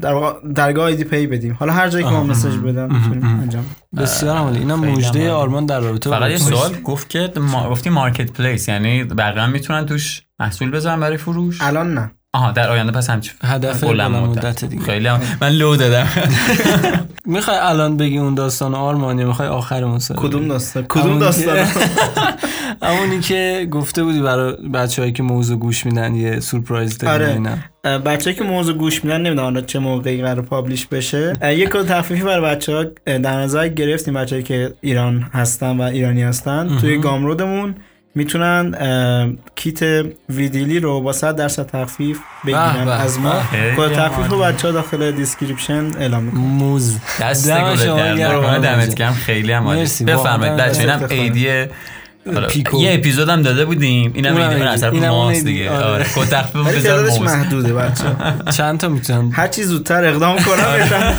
در واقع درگاه IDPay بدیم. حالا هر جایی که ما. message بدم می‌تونیم انجام. بسیار عالی. مژده عالی. آرمان در رابطه با فقط یه. سوال گفت که ما... گفتی marketplace یعنی بقیه می‌تونن توش محصول بذارن برای فروش؟ الان نه. آها در آینده پس همچی هدف بلند مدت. مدت دیگه خیلی هم... من لو دادم [laughs] می‌خوای الان بگی اون داستان آرمان یا می‌خوای آخر مصاحبه کدوم بگی؟ داستان کدوم داستان [laughs] همونی که گفته بودی برای بچه‌هایی که موضوع گوش میدن یه سورپرایز داری آره. اینا. بچه که موضوع گوش میدن نمی‌دونم چه موقعی قرار publish بشه یک کد تخفیفی برای بچه ها در نظر گرفتیم بچه که ایران هستن و ایرانی هستن توی Gumroad مون می‌تونن کیت ویدیلی رو با 100 درصد تخفیف بگیرن از ما. کد تخفیف رو. بچه ها داخل description اعلام می‌کنن. موز. دست گل دمت گرم. خیلی هم عالی. بفرمایید. بچه اینم. ایدی پیکو. یه اپیزود هم داده بودیم. اینم اونم ایدی من ایدی. از طرف اینم اون ماست. دیگه آره. آره. کد تخفیف بذار محدوده بچه چند تا می‌تونم؟ هر چی زودتر اقدام کنم بهتر.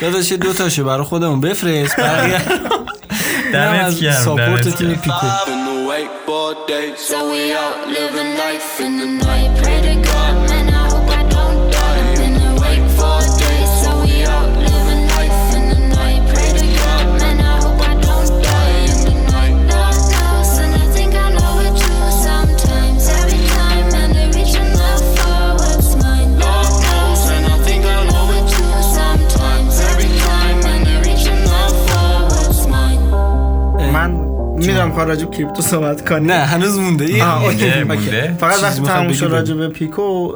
داداش یه دو تاشو برای خودمون بفرست. بقیه [laughs] دمت گرم. ساپورت دمت تیم گرم. پیکو. Days. So we out living life in the night. می‌خواد راجع به کریپتو صحبت کنی. نه هنوز مونده. OK، مونده،. فقط وقتی تموم شد به پیکو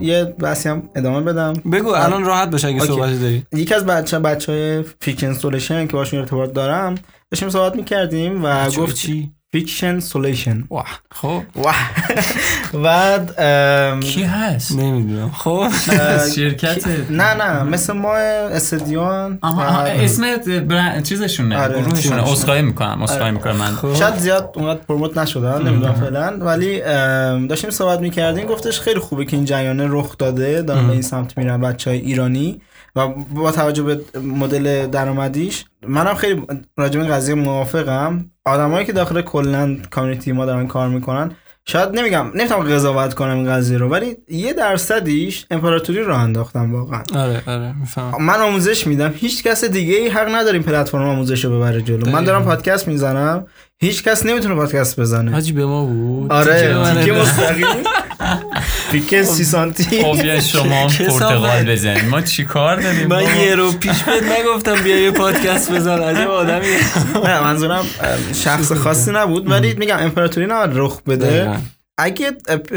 یه بحثی هم ادامه بدم. بگو الان راحت باشه اگه. صحبتی داری. یکی از بچه بچه های فیکشن سولوشن که باشون ارتباط دارم داشتیم صحبت می‌کردیم و گفت چی؟ فیکشن سولوشن واه. خب. واه. [laughs] بعد کی هست؟ نمی‌دونم. خب [laughs] شرکت؟ نه نه مثل ما استودیوان آها آها، اسم برند چیزشونه آره، گروهشونه. چیزشونه. اسخای می‌کنم اسخای می‌کنم من. خب. شاید زیاد اونقدر پروموت نشدن نمی‌دونم فعلا. ولی داشتیم صحبت می‌کردیم گفتش خیلی خوبه که این جریانه رخ داده دارن به این سمت میرن بچه های ایرانی. و با توجه به مدل درآمدیش منم خیلی راجع به قضیه موافقم. آدمایی که داخل کلا کامیونیتی ما دارن کار می‌کنن شاید نمیگم نمی‌تونم قضاوت کنم این قضیه رو ولی یه درصدیش امپراتوری رو انداختم واقعا. آره آره می‌فهمم. من آموزش میدم. هیچ کس دیگه ای حق نداره این پلتفرم آموزش رو ببره جلو. من دارم پادکست می‌زنم. هیچ کس نمی‌تونه پادکست بزنه. حاجی به ما بود. آره. تیکه. مستقیم تیکه سی سانتی. خب بیا شما. [laughs] پرتغال بزنید ما چی کار داریم؟ من؟ یه رو پیش بهت نگفتم بیا یه پادکست بزن. عجب آدمی نه منظورم شخص خاصی نبود ولی میگم امپراتوری نباید رخ بده. اگه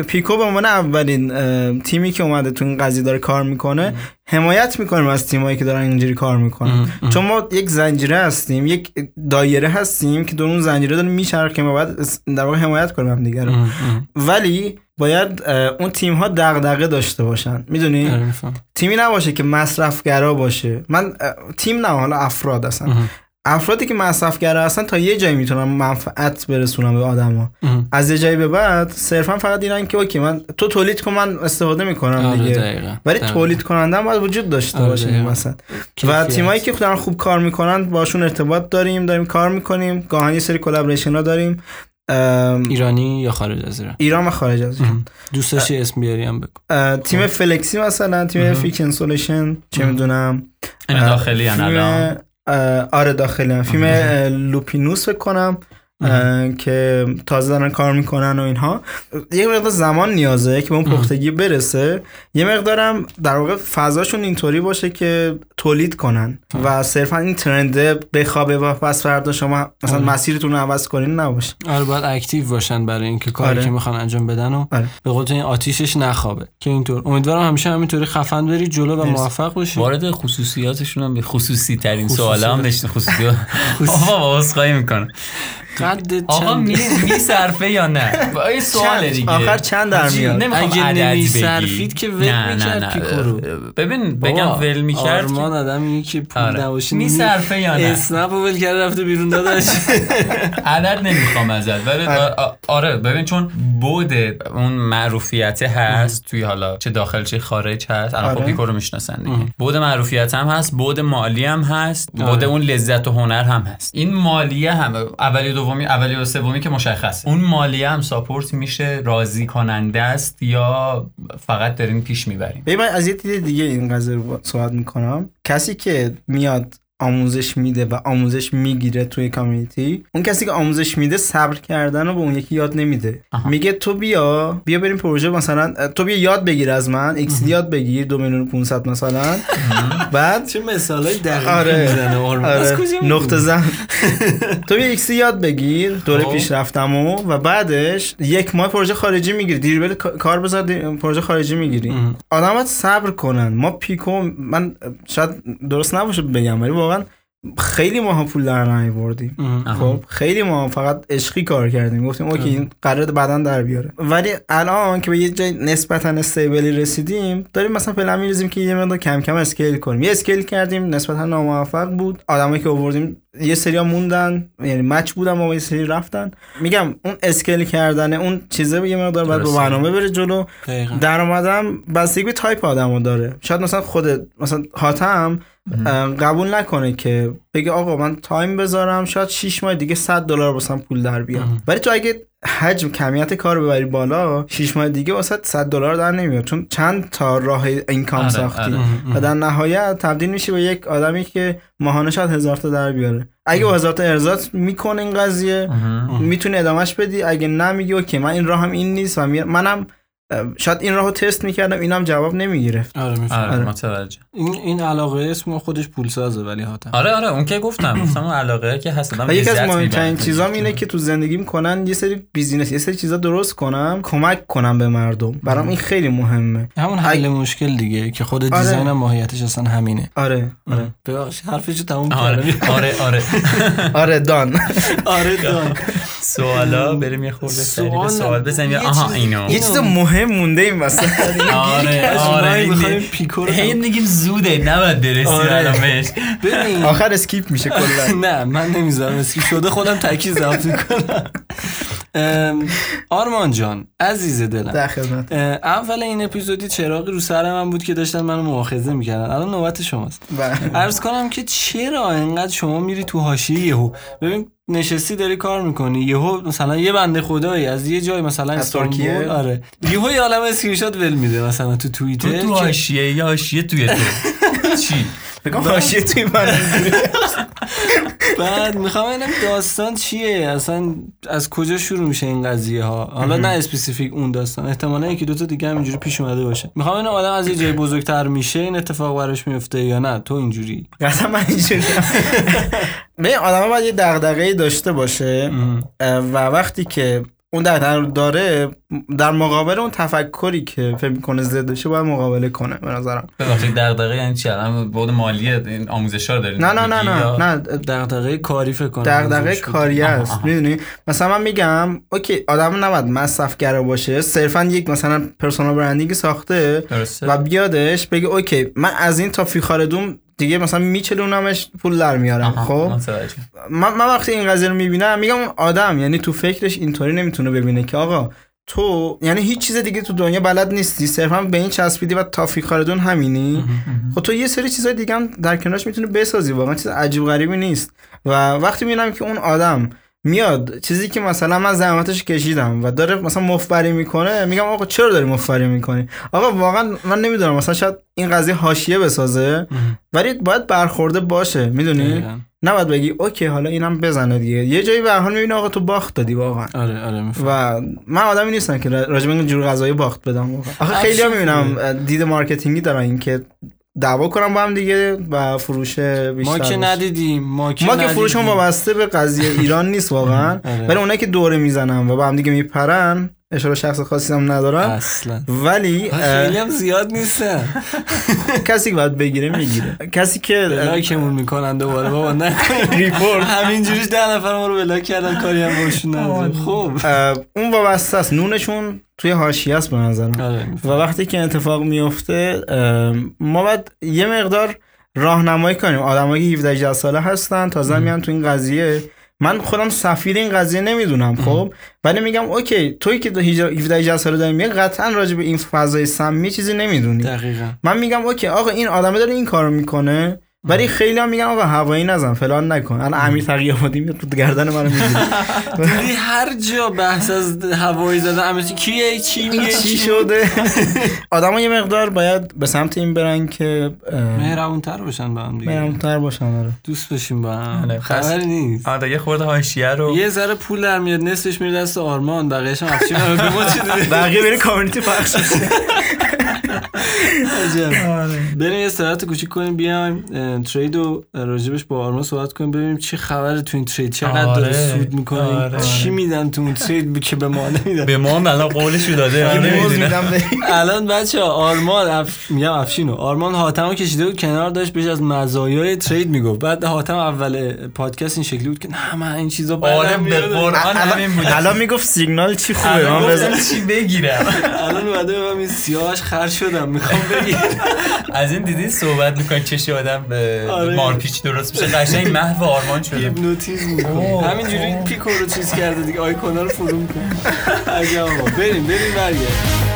پیکو به عنوان اولین تیمی که اومده تو این قضیه داره کار می‌کنه حمایت می‌کنیم از تیمایی که دارن اینجوری کار می‌کنن. چون ما یک زنجیره هستیم یک دایره هستیم که دور اون زنجیره داریم میچرخیم و باید در واقع حمایت کنیم هم دیگه رو. ولی باید اون تیم ها دغدغه داشته باشن. می‌دونی؟ آره تیمی نباشه که مصرفگرا باشه. من تیم نه حالا افراد هستن. افرادی که مصرفگرا هستن تا یه جایی می‌تونن منفعت برسونن به آدما. از یه جایی به بعد صرفا فقط دیدن که OK من تو تولید کن من استفاده می‌کنم آره دیگه. دقیقاً. ولی دقیقاً. تولید کننده هم باید وجود داشته آره، باشه. وسط و. تیمایی که دارن خوب کار می‌کنن باشون ارتباط داریم داریم کار می‌کنیم. گاهن یه سری collaboration ها داریم. ام، ایرانی یا خارج از ایران؟ ایران و خارج از ایران. دوست داشتی اسم بیاری هم بگو. تیم فلکسی مثلا تیم فیکشن سولوشن چه می‌دونم. این داخلی هم آره داخلی هم فیلم لوپینوس فکر کنم. اه، که تازه دارن کار می‌کنن و اینها. یه مقدار زمان نیازه که به اون پختگی برسه. یه مقدارم در واقع فضاشون اینطوری باشه که تولید کنن و صرفا این trend ه بخوابه و پس فردا شما مثلا مسیرتون رو عوض کنین نباشه. آره باید active باشن برای اینکه کاری آره. که می‌خوان انجام بدن و آره. به قول تو این آتیشش نخوابه. که اینطور. امیدوارم همیشه همینطوری خفن بری جلو و. موفق باشی. وارد خصوصیاتشون هم به خصوصی ترین خصوصیات. سوال هم آقا [laughs] عذرخواهی می‌کنم. قد آقا می میصرفه یا نه این سوال؟ دیگه آخر چند در میاد؟ نمی‌خوام اگه. نمیصرفید که ول می‌کرد نه. پیکو رو. ببین بگم ول می‌کرد آرمان آدمیه که پول آره. نباشه می‌صرفه یا نه؟ اسنپ ول کرده رفته بیرون داداش [laughs] عدد نمی‌خوام ازت ولی آ- آره ببین چون بود اون معروفیت هست توی حالا چه داخل چه خارج هست الان خب آره. پیکو رو می‌شناسن دیگه بود معروفیت هم هست بود مالی هم هست بود آره. اون لذت و هنر هم هست این مالیه هم اولی دومی اولی و سومی که مشخصه. اون مالیه هم ساپورت میشه راضی کننده است یا فقط دارین پیش می‌بریم؟ ببین من از یه دید دیگه این قضیه رو صحبت می‌کنم. کسی که میاد آموزش میده و آموزش می‌گیره توی community. اون کسی که آموزش میده صبر کردن رو به اون یکی یاد نمیده. آها. میگه تو بیا بیا بریم پروژه مثلا تو بیا یاد بگیر از من XD یاد بگیر دو میلیون و 500 مثلا. بعد چه مثالای دقیقی آره. آره؟ نقطه زن. [laughs] تو بیا XD یاد بگیر دوره خب. پیش رفتم و, و بعدش یک ماه پروژه خارجی می‌گیری. Dribbble کار بذار پروژه خارجی می‌گیری. آدم باید صبر کنن. ما پیکو من شاید درست نباشه بگم ولی واقعا خیلی ماها پول در نیاوردیم. خب خیلی ما فقط عشقی کار کردیم. گفتیم OK این قرار بعدا در بیاره. ولی الان که به یه جای نسبتا stable ی رسیدیم داریم مثلا پلن میریزیم که یه مقدار کم کم scale کنیم. یه scale کردیم نسبتا ناموفق بود. آدمایی که آوردیم یه سریا موندن یعنی match بودن و یه سری رفتن. میگم اون scale کردن اون چیزه یه مقدار با درسته. برنامه بره جلو. درآمدم بستگی به تایپ آدمو داره. شاید مثلا خودت مثلا حاتم قبول نکنه که بگه آقا من time بذارم شاید 6 ماه دیگه 100 دلار واسم پول در بیاد. ولی تو اگه حجم کمیت کار ببری بالا 6 ماه دیگه واسه 100 دلار در نمیاد. چون چند تا راه income آره، ساختی. آره. و در نهایت تبدیل میشی به یک آدمی که ماهانه شاید هزار تا در بیاره. اگه با هزار تا ارضات می‌کنه این قضیه می‌تونی ادامهش بدی. اگه نمیگی OK من این راهم این نیست و منم شاید این راهو تست می‌کردم اینم جواب نمی‌گرفت. آره می‌فهمم. آره متوجه. این این علاقه اسم خودش پول سازه ولی حاتم. آره آره اون که گفتم گفتم اون علاقه که هست. آدم یکی از مهمترین. چیزام اینه که تو زندگیم کنن یه سری business یه سری چیزا درست کنم کمک کنم به مردم. برام این خیلی مهمه. همون حل مشکل دیگه که خود آره. design هم ماهیتش اصلا همینه. آره آره. ببخشید حرفشو تموم آره کردم. آره آره. [laughs] آره done. آره done. سوالا بریم یه خورده سوال. بزنیم. یه آها اینو. یه چیز مهم مونده این وسط [laughs] آره آره این می‌خوایم پیکو رو هی میگیم زوده نباید برسیم آره. الان بهش. ببین. آخر skip میشه کلا. [laughs] نه من نمی‌ذارم اسکی شده خودم تکی ضبط می‌کنم. آرمان جان عزیز دلم. در خدمت. اول این اپیزودی چراغی رو سر من بود که داشتن منو مؤاخذه می‌کردن. الان نوبت شماست. بله. عرض کنم که چرا انقدر شما میری تو حاشیه یهو؟ ببین نشستی داری کار می‌کنی. یهو مثلا یه بنده خدایی از یه جای مثلا از استانبول ترکیه؟ آره. یهو یه عالم اسکرین شات ول میده مثلا تو توییتر تو تو حاشیه یا حاشیه توی تو. [laughs] چی؟ بگم حاشیه توی من [laughs] بعد می‌خوام ببینم داستان چیه؟ اصلا از کجا شروع میشه این قضیه ها حالا نه specific اون داستان احتمالا یکی دو تا دیگه هم اینجوری پیش اومده باشه. می‌خوام ببینم آدم از یه جای بزرگتر میشه این اتفاق براش میفته یا نه؟ تو اینجوری. [laughs] اصلا من اینجوری [laughs] به آدم باید یه دغدغه‌ای داشته باشه. و وقتی که اون رو داره در مقابل اون تفکری که فکر می‌کنه ضدشه باید مقابله کنه به نظرم. ببخشید دغدغه یعنی چی؟ الان بود مال این آموزشا رو دارین نه نه نه نه. نه دغدغه کاری فکر کنم. دغدغه. کاری است. می‌دونی؟ مثلا من میگم OK آدم نباید مصرفگرا باشه صرفا یک مثلا personal branding ساخته درسته. و بیادش بگه OK من از این تا فیها خالدون دیگه مثلا میچلونمش پول در میارم خب. من, من وقتی این قضیه رو می‌بینم میگم اون آدم یعنی تو فکرش اینطوری نمی‌تونه ببینه که آقا تو یعنی هیچ چیز دیگه تو دنیا بلد نیستی صرفا به این چسبیدی و تا فیخاردون همینی؟ خب تو یه سری چیزای دیگه هم در کنارش می‌تونی بسازی واقعا چیز عجیب غریبی نیست. و وقتی می‌بینم که اون آدم میاد. چیزی که مثلا من زحمتش کشیدم و داره مثلا مفبری می‌کنه میگم آقا چرا داری مفبری می‌کنی؟ آقا واقعا من نمی‌دونم مثلا شاید این قضیه حاشیه بسازه ولی باید برخورده باشه می‌دونی. نباید بگی OK حالا اینم بزنه دیگه. یه جایی به حال می‌بینی آقا تو باخت دادی واقعا. آره آره و من آدمی نیستم که راجع به این جور قضایا باخت بدم واقعا. آخه خیلی افسوس می‌بینم دید marketing ی دارن این که دعوا کنم با هم دیگه و فروش بیشتر ما که. ندیدیم ما که ما که. فروشمون وابسته به قضیه ایران نیست واقعا [laughs] آره. ولی اونایی که دوره می‌زنن و با هم دیگه میپرن اشاره شخص خاصی هم ندارم. اصلا. ولی خیلی هم زیاد نیستن. [laughs] کسی که باید بگیره می‌گیره. کسی که block مون می‌کنن دوباره بابا نکن report [laughs] همینجوریش ده نفر ما رو block کردن کاری هم باشون خب. اون وابسته است. نونشون توی حاشیه است به نظرم. آره و. وقتی که اتفاق میفته ما باید یه مقدار راهنمایی کنیم. آدمایی که 17 18 ساله هستن تازه میان تو این قضیه. من خودم سفیر این قضیه نمی‌دونم خب؟ ولی میگم OK توی که 17 18 ساله داری میگه قطعا راجع به این فضای سمی چیزی نمی‌دونی. دقیقا. من میگم OK آقا این آدمه داره این کارو می‌کنه. ولی خیلی هم میگن آقا هوایی نزن فلان نکن. الان امیر تقی آبادی میاد تو گردن منو می‌گیره. دیدی [laughs] هر جا بحث از هوایی زدن امیتی کیه؟ چی میگه؟ چی شده؟ [laughs] آدم یه مقدار باید به سمت این برن که مهربون تر باشن با هم دیگه. مهرمتر باشن آره. دوست باشیم با هم. آره، خبری نیست. آره یه خورده حاشیه رو یه ذره پول در میاد نصفش میره دست آرمان بقیه‌اش هم افشین. رو [laughs] به ما چی دیده بقیه بره کامیونیتی پخش. بریم یه استراحت کوچیک کنیم بیایم ترید رو راجبش با آرمان صحبت کنیم ببینیم چه خبره تو این ترید چقدر آره. داره سود می‌کنه. آره. چی میدن تو اون ترید که به ما نمیدن؟ به ما هم الان قولش داده الان بچه آرمان اف... میگم افشینو آرمان حاتم کشیده بود کنار داشت بهش از مزایای ترید می‌گفت. بعد حاتم اول پادکست این شکلی بود که نه من این چیزا آره بود. الان می‌گفت سیگنال چی خوبه؟ الان من بزن چی بگیرم. [laughs] الان اومده به من این سیاهش خر شدم می‌خوام بگیرم [laughs] از این دیدی صحبت می‌کنی چشی آدم به آره. مارپیچ درست میشه قشنگ محو آرمان شده هیپنوتیزم می‌کنه. همینجوری پیکو رو چیز کرده دیگه آیکونا رو فرو می‌کنه. [laughs] بریم بریم برگرد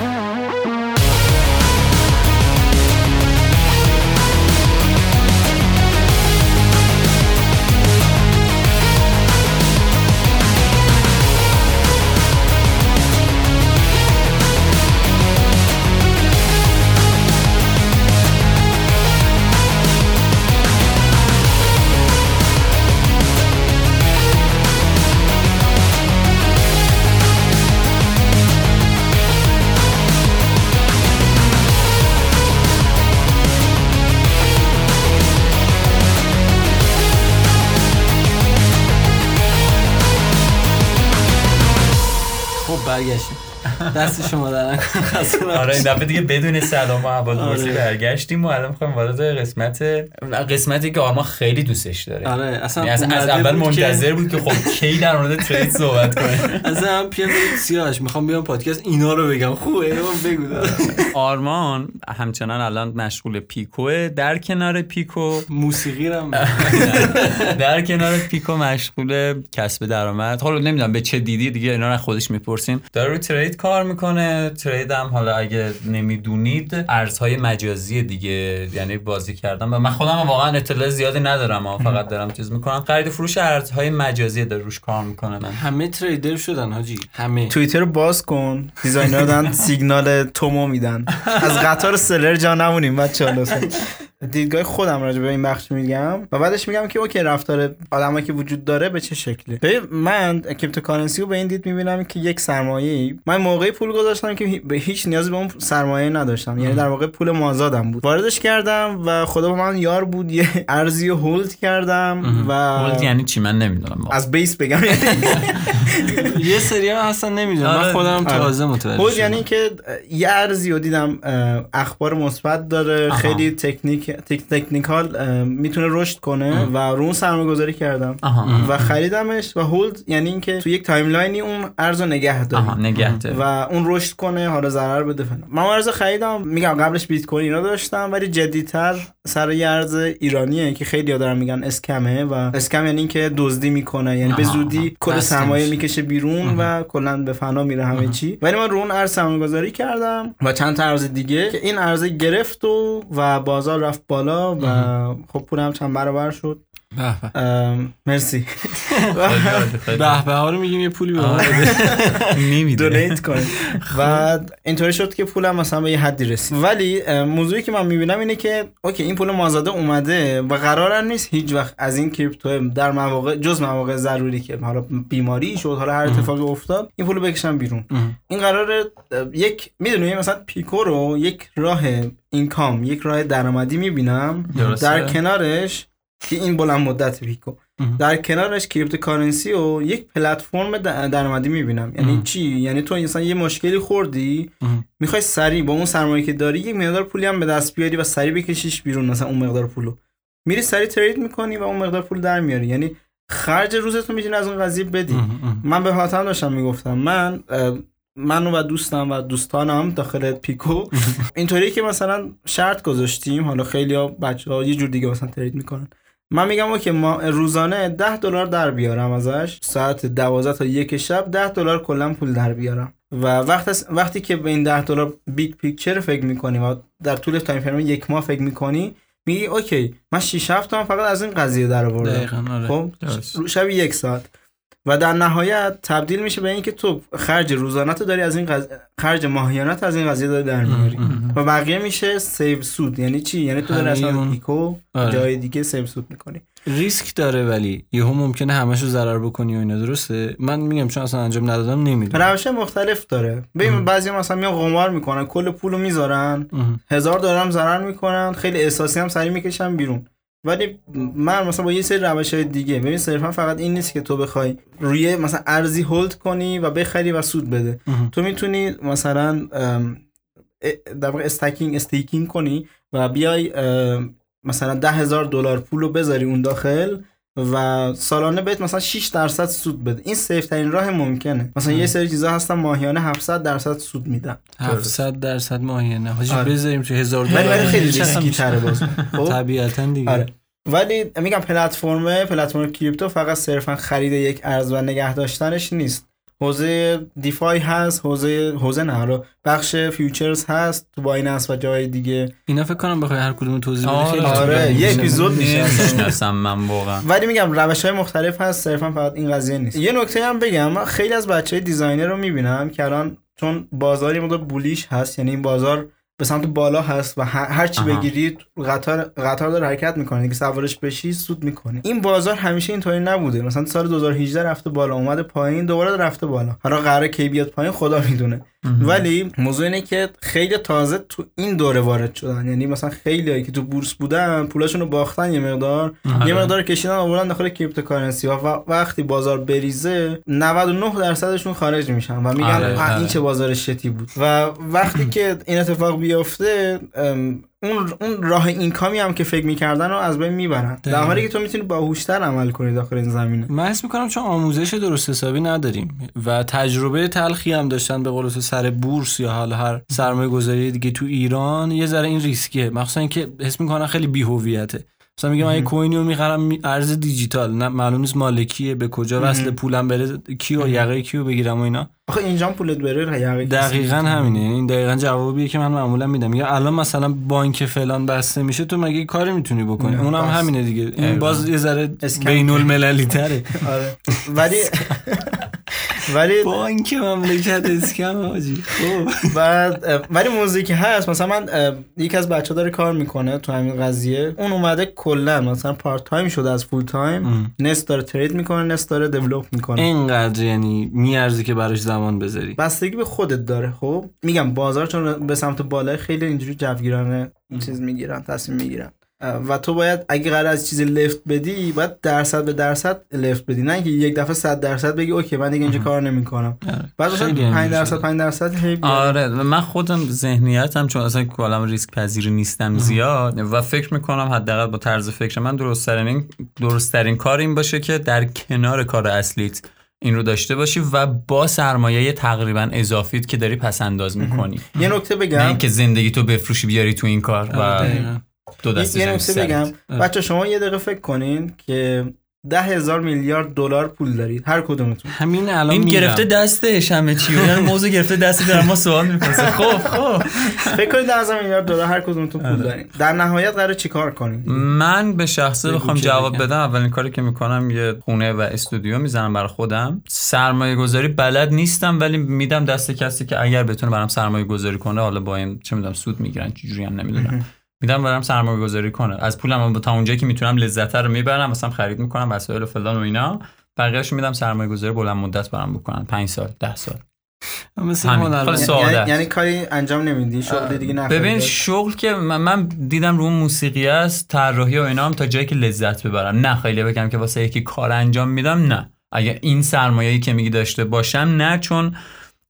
دست شما در. آره این دفعه دیگه بدون سلام و احوالپرسی آره. برگشتیم و الان می‌خوایم وارد قسمت قسمتی که آرما خیلی دوستش داره. آره اصلا یعنی از, اول منتظر بود که خب کی در مورد ترید صحبت کنه. [laughs] اصلا برید سیاهش می‌خوام بیام پادکست اینا رو بگم. خوبه من بگو. آرمان همچنان الان مشغول پیکوه در کنار پیکو. موسیقی رو هم [laughs] در کنار پیکو مشغول کسب درآمد. حالا نمی‌دونم به چه دیدی دیگه اینا رو از خودش می‌پرسیم. داره روی ترید کار می‌کنه ترید هم حالا اگه نمی‌دونید ارزهای مجازی دیگه یعنی بازی کردم و من خودم واقعا اطلاع زیادی ندارم [laughs] فقط دارم چیز می‌کنم. خرید و فروش ارزهای مجازی داره روش کار می‌کنه. من همه trader شدن حاجی همه. توییتر رو باز کن designer دارن سیگنال تومو میدن. از قطار سلر جا نمونیم بچه لطفا. دیدگاه خودم راجع به این بخش میگم. و بعدش میگم که OK رفتار آدمایی که وجود داره به چه شکله ببین من cryptocurrency رو به این دید می‌بینم که یک سرمایه من موقعی پول گذاشتم که به هیچ نیازی به اون سرمایه نداشتم. یعنی در واقع پول مازادم بود. واردش کردم و خدا با من یار بود یه ارزی hold کردم و hold یعنی چی؟ من نمی‌دونم. از base بگم. [laughs] یه سری هم اصلا نمی‌دونم من آره. خودم تازه متوجه شدم. یعنی که یه ارزی رو دیدم اخبار مثبت داره آها. خیلی technic tech technical می‌تونه رشد کنه و رو اون سرمایه گذاری کردم آها و خریدمش و hold یعنی اینکه تو یک timeline ی اون ارز رو نگه داره. و اون رشد کنه حالا ضرر بده فلان من اون ارز خریدم میگم قبلش بیت کوین اینا داشتم ولی جدیتر سر ارز ایرانیه که خیلی ها دارن میگن اسکمه و اسکم یعنی اینکه دزدی می‌کنه. یعنی به زودی کل سرمایه. می‌کشه بیرون و کلا به فنا میره همه چی. ولی من رو اون ارز سرمایه گذاری کردم و چند تا ارز دیگه که این ارز گرفت و و بازار رفت بالا و خب پولم چند برابر شد. مرسی. به به ها رو میگیم یه پولی به ما. بده. نمی‌دونه دونیت کنید و اینطوری شد که پولم مثلا به یه حدی رسید. ولی موضوعی که من می‌بینم اینه که اوکی این پول مازاده اومده و قرارم نیست هیچ وقت از این کریپتو در مواقع جز مواقع ضروری که حالا بیماری شد حالا هر اتفاقی افتاد این پولو بکشم بیرون. این قرار یک می‌دونی مثلا پیکو رو یک راه income یک راه درآمدی می‌بینم. در کنارش که این بلند مدت پیکو در کنارش cryptocurrency و یک پلتفرم درآمدی می‌بینم. یعنی چی؟ یعنی تو مثلا یه مشکلی خوردی می‌خوای سریع با اون سرمایه که داری یک مقدار پولی هم به دست بیاری و سریع بکشیش بیرون مثلا اون مقدار پولو. میری سریع trade می‌کنی و اون مقدار پول در میاری. یعنی خرج روزتو می‌تونی از اون قضیه بدی. من به حاتم داشتم می‌گفتم من اه، من و دوستم و دوستانم داخل پیکو. اینطوری که مثلا شرط گذاشتیم. حالا خیلی ها بچه ها یه جور دیگه مثلا trade می‌کنن. من میگم اوکی ما روزانه 10 دلار در بیارم ازش. ساعت 12 تا یک شب 10 دلار کلا پول در بیارم. و وقت وقتی که به این 10 دلار big picture فکر می‌کنی و در طول time frame یک ماه فکر می‌کنی میگی اوکی من 6 7 تومن فقط از این قضیه در آوردم. آره. خب شب یک ساعت. و در نهایت تبدیل میشه به اینکه تو خرج روزانه داری از این قض... خرج ماهیانت از این قضیه داری در میاری. و بقیه میشه save سود. یعنی چی؟ یعنی تو داری اصلا همین. پیکو آره. جای دیگه save سود می‌کنی. ریسک داره ولی یهو ممکنه همشو ضرر بکنی و اینا درسته؟ من میگم چون اصلا انجام ندادم نمی‌دونم. روش مختلف داره. ببین بعضی مثلا میان قمار می‌کنن کل پولو می‌ذارن. هزار دلار هم ضرر می‌کنن خیلی احساسی هم سری می‌کشن بیرون. ولی من مثلا با یه سری روش های دیگه ببین صرفا فقط این نیست که تو بخوای روی مثلا ارزی hold کنی و بخری و سود بده. تو می‌تونی مثلا در واقع staking staking کنی و بیای مثلا ده هزار دلار پول رو بذاری اون داخل و سالانه بهت مثلا 6 درصد سود بده. این safe ترین راه ممکنه. مثلا یه سری چیزا هستن ماهیانه 700 درصد سود میدن. 700 درصد ماهیانه. حاجی آره. بذاریم هزار ولی دلار ولی خیلی ریسکی؟ تره باز. [laughs] خب؟ طبیعتا دیگه. آره. ولی میگم پلتفرم پلتفرم crypto فقط صرفا خرید یک ارز و نگه داشتنش نیست. حوزه DeFi هست حوزه حوزه نه. حالا بخش futures هست تو Binance و جای دیگه. اینا فکر کنم بخوای هر کدوم توضیح آره، خیلی آره، یه. اپیزود میشه من واقعا. ولی میگم روش های مختلف هست صرفا فقط این قضیه نیست. یه نکته هم بگم من خیلی از بچه designer رو می‌بینم که الان چون بازار یه مقدار bullish هست یعنی این بازار به سمت بالا هست و هر چی. بگیرید قطار قطار داره حرکت می‌کنه. که سوارش بشی سود می‌کنه این بازار همیشه اینطوری نبوده. مثلا سال 2018 رفته بالا اومده پایین دوباره رفته بالا. حالا قراره کی بیاد پایین خدا می‌دونه. ولی موضوع اینه که خیلی تازه تو این دوره وارد شدن. یعنی مثلا خیلی که تو بورس بودن پولاشون رو باختن یه مقدار. یه مقدار کشیدن آوردن داخل cryptocurrency و وقتی بازار بریزه 99 درصدشون خارج میشن و میگن آره، "آه، این آره. چه بازار shit ی بود. و وقتی که این اتفاق بیفته اون اون راه income ی هم که فکر می‌کردن رو از بین می‌برن. در حالی که تو می‌تونی باهوشتر عمل کنی داخل این زمینه. من حس می‌کنم چون آموزش درست حسابی نداریم و تجربه تلخی هم داشتن به قول سر بورس یا حالا هر سرمایه گذاری دیگه تو ایران یه ذره این ریسکیه. مخصوصا اینکه حس می‌کنن خیلی بی‌هویته. مثلا میگه من یه کوینی رو می‌خرم می- ارز دیجیتال. نه معلوم نیست مالکیه به کجا وصل پولم بره کیو یقه کیو بگیرم و اینا. آخه اینجا پولت بره یقه دقیقا. همینه. این دقیقا جوابیه که من معمولا میدم. یا الان مثلا بانک فلان بسته میشه تو مگه کاری می‌تونی بکنی؟ اونم. همینه دیگه. این باز یه ذره بین المللی تره. [laughs] آره. ولی [laughs] ولی بانک مملکت scam حاجی خب. بعد ولی موضوعی که هست. مثلا من یکی از بچه داره کار می‌کنه تو همین قضیه. اون اومده کلا مثلا part time شده از full time نصف داره trade می‌کنه نصف داره develop می‌کنه. اینقدر یعنی میارزی که براش زمان بذاری. بستگی به خودت داره خب. میگم بازار چون به سمت بالا خیلی اینجوری جوگیرانه چیز می‌گیرن تصمیم می‌گیرن. و تو باید اگه قرار از چیزی لفت بدی باید درصد به درصد لفت بدی. نه اینکه یک دفعه 100 درصد بگی اوکی من دیگه اینجا کار نمی‌کنم. بعد مثلا خیلی 5 اینجوری درصد شده. 5 درصد. آره من خودم ذهنیتم چون اصلا کلام ریسک پذیر نیستم زیاد و فکر می‌کنم حداقل با طرز فکر من درست ترین درست ترین کار این باشه که در کنار کار اصلیت این رو داشته باشی و با سرمایه تقریبا اضافیت که داری پس انداز می‌کنی. یه نکته نه بگم. اینکه زندگی تو بفروشی بیاری تو این کار و آره،. دو یه- دسته یه نکته. بگم. آره. بچه شما یه دقیقه فکر کنین که ده هزار میلیارد دلار پول دارید. هر کدومتون. همین الان این میرم. گرفته دستش همه چی. یعنی [laughs] موضوع گرفته دست در ما سوال می‌پرسه [laughs] خب خب. فکر کنید ده هزار میلیارد دلار هر کدومتون آره. پول دارین. در نهایت قرار چیکار کنین؟ من به شخصه بخوام جواب. بدم. اولین کاری که می‌کنم یه خونه و استودیو می‌زنم برای خودم. سرمایه گذاری بلد نیستم ولی میدم دست کسی که اگر بتونه برام سرمایه گذاری کنه حالا با این چه می‌دونم سود می‌گیرن چجوری هم نمی‌دونم. میدم برام سرمایه گذاری کنه از پولم تا اونجایی که می‌تونم لذت رو می‌برم مثلا خرید می‌کنم وسایل و فلان و اینا. بقیه‌اش میدم سرمایه گذاری بلند مدت برام بکنن. 5 سال 10 سال. مثل یعنی. یعنی کاری انجام نمیدی شغل دیگه نه ببین شغل که من, من دیدم رو موسیقی است طراحی و اینا هم تا جایی که لذت ببرم. نه خیلی بگم که واسه یکی کار انجام میدم نه. اگه این سرمایه‌ای که میگی داشته باشم نه چون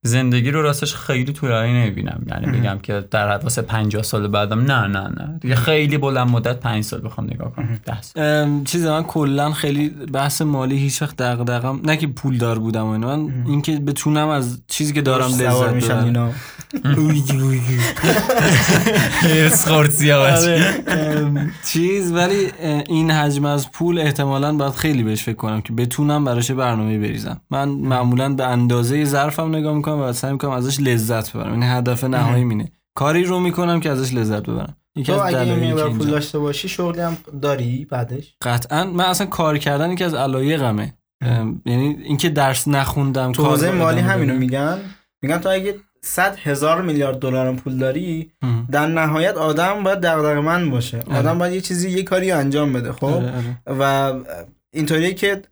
زندگی رو راستش خیلی طولانی نمی‌بینم. یعنی بگم که در واسه 50 سال بعدم نه نه نه. دیگه خیلی بلند مدت 5 سال بخوام نگاه کنم. 10 سال. ام، چیز من کلا خیلی بحث مالی هیچ وقت دغدغم نه که پول دار بودم و اینا من اینکه بتونم از چیزی که دارم لذت میشن ببرم. اینا. آره، چیز ولی این حجم از پول احتمالا باید خیلی بهش فکر کنم که بتونم براش برنامه بریزم. من معمولا به اندازه ظرفم نگاه می‌کنم و سعی می‌کنم ازش لذت ببرم. این هدف نهایی مینه. کاری رو می‌کنم که ازش لذت ببرم. یکی از اگه پول داشته باشی شغلی هم داری بعدش؟ قطعا. من اصلا کار کردن یکی از علایقمه. یعنی اینکه درس نخوندم تو حوزه مالی همینو. میگن. میگن تو اگه 100 هزار میلیارد دلار پول داری ام. در نهایت آدم باید دغدغه‌مند باشه. آدم باید یه چیزی یه کاری انجام بده خب؟ آره، آره. و اینطوریه که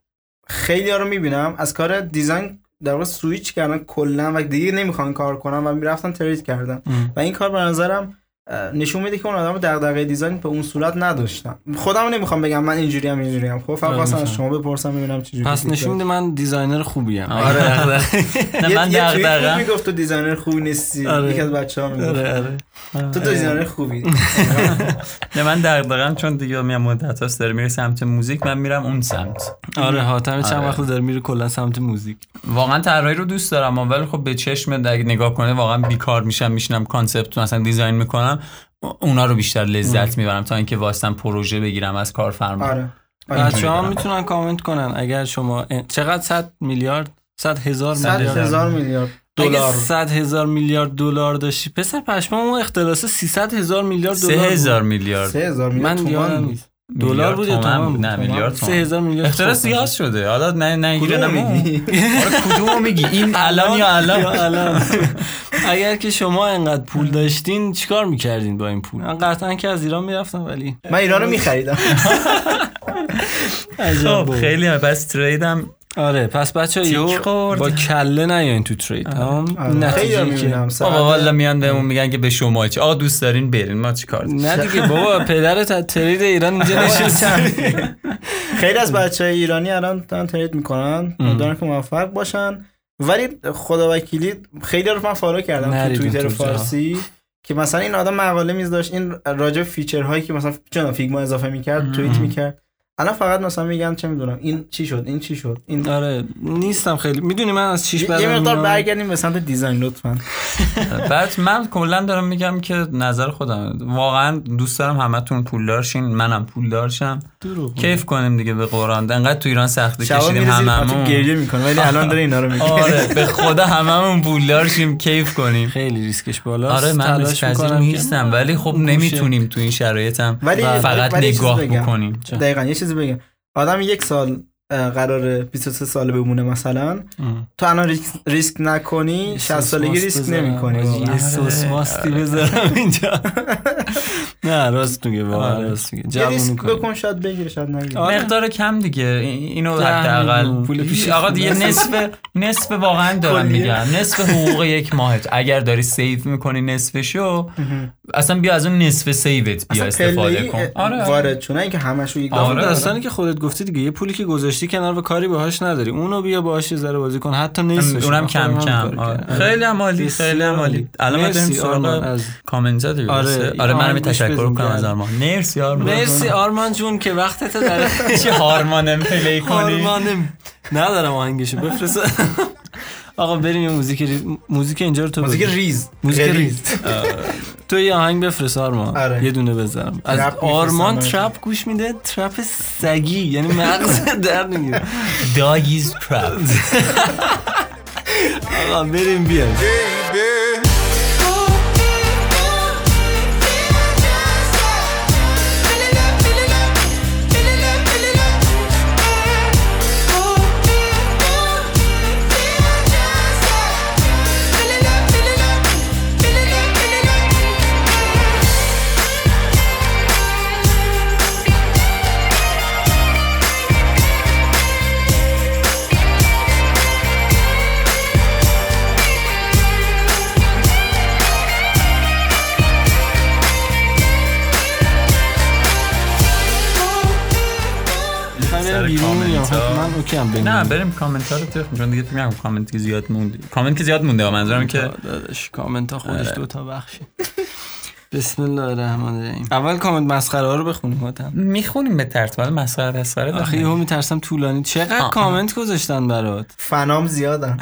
خیلی ها رو می‌بینم. از کار design در واقع سویچ کردن کلا و دیگه نمی‌خوان کار کنن و می‌رفتن trade کردن. ام. و این کار به نظرم نشون میده که اون آدم دغدغه design به اون صورت نداشتن. خودم نمی‌خوام بگم من اینجوری هم اینجوری هم. خب فقط آره، می‌فهمم. شما بپرسم ببینم چجوری پس نشون میده من designer خوبیم. آره نه یه- من دغدغه‌ام می‌گفت تو designer خوبی نیستی. آره. یکی از بچه‌ها می‌گفت. آره آره. تو تو designer خوبی. [laughs] نه من دغدغه‌ام چون دیگه میام مدت هاست داره میره سمت موزیک من میرم اون سمت. آره حاتم چند آره. وقت داره میره کلا سمت موزیک. واقعا طراحی رو دوست دارم ولی خب به چشم نگاه کنه واقعا بیکار میشم میشینم concept مثلا design می‌کنم اونا رو بیشتر لذت می‌برم تا اینکه واسطم پروژه بگیرم از کارفرما آره. بچه ها دارم. می‌تونن کامنت کنن اگر شما چقدر 100 میلیارد؟ 100 هزار 100 میلیارد. هزار میلیارد. دلار 100 هزار میلیارد دلار داشتی پسر پشما اون اختلاس 300 هزار میلیارد دلار بود. هزار میلیارد سه هزار میلیارد من یادم. نیست دلار بود یا تومن بود. نه میلیارد تومن. هزار میلیارد اختلاس زیاد شده حالا نه نه کدومو نه میگی؟ [laughs] آره کدومو میگی این الان یا الان یا الان اگر که شما انقدر پول داشتین چیکار می‌کردین با این پول من قطعا که از ایران می‌رفتم ولی من ایران رو میخریدم خب. خیلی هم. بس تریدم آره پس بچه ها. با کله نیاین تو ترید. آره. خیلی نتیجه می‌بینم. که بابا والا میان بهمون میگن که به شما چی؟ آقا دوست دارین برین ما چیکار؟ نه دیگه بابا پدرت از ترید ایران اینجا [laughs] نشسته خیلی از بچه های ایرانی الان دارن ترید می‌کنن. دارن که موفق باشن. ولی خدا وکیلی خیلی رو من فالو کردم تو توییتر. فارسی که مثلا این آدم مقاله میز داشت این راجع به فیچر هایی که مثلا چون فیگما اضافه می‌کرد توییت می‌کرد. الان فقط مثلا میگن چه می‌دونم این چی شد این چی شد این آره نیستم خیلی. می‌دونی من از چیش بدم یه مقدار؟ برگردیم به سمت دیزاین لطفا. [laughs] بعد من کلا دارم میگم که نظر خودم. واقعا دوست دارم همتون پولدار شین منم پولدار شم. کیف کنیم دیگه به قرآن. انقدر تو ایران سختی شبا کشیدیم هممون. گریه می‌کنه ولی الان داره اینا رو میگه. آره به خدا هممون پولدار شیم کیف کنیم. خیلی ریسکش بالاست. آره من تلاش ریسک پذیر می‌کنم نیستم ولی خب. نمی‌تونیم تو این شرایطم فقط نگاه. بکنیم. دقیقا یه چیزی بگم. آدم یک سال اه، قراره 23 ساله بمونه مثلا. ام. تو الان ریسک, ریسک نکنی 60 سالگی ریسک بذارم. نمی کنی حاجی، یه سس ماستی بذارم اینجا. [laughs] نه راست میگه واقعا. راست میگه. جوون. بکن شاید بگیره شاید نگیره. آره. مقدار کم دیگه. این- اینو حداقل. پول پیش آقا دیگه. نصف نصف واقعا دارم. میگم. نصف حقوق یک ماهت. اگر داری save می‌کنی نصفشو اصلا بیا از اون نصف سیوت بیا استفاده کن. آره آره. وارد چون اینکه همشو یک آره. دفعه داستانی که خودت گفتی دیگه یه پولی که گذاشتی کنار و کاری باهاش نداری. اونو بیا باهاش یه ذره بازی کن. حتی نیست اونم کم کم. آره. خیلی عالی خیلی عالی. الان ما سراغ از کامنت دیگه آره، آره منم گوش تشکر کنم از آرمان. مرسی آرمان. مرسی آرمان جون که وقتت در [laughs] چی هارمانم پلی کنی. آرمانم ندارم آهنگشو بفرست. آقا بریم یه موزیک ری... موزیک اینجا رو تو موزیک. ریز. موزیک. ریز. تو یه آهنگ بفرست آرمان. آره. یه دونه بذارم. از ترپ آرمان. ترپ گوش میده ترپ سگی. یعنی مغز [laughs] در نمی‌گیره داگیز پرپ آقا بریم بیایم. okay هم بریم نه بریم کامنت ها رو بخونیم چون دیگه فکر می‌کنم کامنت که زیاد مونده. کامنت که زیاد مونده منظورم که داداش کامنت ها خودش آره. دو تا بخشه بسم الله الرحمن الرحیم. اول کامنت مسخره ها رو بخونیم هاتم می‌خونیم به ترتیب ولی مسخره مسخره آخه. یهو میترسم طولانی. چقدر آه. کامنت گذاشتن برات؟ فنام زیادن. [laughs]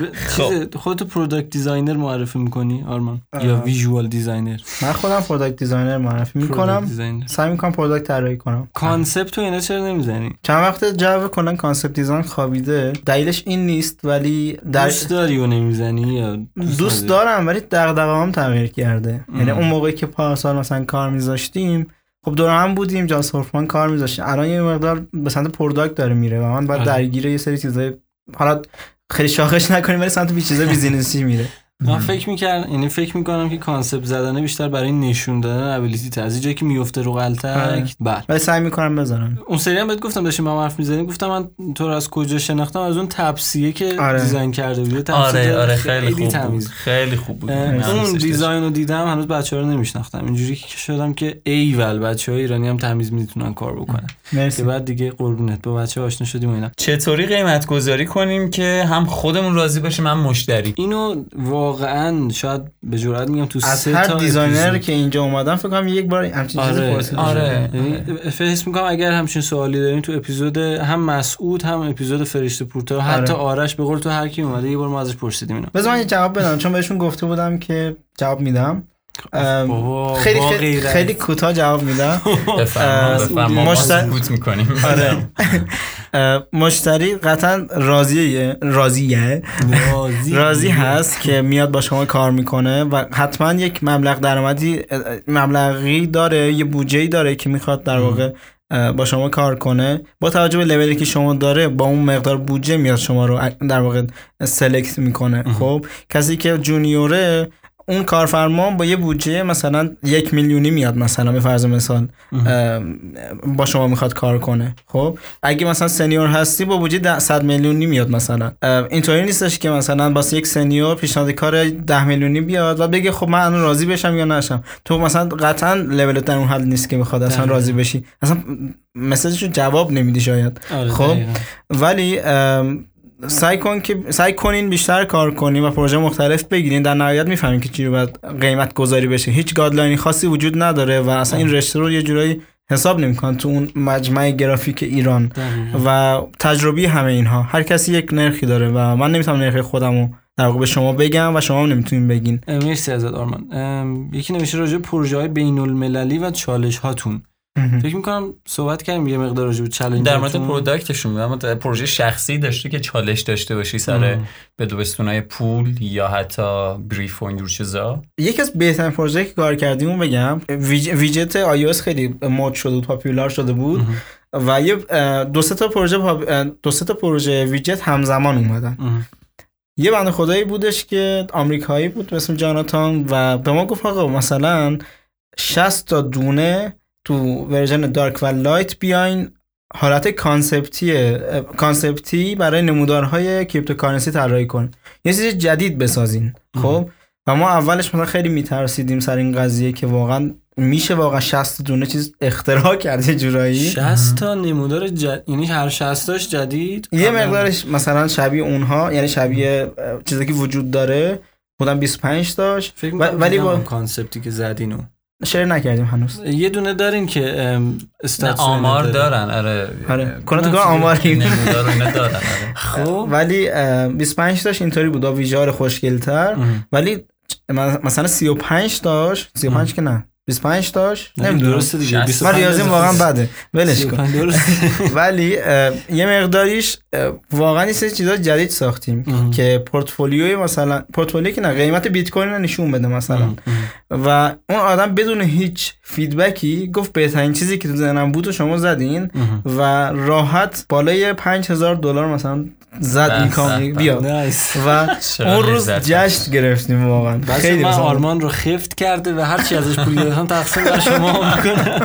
ب- چیز خودت product designer معرفی می‌کنی آرمان؟ یا. visual designer من خودم product designer معرفی می‌کنم. سعی می‌کنم product طراحی کنم. concept و اینا چرا نمی‌زنی؟ چند وقت جو کلا concept design خوابیده. دلیلش این نیست ولی در دوست داری و نمی‌زنی یا دوست نداری؟ دارم ولی دغدغه‌ام تغییر کرده. یعنی اون موقعی که پارسال مثلا کار میذاشتیم خب دور هم بودیم جان سورفمان کار میذاشتیم الان یه مقدار به سمت product داره میره و من باید آره. درگیر یه سری چیزای حالا خیلی شاخش نکنیم ولی سمت بی چیزای business ی میره. من فکر می‌کردم یعنی فکر می‌کنم که concept زدنه بیشتر برای نشون دادن ability از جایی که میفته رو آره. غلطک بله. ولی سعی می‌کنم بذارم. اون سری هم بهت گفتم داشتیم با هم حرف می‌زنیم گفتم من تو رو از کجا شناختم؟ از اون تپسیه که آره. design کرده تپسی آره آره خیلی خوب بود. تمیز. خیلی خوب بود. اون دیزاین رو دیدم هنوز بچه ها رو نمیشناختم. اینجوری که شدم که ایول بچه های ایرانی هم تمیز می‌تونن کار بکنن. که مرسی. بعد دیگه قربونت. با بچه آشنا شدیم و اینا. چطوری قیمت گذاری کنیم که هم خودمون راضی باشیم هم مشتری؟ اینو واقعا شاید به جرئت میگم تو از سه هر تا designer. که اینجا اومدن فکر کنم یک بار همچین چیزی آره پرسیده آره. شده. یعنی فکر می‌کنم اگر همچین سوالی داریم تو اپیزود هم مسعود هم اپیزود فرشته پورتر حتی آره. آرش به قول تو هر کی اومده یه بار ما ازش پرسیدیم اینا بذار من یه جواب بدم چون بهشون گفته بودم که جواب میدم بابا، خیلی خیلی. خیلی کوتاه جواب میدم بفرما بفرما می‌کنیم آره [laughs] مشتری قطعا راضیه راضیه. [laughs] راضی. هست که میاد با شما کار می‌کنه و حتما یک مبلغ درآمدی مبلغی داره یه بودجه داره که می‌خواد در واقع با شما کار کنه. با توجه به لولی که شما داره با اون مقدار بودجه میاد شما رو در واقع سلکت می‌کنه. خب کسی که جونیوره اون کارفرما با یه بودجه مثلا یک میلیونی میاد مثلا به فرض مثال با شما می‌خواد کار کنه. خب؟ اگه مثلا سنیور هستی با بودجه ده- 100 میلیونی میاد مثلا. اینطوری نیستش که مثلا واسه یک سنیور پیشنهاد کار 10 میلیونی بیاد و بگه خب من الان راضی بشم یا نشم. تو مثلا قطعا لولت در اون حد نیست که بخواد اصلا. راضی بشی. اصلا مسیجشو جواب نمیدی شاید. آره خب. ولی سعی کن که سعی کنین بیشتر کار کنین و پروژه مختلف بگیرین. در نهایت می‌فهمین که چی رو باید قیمت گذاری بشه. هیچ گایدلاینی خاصی وجود نداره و اصلا این رشته رو یه جورایی حساب نمی‌کنن تو اون مجمع گرافیک ایران. و تجربی همه اینها. هر کسی یک نرخی داره و من نمی‌تونم نرخ خودم رو در واقع به شما بگم و شما هم نمی‌تونین بگین. مرسی ازت آرمان. یکی نمیشه راجع پروژه های بین المللی و چالش هاتون فکر می‌کنم صحبت کردیم یه مقدار راجع به چالش در مورد پروداکتشون میگم اما پروژه شخصی داشته که چالش داشته باشی سر بدوستونای پول یا حتی بریف و اینجور چیزا؟ یکی از بهترین پروژه که کار کردیم اون بگم ویج- ویجت iOS خیلی مود شده بود پاپولار شده بود و یه دو سه تا پروژه دو سه تا پروژه ویجت همزمان اومدن. یه بنده خدایی بودش که آمریکایی بود به اسم جاناتان و به ما گفت آقا مثلا 60 تا دونه تو version dark و light بیاین. حالت concept ی concept ی برای نمودارهای cryptocurrency طراحی کن. یه چیز جدید بسازین خب؟ و ما اولش مثلا خیلی میترسیدیم سر این قضیه که واقعا میشه واقعا 60 دونه چیز اختراع کرد یه جورایی. 60 تا نمودار جد... یعنی هر 60 تاش جدید؟ یه مقدارش مثلا شبیه اونها یعنی شبیه چیزی که وجود داره بودن 25 داشت فکر و- می‌کنم ولی با کانسپتی که زدینو شیر نکردیم هنوز. یه دونه دارین که استاتس آمار. دارن آره. آره. کنات کار آماری نمودار اینا دارن آره. خب. ولی اه، 25 داشت اینطوری بود با ویژار خوشگلتر. ولی مثلا 35 داشت 35 که نه. 25 داشت نه، نمی‌دونم. درسته دیگه شصت. 25 من ریاضیم واقعا بده. ولش کن. 35 درسته. [laughs] ولی یه مقداریش واقعا یه سری چیزا جدید ساختیم. که پورتفولیوی مثلا پورتفولیوی که نه قیمت بیت کوین رو نشون بده مثلا. و اون آدم بدون هیچ feedback ی گفت بهترین چیزی که تو ذهنم بود و شما زدین و راحت بالای 5000 دلار مثلا زد این کام. بیاد nice و اون روز جشن گرفتیم واقعا خیلی من آرمان رو خفت کرده و هر چی ازش پول گرفتم تقسیم بر شما می‌کنه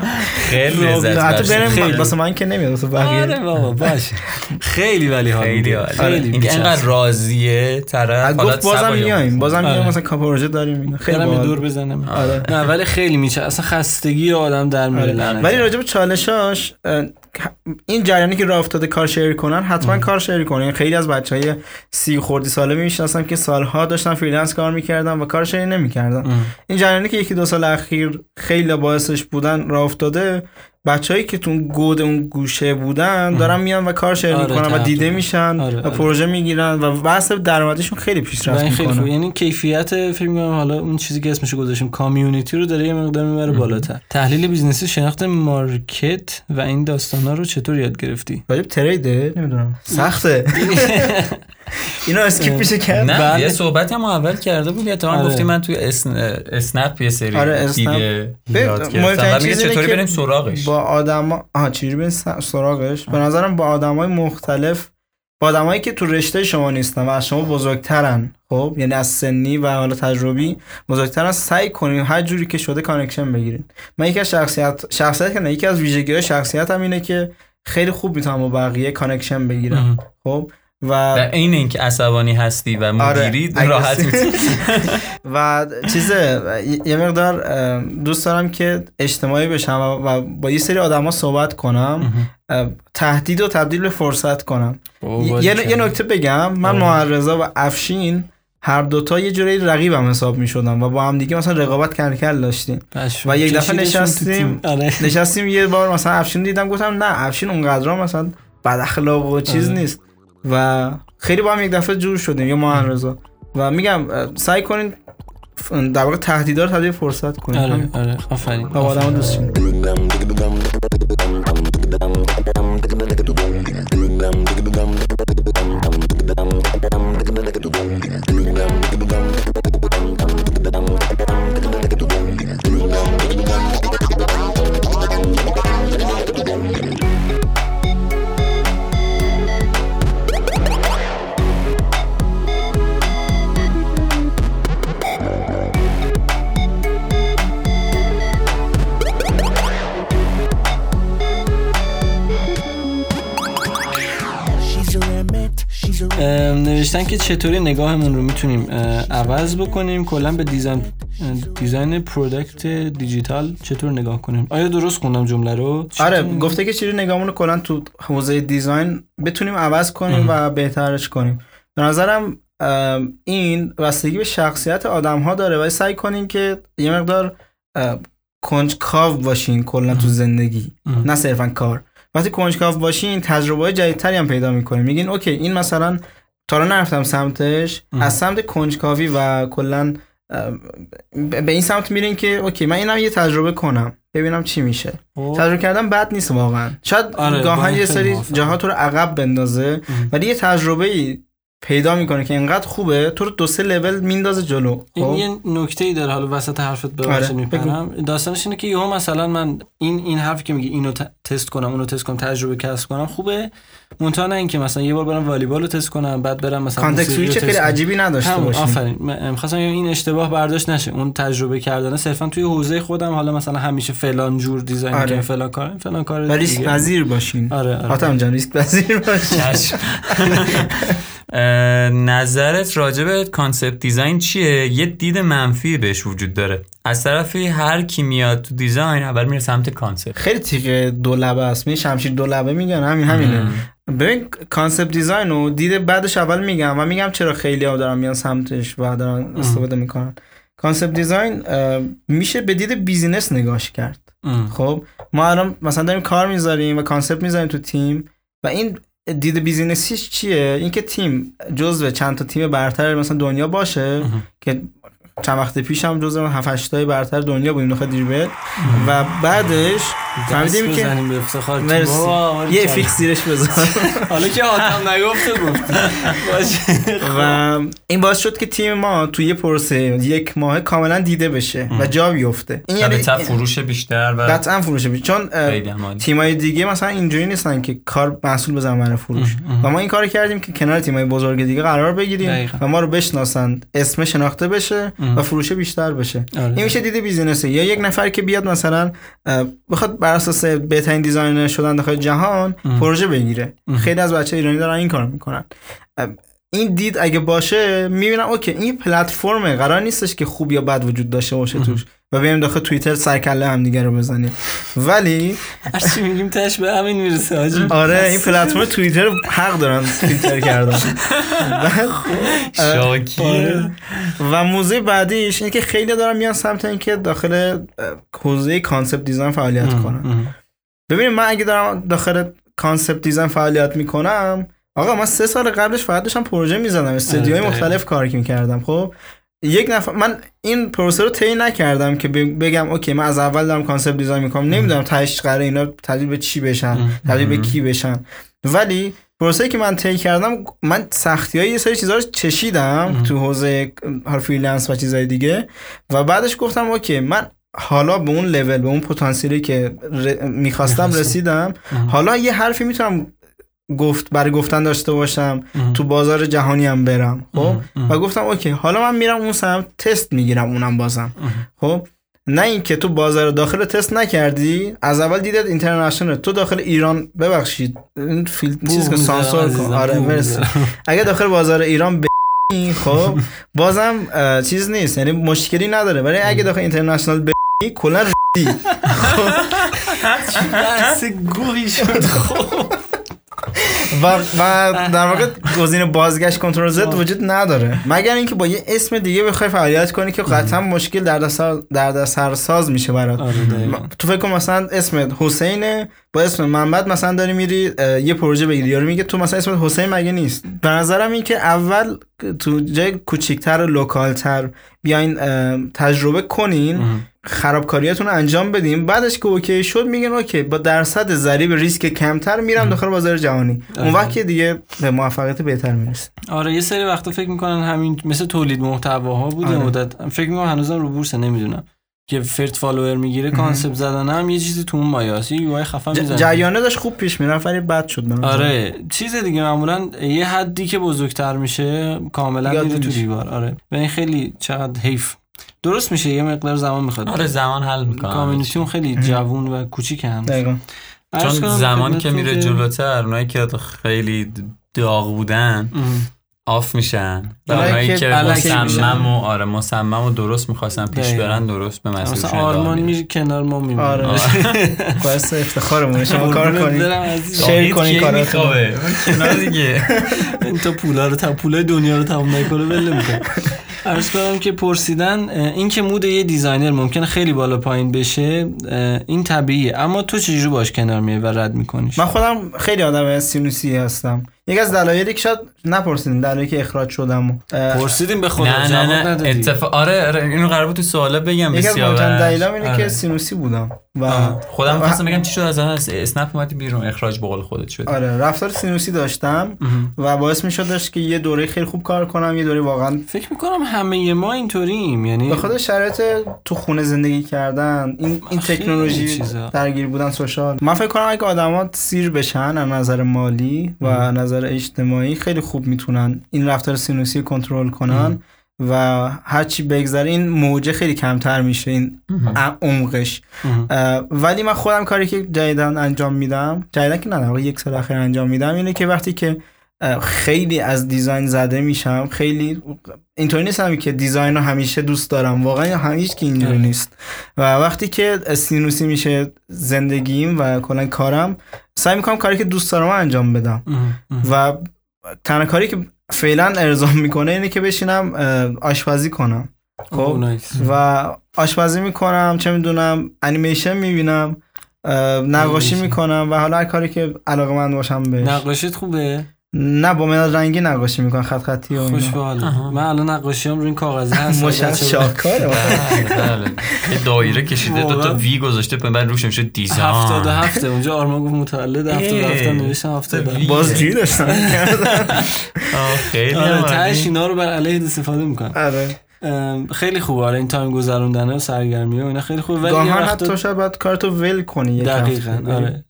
خیلی لذت حتی. بریم خیلی. واسه من که نمیاد واسه آره بقیه بابا باشه خیلی ولی حال خیلی. خیلی اینکه بی‌چسب. انقدر راضیه طرف گفت بازم میایم. بازم میایم آره. مثلا کاپ پروژه داریم اینا. خیلی دور. بزنم آره. نه ولی خیلی میچه اصلا خستگی آدم در میره آره. ولی راجع به چالشاش این جریانی که راه افتاده کار شیر کنن حتما کار شیر کنن. خیلی از بچه های سی خردی ساله می‌شناسم که سالها داشتن فریلنس کار می‌کردن و کار شیر نمی‌کردن. این جریانی که یکی دو سال اخیر خیلی باعثش بودن راه افتاده بچههایی که تو گود اون گوشه بودن دارن میان و کار share آره، می‌کنن و دیده. میشن آره، و آره. پروژه می‌گیرن و بحث درآمدیشون خیلی پیشرفت این خیلی می‌کنه. یعنی کیفیت فکر می‌کنم حالا اون چیزی که اسمشو گذاشتیم community رو داره یه مقدار می‌بره بالاتر. تحلیل business ی شناخت market و این داستانا رو چطور یاد گرفتی؟ راجب trade ه؟ نمی‌دونم. سخته. [laughs] [laughs] اینا skip میشه کرد نه بله. یه صحبتی هم اول کرده بود اتفاقا آره. گفتی من توی اسن... اسنپ یه سری آره، اسنپ. دیگه یاد میگه چطوری که بریم سراغش؟ با آدم آها چجوری بریم سراغش؟ به نظرم با آدمای مختلف با آدمایی که تو رشته شما نیستن و از شما بزرگترن خب؟ یعنی از سنی و حالا تجربی بزرگترن سعی کنین هر جوری که شده connection بگیرین. من یکی از شخصیت شخصیت که نه یکی از ویژگی‌های شخصیتم اینه که خیلی خوب می‌تونم با بقیه connection بگیرم خب؟ و در عین اینکه عصبانی هستی و مدیری آره، راحت. می‌تونی. [laughs] و چیزه یه مقدار دوست دارم که اجتماعی بشم و با یه سری آدما صحبت کنم تهدید و تبدیل به فرصت کنم. یه, نکته بگم من معرضا و افشین هر دوتا یه جوری رقیبم حساب می شدم و با هم دیگه مثلا رقابت کل کل داشتیم و یک دفعه نشستیم آره. نشستیم یه بار مثلا افشین دیدم گفتم نه افشین اونقدر مثلا بد اخلاق و چیز آره. نیست. و خیلی با هم یک دفعه جور شدیم یا معرضا و میگم سعی کنین در واقع تهدیدار تبدیل فرصت کنین. آره. آره. آفرین. و با آدم دوست نوشتن که چطوری نگاهمون رو می‌تونیم اه، عوض بکنیم کلا به design اه، design product دیجیتال چطور نگاه کنیم؟ آیا درست خوندم جمله رو؟ آره گفته که چجوری نگاهمون رو کلا تو حوزه design بتونیم عوض کنیم و بهترش کنیم. به نظرم این بستگی به شخصیت آدم ها داره و سعی کنین که یه مقدار ام، کنجکاو باشین کلا تو زندگی ام. نه صرفا کار. وقتی کنجکاو باشین تجربه جدیدتری هم پیدا می‌کنین میگین okay این مثلا تا رو نرفتم سمتش. ام. از سمت کنجکاوی و کلا به این سمت میرین که okay من اینم یه تجربه کنم ببینم چی میشه. خب. تجربه کردن بد نیست واقعا. شاید آره، گاهاً یه سری. جاها تو رو عقب بندازه ولی یه تجربه ای پیدا می‌کنه که اینقدر خوبه تو رو دو سه لول میندازه جلو. این خب؟ یه نکته ای داره حالا وسط حرفت ببخشید آره، میپرم. داستانش اینه که یهو مثلا من این این حرفی که میگه اینو تست کنم اونو تست کنم تجربه کسب کنم خوبه. منتها نه اینکه مثلا یه بار برم والیبال رو تست کنم بعد برم مثلا context switch خیلی کنم. عجیبی نداشته باشین آفرین. من- می‌خواستم این اشتباه برداشت نشه. اون تجربه کردن صرفا توی حوزه خودم حالا مثلا همیشه فلان جور design آره. می‌کنم فلان کار فلان کار و ریسک. پذیر باشین. آره آره. حاتم جان ریسک پذیر باشین. [laughs] نظرت راجع به concept design چیه؟ یه دید منفی بهش وجود داره. از طرفی هر کی میاد تو design اول میره سمت concept. خیلی تیغ دو لبه است. می شمشیر دو لبه میگن؟ همین همینه. ببین concept design رو دید بعدش اول میگم و میگم چرا خیلی ها دارن میان سمتش و دارن استفاده می‌کنن. concept design میشه به دید business نگاش کرد. خب ما الان مثلا داریم کار می‌ذاریم و concept می‌ذاریم تو تیم و این دید business یش چیه؟ اینکه تیم جزو چند تا تیم برتر مثلا دنیا باشه که چند وقت پیش هم جزو 7 8 تای برتر دنیا بودیم داخل دریبل و بعدش فهمیدیم که بزنیم به افتخار. یه. فیکس زیرش بذار. [laughs] حالا که حاتم نگفته گفت و این باعث شد که تیم ما توی یه پروسه یک ماه کاملا دیده بشه و جا بیفته. این یعنی البته فروش بیشتر و قطعا فروش بیشه چون. تیمای دیگه مثلا اینجوری نیستن که کار محصول بزنن برای فروش. و ما این کار کردیم که کنار تیمای بزرگ دیگه قرار بگیریم. و ما رو بشناسن اسم شناخته بشه و فروش بیشتر بشه. آره. این میشه دید بیزینسه. یا یک نفر که بیاد مثلا بخواد بر اساس بهترین designer شدن داخل جهان پروژه بگیره. خیلی از بچه ایرانی دارن این کار می‌کنن. این دید اگه باشه می‌بینم okay این پلتفرمه قرار نیستش که خوب یا بد وجود داشته باشه توش. و بیایم داخل توییتر سرکله هم دیگه رو بزنیم. ولی هرچی میگیم تهش به همین می‌رسه حاجی. آره این پلتفرم توییتر حق دارن فیلتر کردن. [laughs] بعد، اه، شاکی آره. و موضوع بعدیش اینه که خیلی دارن میان سمت اینکه داخل حوزه concept design فعالیت کنن. ببینید من اگه دارم داخل concept design فعالیت می‌کنم آقا من سه سال قبلش فقط داشتم پروژه می‌زدم استودیوهای آره، مختلف کار می‌کردم خب؟ یک نفر من این پروسه رو طی نکردم که بگم okay من از اول دارم concept design می‌کنم. نمی‌دونم تهش قراره اینا تبدیل به چی بشن تبدیل به کی بشن. ولی پروسه که من طی کردم من سختی های یه سری چیزها رو چشیدم تو حوزه هر freelance و چیزهای دیگه و بعدش گفتم okay من حالا به اون لول به اون پتانسیلی که ر- می‌خواستم رسیدم. حالا یه حرفی می‌تونم گفت برای گفتن داشته باشم تو بازار جهانی هم برم. خب؟ و گفتم okay حالا من میرم اون سمت تست می‌گیرم اونم بازم. خب؟ نه اینکه تو بازار داخل تست نکردی از اول دیدت international تو داخل ایران ببخشید این فیلم چیز که سانسور کن. آره مرسی. اگه داخل بازار ایران ب خب؟ [laughs] بازم اه، چیز نیست. یعنی مشکلی نداره. ولی اگه داخل اینترنشنال ب کلا ردی. [laughs] بحث گوهی شد [laughs] خب. و, و در واقع گزینه بازگشت کنترل زد وجود نداره. مگر اینکه با یه اسم دیگه بخوای فعالیت کنی که قطعا مشکل در در سرساز میشه برات. آره. تو فکر کن مثلا اسمت حسینه با اسم محمد مثلا داری میری یه پروژه بگیری. یارو میگه تو مثلا اسمت حسین مگه نیست؟ به نظرم این که اول تو جای کوچیکتر و local تر بیاین تجربه کنین خرابکاریاتون رو انجام بدیم بعدش که okay شد میگن okay با درصد ضریب ریسک کمتر میرم داخل بازار جهانی. اون وقت که دیگه به موفقیت بهتر می‌رسه. آره یه سری وقتا فکر می‌کنن همین مثل تولید محتواها بود یه آره. مدت. فکر می‌کنم هنوزم رو بورس نمی‌دونم. که فرد follower می‌گیره concept زدن هم یه چیزی تو اون مایاسی یو آی خفن می‌زنه. جریانه داشت خوب پیش می‌رفت ولی بد شد نظرم. آره چیز دیگه معمولا یه حدی که بزرگتر میشه کاملا میره تو. دیوار. آره. و این خیلی چقدر حیف. درست میشه یه مقدار زمان می‌خواد. آره زمان حل می‌کنه. کامیونیتی خیلی جوون و کوچیک هم. چون زمان که میره جلوتر اونایی که خیلی داغ بودن آف میشن اونایی که مصمم. و آره مصمم و درست می‌خواستن پیش. برن درست به مسیرشون مثلا آرمان. میره کنار ما میمونه آره [laughs] باعث افتخارمونه شما کار کنید. share کاراتون. میخوابه؟ کنار دیگه [laughs] این تا پولا رو تا پولای دنیا رو تمام نکنه ول نمی‌کنه عرض کنم که پرسیدن این که mood یه designer ممکنه خیلی بالا پایین بشه این طبیعیه اما تو چجوری باش کنار میای و رد میکنیش من خودم خیلی آدم سینوسی هستم یکی از دلایلی که شاید نپرسیدین دلایلی که اخراج شدم پرسیدیم به خدا نه جواب نه نه ندادی. اتفاق آره آره اینو قرار بود تو سوالا بگم یکی از مهمترین دلایلام اینه آره. که سینوسی بودم و آه. خودم خواستم بگم چی شد از از اسنپ اومدی بیرون اخراج به قول خودت شد آره رفتار سینوسی داشتم و باعث می شدش که یه دوره خیلی خوب کار کنم یه دوره واقعا فکر می‌کنم همه ما اینطوریم یعنی به خاطر شرایط تو خونه زندگی کردن این این تکنولوژی چیزا. درگیر بودن social من فکر کنم اگه آدما سیر بشن از نظر مالی و از نظر اجتماعی خیلی خوب می‌تونن این رفتار سینوسی کنترل کنن و هرچی بگذره این موجه خیلی کمتر میشه این عمقش. ولی من خودم کاری که جدیدن انجام میدم جدیدن که نه یک سال اخیر انجام میدم اینه که وقتی که خیلی از دیزاین زده میشم خیلی اینطوری نیستم که دیزاین رو همیشه دوست دارم. واقعا همیشه که اینجوری آره. نیست. و وقتی که سینوسی میشه زندگیم و کلا کارم سعی می‌کنم کاری که دوست دارم انجام بدم. و تنها کاری که فعلا ارزام می‌کنه اینه که بشینم آشپزی کنم. خب. و آشپزی می‌کنم چه می‌دونم انیمیشن می‌بینم نقاشی. می‌کنم و حالا هر کاری که علاقه من باشم بهش. نقاشیت خوبه؟ نه با مداد رنگی نقاشی می‌کنم خط خطی و خوش اینا. به حالت. من الان نقاشیام روی این کاغذی هست [laughs] مشخص بچه‌ها. شاهکاره [laughs] بله بله یه دایره کشیده دو تا؟ وی گذاشته بعد روش میشه دیزاین هفتاد و هفته اونجا آرمان گفت متولد هفتاد و هفته اه. نوشتم هفتاد و هفته. بازجویی داشتم [laughs] آه، خیلی آره هم عالی. اینا رو بر علیه استفاده می‌کنن آره خیلی خوبه آره این تایم گذروندن و سرگرمی و اینا خیلی خوبه ولی یه گاهن حتی شاید باید کارتو ول کنی یک دقیقا. آره.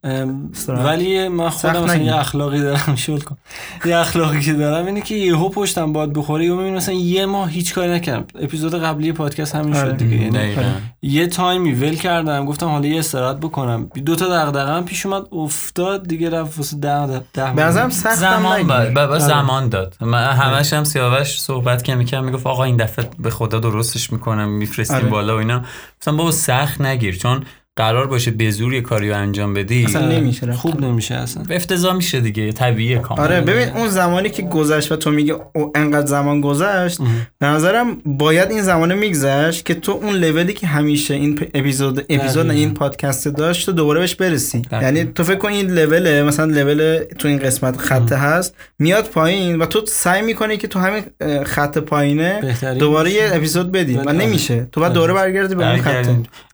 ولی من خودم مثلا. یه اخلاقی دارم [laughs] شل کن یه اخلاقی که دارم اینه که یهو پشتم باد بخوره یا می‌بینم مثلا یه ماه هیچ کاری نکردم اپیزود قبلی پادکست همین آره. شد دیگه یعنی. یه تایمی ول کردم گفتم حالا یه استراحت بکنم دو تا دغدغه‌ام پیش اومد افتاد دیگه رفت واسه ده ده ده به نظرم سخت زمان آره. زمان داد من همش هم سیاوش صحبت که می‌کنم می‌گفت آقا این دفعه به خدا درستش می‌کنم میفرستیم آره. بالا و اینا مثلا بابا سخت نگیر چون قرار باشه به زور یه کاری رو انجام بدی. اصلا نمیشه رفت. خوب نمیشه اصلا. افتضاح میشه دیگه طبیعیه کاملا آره ببین اون زمانی که گذشت و تو میگی او انقدر زمان گذشت به نظرم باید این زمانه میگذشت که تو اون لولی که همیشه این اپیزود اپیزود. این پادکست داشت تو دوباره بهش برسی. دقیقاً. یعنی تو فکر کن این لول مثلا لول تو این قسمت خط هست میاد پایین و تو سعی می‌کنی که تو همین خط پایینه دوباره یه اپیزود بدی و آره. نمیشه. تو باید دوباره برگردی به اون خط.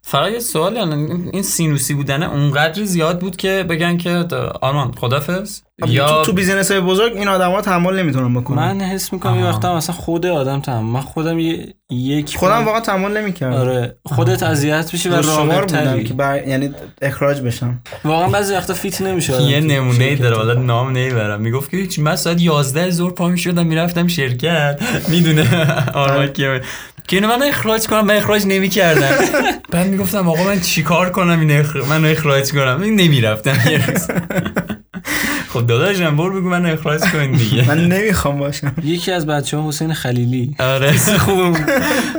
فقط یه سوال این این سینوسی بودن اونقدر زیاد بود که بگن که آرمان خدافظ؟ یا تو, تو business های بزرگ این آدما تحمل نمی‌تونن بکنن. من حس می‌کنم یه. وقتا مثلا خود آدم تمام من خودم یه یک خودم واقعا تحمل نمی‌کردم. آره خودت اذیت میشی و شمار راغب بودم که تری بر... یعنی اخراج بشم. واقعا بعضی وقتا fit نمیشه یه نمونه. داره حالا نام نمی‌برم. می‌گفت که هیچ من ساعت 11 ظهر پا می‌شدم می‌رفتم شرکت. [laughs] می‌دونه آرمان که که اینو من اخراج کنم من اخراج نمی‌کردم. [laughs] بعد می‌گفتم آقا من چیکار کنم این اخ... من اخراج کنم. این نمی‌رفتم. یه [laughs] روز خب داداشم برو بگو من اخراج کن دیگه. من نمی‌خوام باشم. یکی از بچه ها حسین خلیلی. آره. خوبم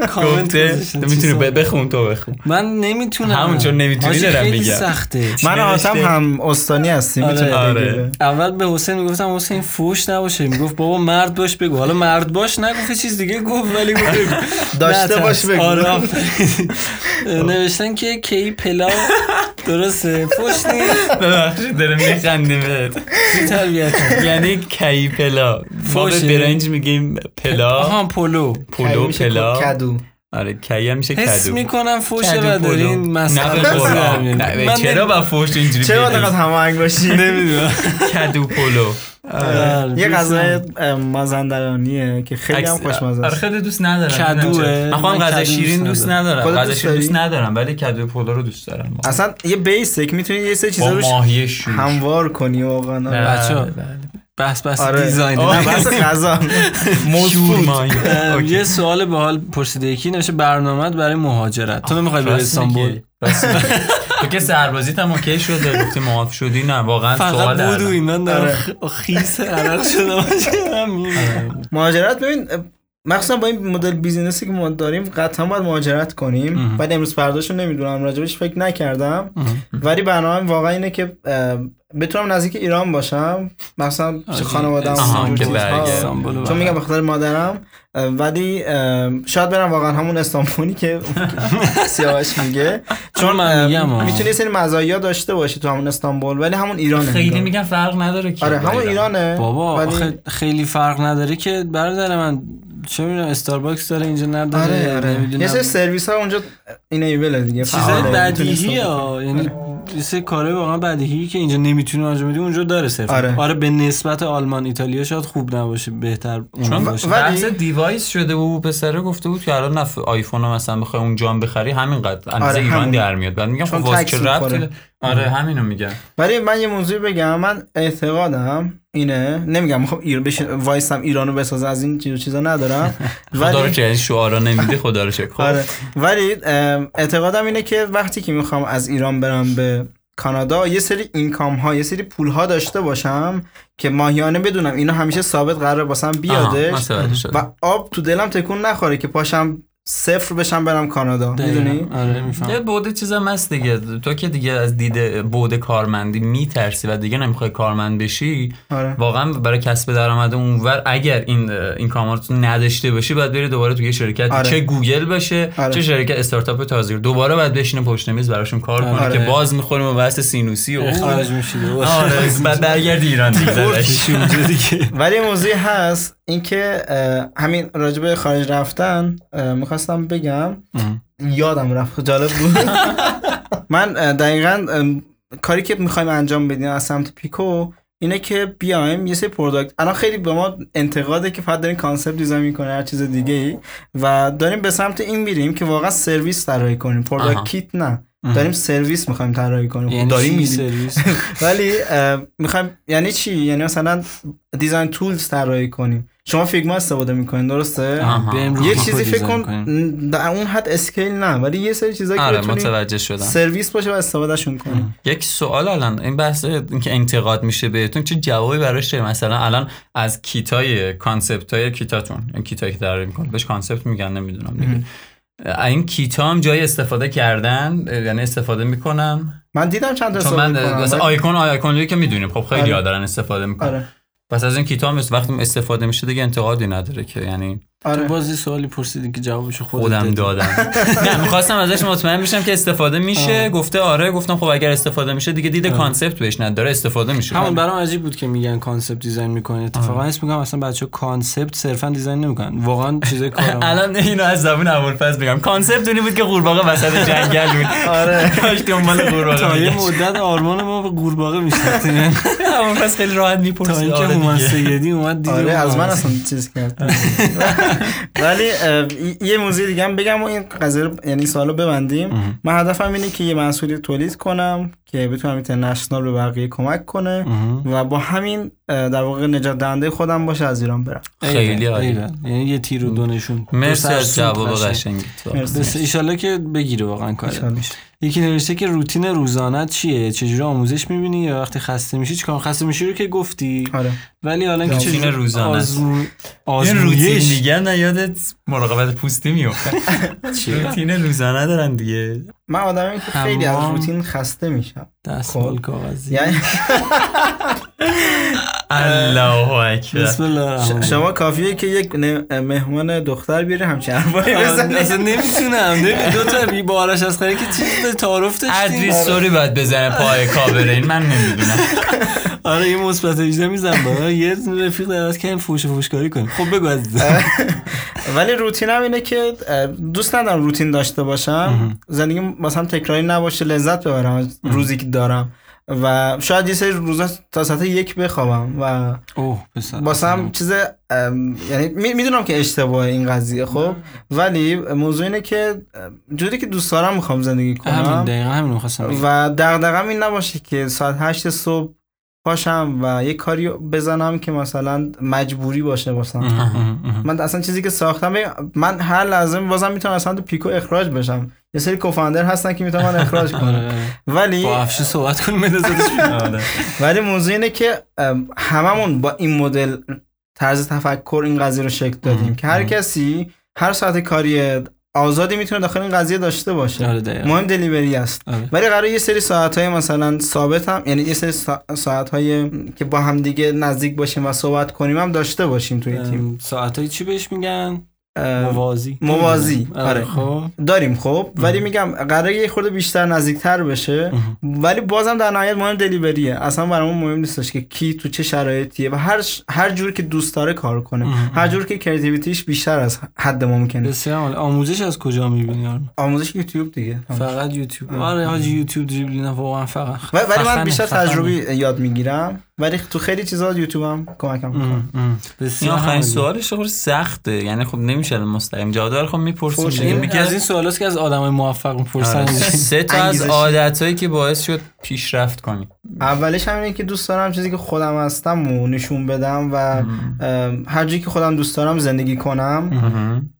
کامنت می‌تونی بخون تو بخون. من نمی‌تونم. همون چون نمی‌تونی دارم خیلی میگم. سخته. من؟ آتم هم استانی هستیم آره. می‌تونه آره. اول به حسین می‌گفتم حسین فوش نباشه. می‌گفت بابا مرد باش بگو. حالا مرد باش نگفت چیز دیگه گفت ولی گفت. بگو [laughs] داشته. باش بگو. آره آفرین. نوشتن که کی پلاو درسته. فوش نیست. ببخشید داره میخندیم بهت بی تربیت یعنی کی پلا. ما به. برنج میگیم پلا. آها پلو. پلو میشه پلا. کدو. آره کی هم میشه حس کدو. می‌کنم فوشه کدو و پلو. دارین من چرا با فوش اینجوری چرا؟ اینقدر هماهنگ باشی؟ نمی‌دونم. کدو پلو. یه دوست غذای مازندرانیه که خیلی هم خوشمزه آره است خیلی دوست ندارم کدوه. من خودم من غذا کدو شیرین دوست ندارم. خودت غذا دوست شیرین دوست؟ ندارم ولی کدو پلو رو دوست دارم. اصلا یه بیسیک می‌تونی یه سه چیزا با روش هموار کنی واقعا. آره. بله، بله. بحث بحث آره. دیزاین. نه بحث غذا. [laughs] یه سوال به حال پرسیده یکی نوشته برنامه برای مهاجرت؟ تو نمی‌خوای بری استانبول. تو [laughs] که سربازیت هم اوکی شده. گفتی معاف شدی؟ نه واقعا فقط سوال بود و الان. اینا دارم آره. خیس عرق شده. می‌میرم. مهاجرت ببین مخصوصا با این مدل بیزینسی که ما داریم قطعا باید مهاجرت کنیم. ولی امروز فرداشو نمی‌دونم راجبش فکر نکردم. ولی برنامه واقعا اینه که بتونم نزدیک ایران باشم. مثلا آجی، خانواده‌ام چون میگم بخاطر مادرم. ولی شاید برم واقعا همون استانبولی که [laughs] سیاوش میگه چون من میگم، آه. می‌تونی سری مزایا داشته باشی تو همون استانبول ولی همون ایرانه خیلی. میگن فرق نداره که آره همون. ایرانه بابا ولی- خیلی فرق نداره که برادر من چه می‌دونم استارباکس داره اینجا نداره آره آره نمی‌دونم. یه سری سرویس ها اونجا enable دیگه چیزای. بدیهی ها یعنی یه سری کارهای واقعا بدیهی که اینجا نمی‌تونی انجام بدی اونجا داره صرفا آره. آره. به نسبت آلمان ایتالیا شاید خوب نباشه بهتر اون چون باشه ولی- بحث device شده و پسره گفته بود که الان نف آیفون رو مثلا بخوای اونجا هم بخری همینقدر اندازه آره، ایران. در میاد بعد میگم خب واسه چه ربطی؟ آره همینو میگم ولی من یه موضوع بگم من اعتقادم اینه نمیگم می‌خوام ایر بشه وایسم ایرانو بسازه از این چیز چیزا ندارم. [laughs] خدا رو ولی چه شعارا نمیده خدا رو شکر. خب. آره. ولی اعتقادم اینه که وقتی که می‌خوام از ایران برم به کانادا یه سری اینکام ها یه سری پول ها داشته باشم که ماهیانه بدونم اینا همیشه ثابت قرار باسم بیادش. و آب تو دلم تکون نخوره که پاشم صفر بشم برم کانادا. می‌دونی؟ آره یه میفهم بوده چیزم هست دیگه. تو که دیگه از دید بود کارمندی میترسی و دیگه نمی‌خوای کارمند بشی آره. واقعا برای کسب درآمد اونور اگر این این کامارت نداشته باشی باید بری دوباره توی یه شرکت. آره. چه گوگل باشه آره. چه شرکت استارتاپ تازه دوباره باید بشینه پشت میز براشون کار کنه آره. که باز می‌خوریم و بحث سینوسی و اخراج میشی آره بعد برگردی ایران [laughs] دیگه [laughs] ولی موضوعی هست اینکه همین راجبه خارج رفتن می‌خواستم بگم یادم رفت جالب بود. [laughs] من دقیقا کاری که می‌خوایم انجام بدیم از سمت پیکو اینه که بیایم یه سری product. الان خیلی به ما انتقاده که فقط دارین concept design می‌کنه هر چیز دیگه ای و داریم به سمت این میریم که واقعا سرویس طراحی کنیم. product kit نه. داریم سرویس می‌خوایم طراحی کنیم. یعنی داریم. سرویس؟ [laughs] ولی می‌خوایم یعنی چی؟ یعنی مثلا design tools طراحی کنیم. شما Figma استفاده می‌کنین درسته؟ یه چیزی فکر کن. در اون حد scale نه ولی یه سری چیزایی که آره متوجه شدم. سرویس باشه و استفادهشون کنیم یک سوال الان این بحث اینکه انتقاد میشه بهتون چه جوابی براش داریم مثلا الان از kit ای concept های کیتاتون این کیتایی که طراحی می‌کنه بهش concept میگن نمی‌دونم دیگه. این کیتا هم جای استفاده کردن یعنی استفاده می‌کنم من دیدم چند تا من مثلا icon icon که می‌دونیم خب خیلی آره. دارن استفاده می‌کنن. آره. پس از این کیتا هم وقتی استفاده میشه دیگه انتقادی نداره که یعنی تو آره. بازی سوالی پرسیدی که جوابشو خودت خودم دادی. دادم. [laughs] نه می‌خواستم ازش مطمئن بشم که استفاده میشه. گفته آره گفتم خب اگر استفاده میشه دیگه دید concept بهش نداره استفاده میشه. همون برام عجیب بود که میگن concept design می‌کنه. اتفاقا اسم میگم اصلا بچه concept صرفا design نمی‌کنن. واقعا چیزای کارم [laughs] الان اینو از زبون ابوالفضل بگم. concept اونی بود که قورباغه وسط جنگل بود. [laughs] آره. داشت دنبال قورباغه تا یه. مدت آرمان ما به قورباغه میشناختیم ابوالفضل خیلی راحت تا می‌پرسید اینکه آره دیگه. اومد دید آره از من اصلا چیز کرد. ولی یه موضوع دیگه هم بگم و این قضیه یعنی سوالو ببندیم. من هدفم اینه که یه محصولی تولید کنم. که بتونم اینترنشنال به بقیه کمک کنه و با همین در واقع نجات دهنده خودم باشه از ایران برم. خیلی عالی. ایول. یعنی یه تیر و دو نشون. مرسی از جواب قشنگ. قشنگی مرسی. بس ایشالله که بگیره واقعا کار ایشالله. یکی نوشته که روتین روزانه چیه؟ چجوری آموزش می‌بینی؟ یا وقتی خسته میشی چیکار خسته میشی رو که گفتی. آره. ولی حالا اینکه روتین چجوری روزانه است. آزمو... این روتین میگن نه یادت مراقبت پوستی میفته. [laughs] روتین روزانه دارن دیگه. من آدمی که خیلی از. روتین خسته میشم. دستمال کاغذی. یعنی [laughs] الله اکبر. بسم الله شما کافیه که یک مهمان دختر بیاری همچین حرفایی الرحیم. بزنی؟ اصلا نمی‌تونم. [laughs] نمی- دو تا بی بارش از خیلی که چیز تعارف داشتیم. ادریس سوری باید بزنه پای کاوره این من نمی‌دونم. [laughs] آره یه مثبت 18 می‌زنم با. یه رفیق دعوت کنیم فوش و فوشکاری کنیم. خب بگو عزیزم ولی روتینم اینه که دوست ندارم روتین داشته باشم. زندگی مثلا تکراری نباشه لذت ببرم از روزی که دارم. و شاید یه سری روزا تا ساعت یک بخوابم و اوه باسم چیز یعنی می- می‌دونم که اشتباه این قضیه خب. ولی موضوع اینه که جوری که دوست دارم می‌خوام زندگی همین کنم دقیقا همین خواستم بگم. و دغدغم این نباشه که ساعت هشت صبح پاشم و یه کاری بزنم که مثلا مجبوری باشه واسم. من اصلا چیزی که ساختم من هر لحظه بازم می‌تونم اصلا تو پیکو اخراج بشم. یه سری کوفاندر هستن که می‌تونن اخراج [laughs] آره. ولی با افشی صحبت کنیم بیرون. [laughs] ولی موضوع اینه که هممون با این مدل طرز تفکر این قضیه رو شکل دادیم که هر کسی هر ساعت کاری آزادی می‌تونه داخل این قضیه داشته باشه آره. مهم دلیوری است آره. ولی قرار یه سری ساعت های مثلا ثابت هم یعنی یه سری ساعت های که با هم دیگه نزدیک باشیم و صحبت کنیم هم داشته باشیم توی تیم ام، ساعتای چی بهش میگن موازی. موازی، آره. خب. داریم خب. ولی میگم قرار یه خورده بیشتر نزدیکتر بشه. ولی بازم در نهایت مهم دلیوریه اصلا برامون مهم نیستش که کی تو چه شرایطیه و هر ش- هر جور که دوست داره کار کنه. هر جور که کریتیویتیش بیشتر از حد ممکنه. بسیار عالی. آموزش از کجا می‌بینی آموزش یوتیوب دیگه. فقط یوتیوب. آره حاجی یوتیوب دریبلینا واقعا فقط. ولی من بیشتر. تجربی یاد می‌گیرم. ولی تو خیلی چیزا یوتیوب هم کمکم می‌کنه. این آخرین. سوالش خیلی سخته. یعنی خب نمیشه الان مستقیم. جواب داره خب می‌پرسیم میگه از این سوالاست که از آدمای موفق می‌پرسن. آره. [laughs] سه تا از. عادتهایی که باعث شد پیشرفت کنی اولش هم اینه که دوست دارم چیزی که خودم هستم و نشون بدم و هر جایی که خودم دوست دارم زندگی کنم.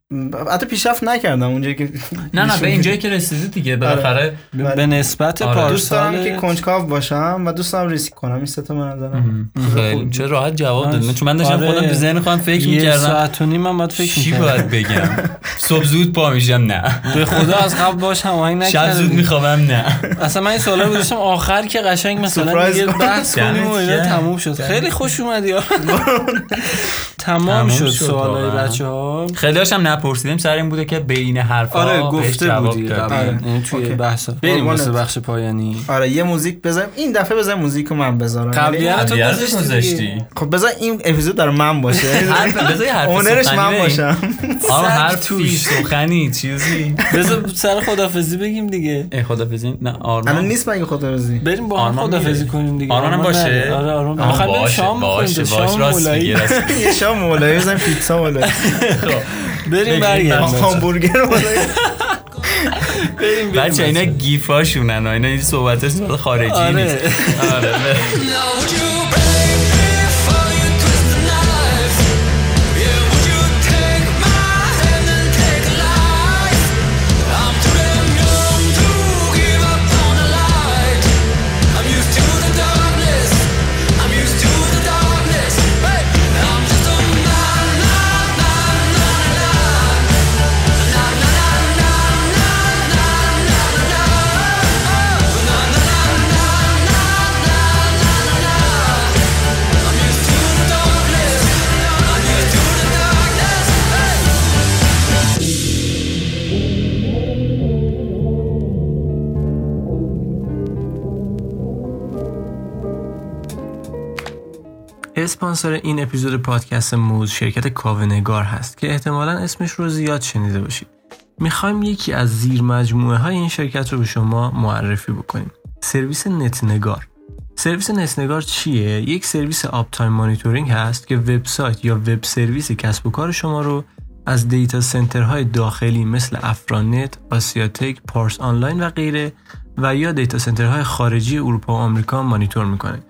حتی پیشرفت نکردم اونجایی که نه نه به اینجایی که رسیدی دیگه بالاخره به نسبت آره. دوست دارم پارسال که کنجکاو باشم و دوست دارم ریسک کنم این سه تا به نظرم خیلی چه راحت جواب داد چون من داشتم آره. خودم تو ذهن خودم فکر یه می‌کردم. ساعت و نیم من باید فکر چی. باید بگم؟ [laughs] صبح زود پا میشم نه. به خدا از قبل باش هماهنگ شب نکردم. زود میخوابم نه. اصلا من این سوالا رو گذاشتم آخر که قشنگ مثلا کن. بحث کنیم و اینا. تموم شد. خیلی خوش اومدی. آره. [laughs] تمام شد سوالای واقعا. بچه ها خیلی هم نپرسیدیم سر این بوده که بین حرفا آره گفته بودی. قبلا آره. یعنی توی. بحثا بریم. واسه بخش پایانی آره یه موزیک بذاریم این دفعه بذار موزیک رو من بذارم قبلی یعنی- تو قبلیه گذاشتی. خب بذار این اپیزود در من باشه [laughs] بذار حرف اونرش من. باشم [laughs] سگ حرفی توش. سخنی چیزی بذار سر خدافزی بگیم دیگه ای خدافزی نه الان آرمان نیست مگه خود روزی بریم با هم میره. کنیم دیگه آرمان باشه؟ نره. آره آرمان بریم باشه شام بخوریم باشه شام راست مولایی [laughs] یه شام مولایی بزنیم پیتزا مولایی بریم برگردیم. همبرگر مولایی بریم بریم. بچه اینا گیفاشونن اینا این صحبت هست خارجی آره. نیست. آره اسپانسر این اپیزود پادکست موز شرکت کاونگار هست که احتمالا اسمش رو زیاد شنیده باشید. می‌خوایم یکی از زیر مجموعه های این شرکت رو به شما معرفی بکنیم. سرویس نتنگار. سرویس نتنگار چیه؟ یک سرویس uptime monitoring هست که وبسایت یا web service کسب و کار شما رو از data center های داخلی مثل افرانت، آسیاتک، پارس آنلاین و غیره و یا data center های خارجی اروپا و آمریکا مانیتور می‌کنه.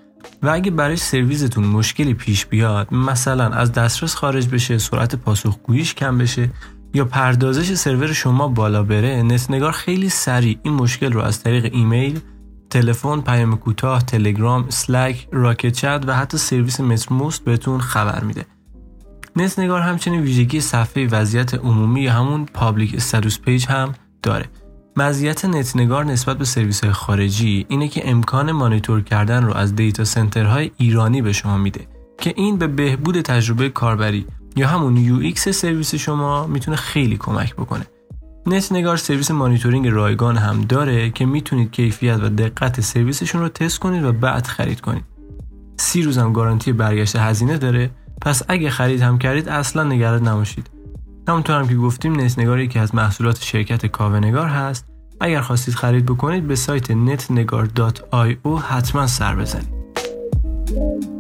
و اگه برای سرویستون مشکلی پیش بیاد مثلا از دسترس خارج بشه سرعت پاسخگوییش کم بشه یا پردازش سرور شما بالا بره نتنگار خیلی سریع این مشکل رو از طریق ایمیل تلفن پیام کوتاه تلگرام Slack Rocket.Chat و حتی سرویس Mattermost بهتون خبر میده. نتنگار همچنین ویژگی صفحه وضعیت عمومی یا همون public status page هم داره. مزیت نتنگار نسبت به سرویس های خارجی اینه که امکان مانیتور کردن رو از data center های ایرانی به شما میده که این به بهبود تجربه کاربری یا همون UX سرویس شما می‌تونه خیلی کمک بکنه. نتنگار سرویس مانیتورینگ رایگان هم داره که می‌تونید کیفیت و دقت سرویسشون رو تست کنید و بعد خرید کنید. سی روز هم گارانتی برگشت هزینه داره پس اگه خرید هم کردید اصلا نگران نباشید. همونطور هم که گفتیم نتنگار یکی از محصولات شرکت کاونگار هست. اگر خواستید خرید بکنید به سایت netnegar.io حتما سر بزنید.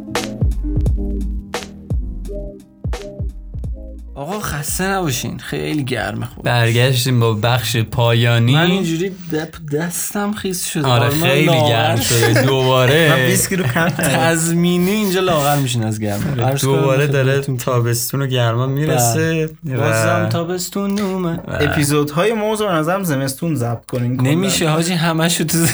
آقا خسته نباشین خیلی گرمه خود برگشتیم با بخش من پایانی اینجوری دپ دستم خیس شده آره خیلی لاغر گرم شده [laughs] من دوباره 20 کیلو کم کردم. [laughs] تضمینی اینجا لاغر میشین از گرمه عرض کنم دوباره داره. تابستون و گرما می‌رسه بازم تابستون نومه اپیزودهای موضوع نظرم زمستون ضبط کنین. نمیشه حاجی همشو تو. [laughs]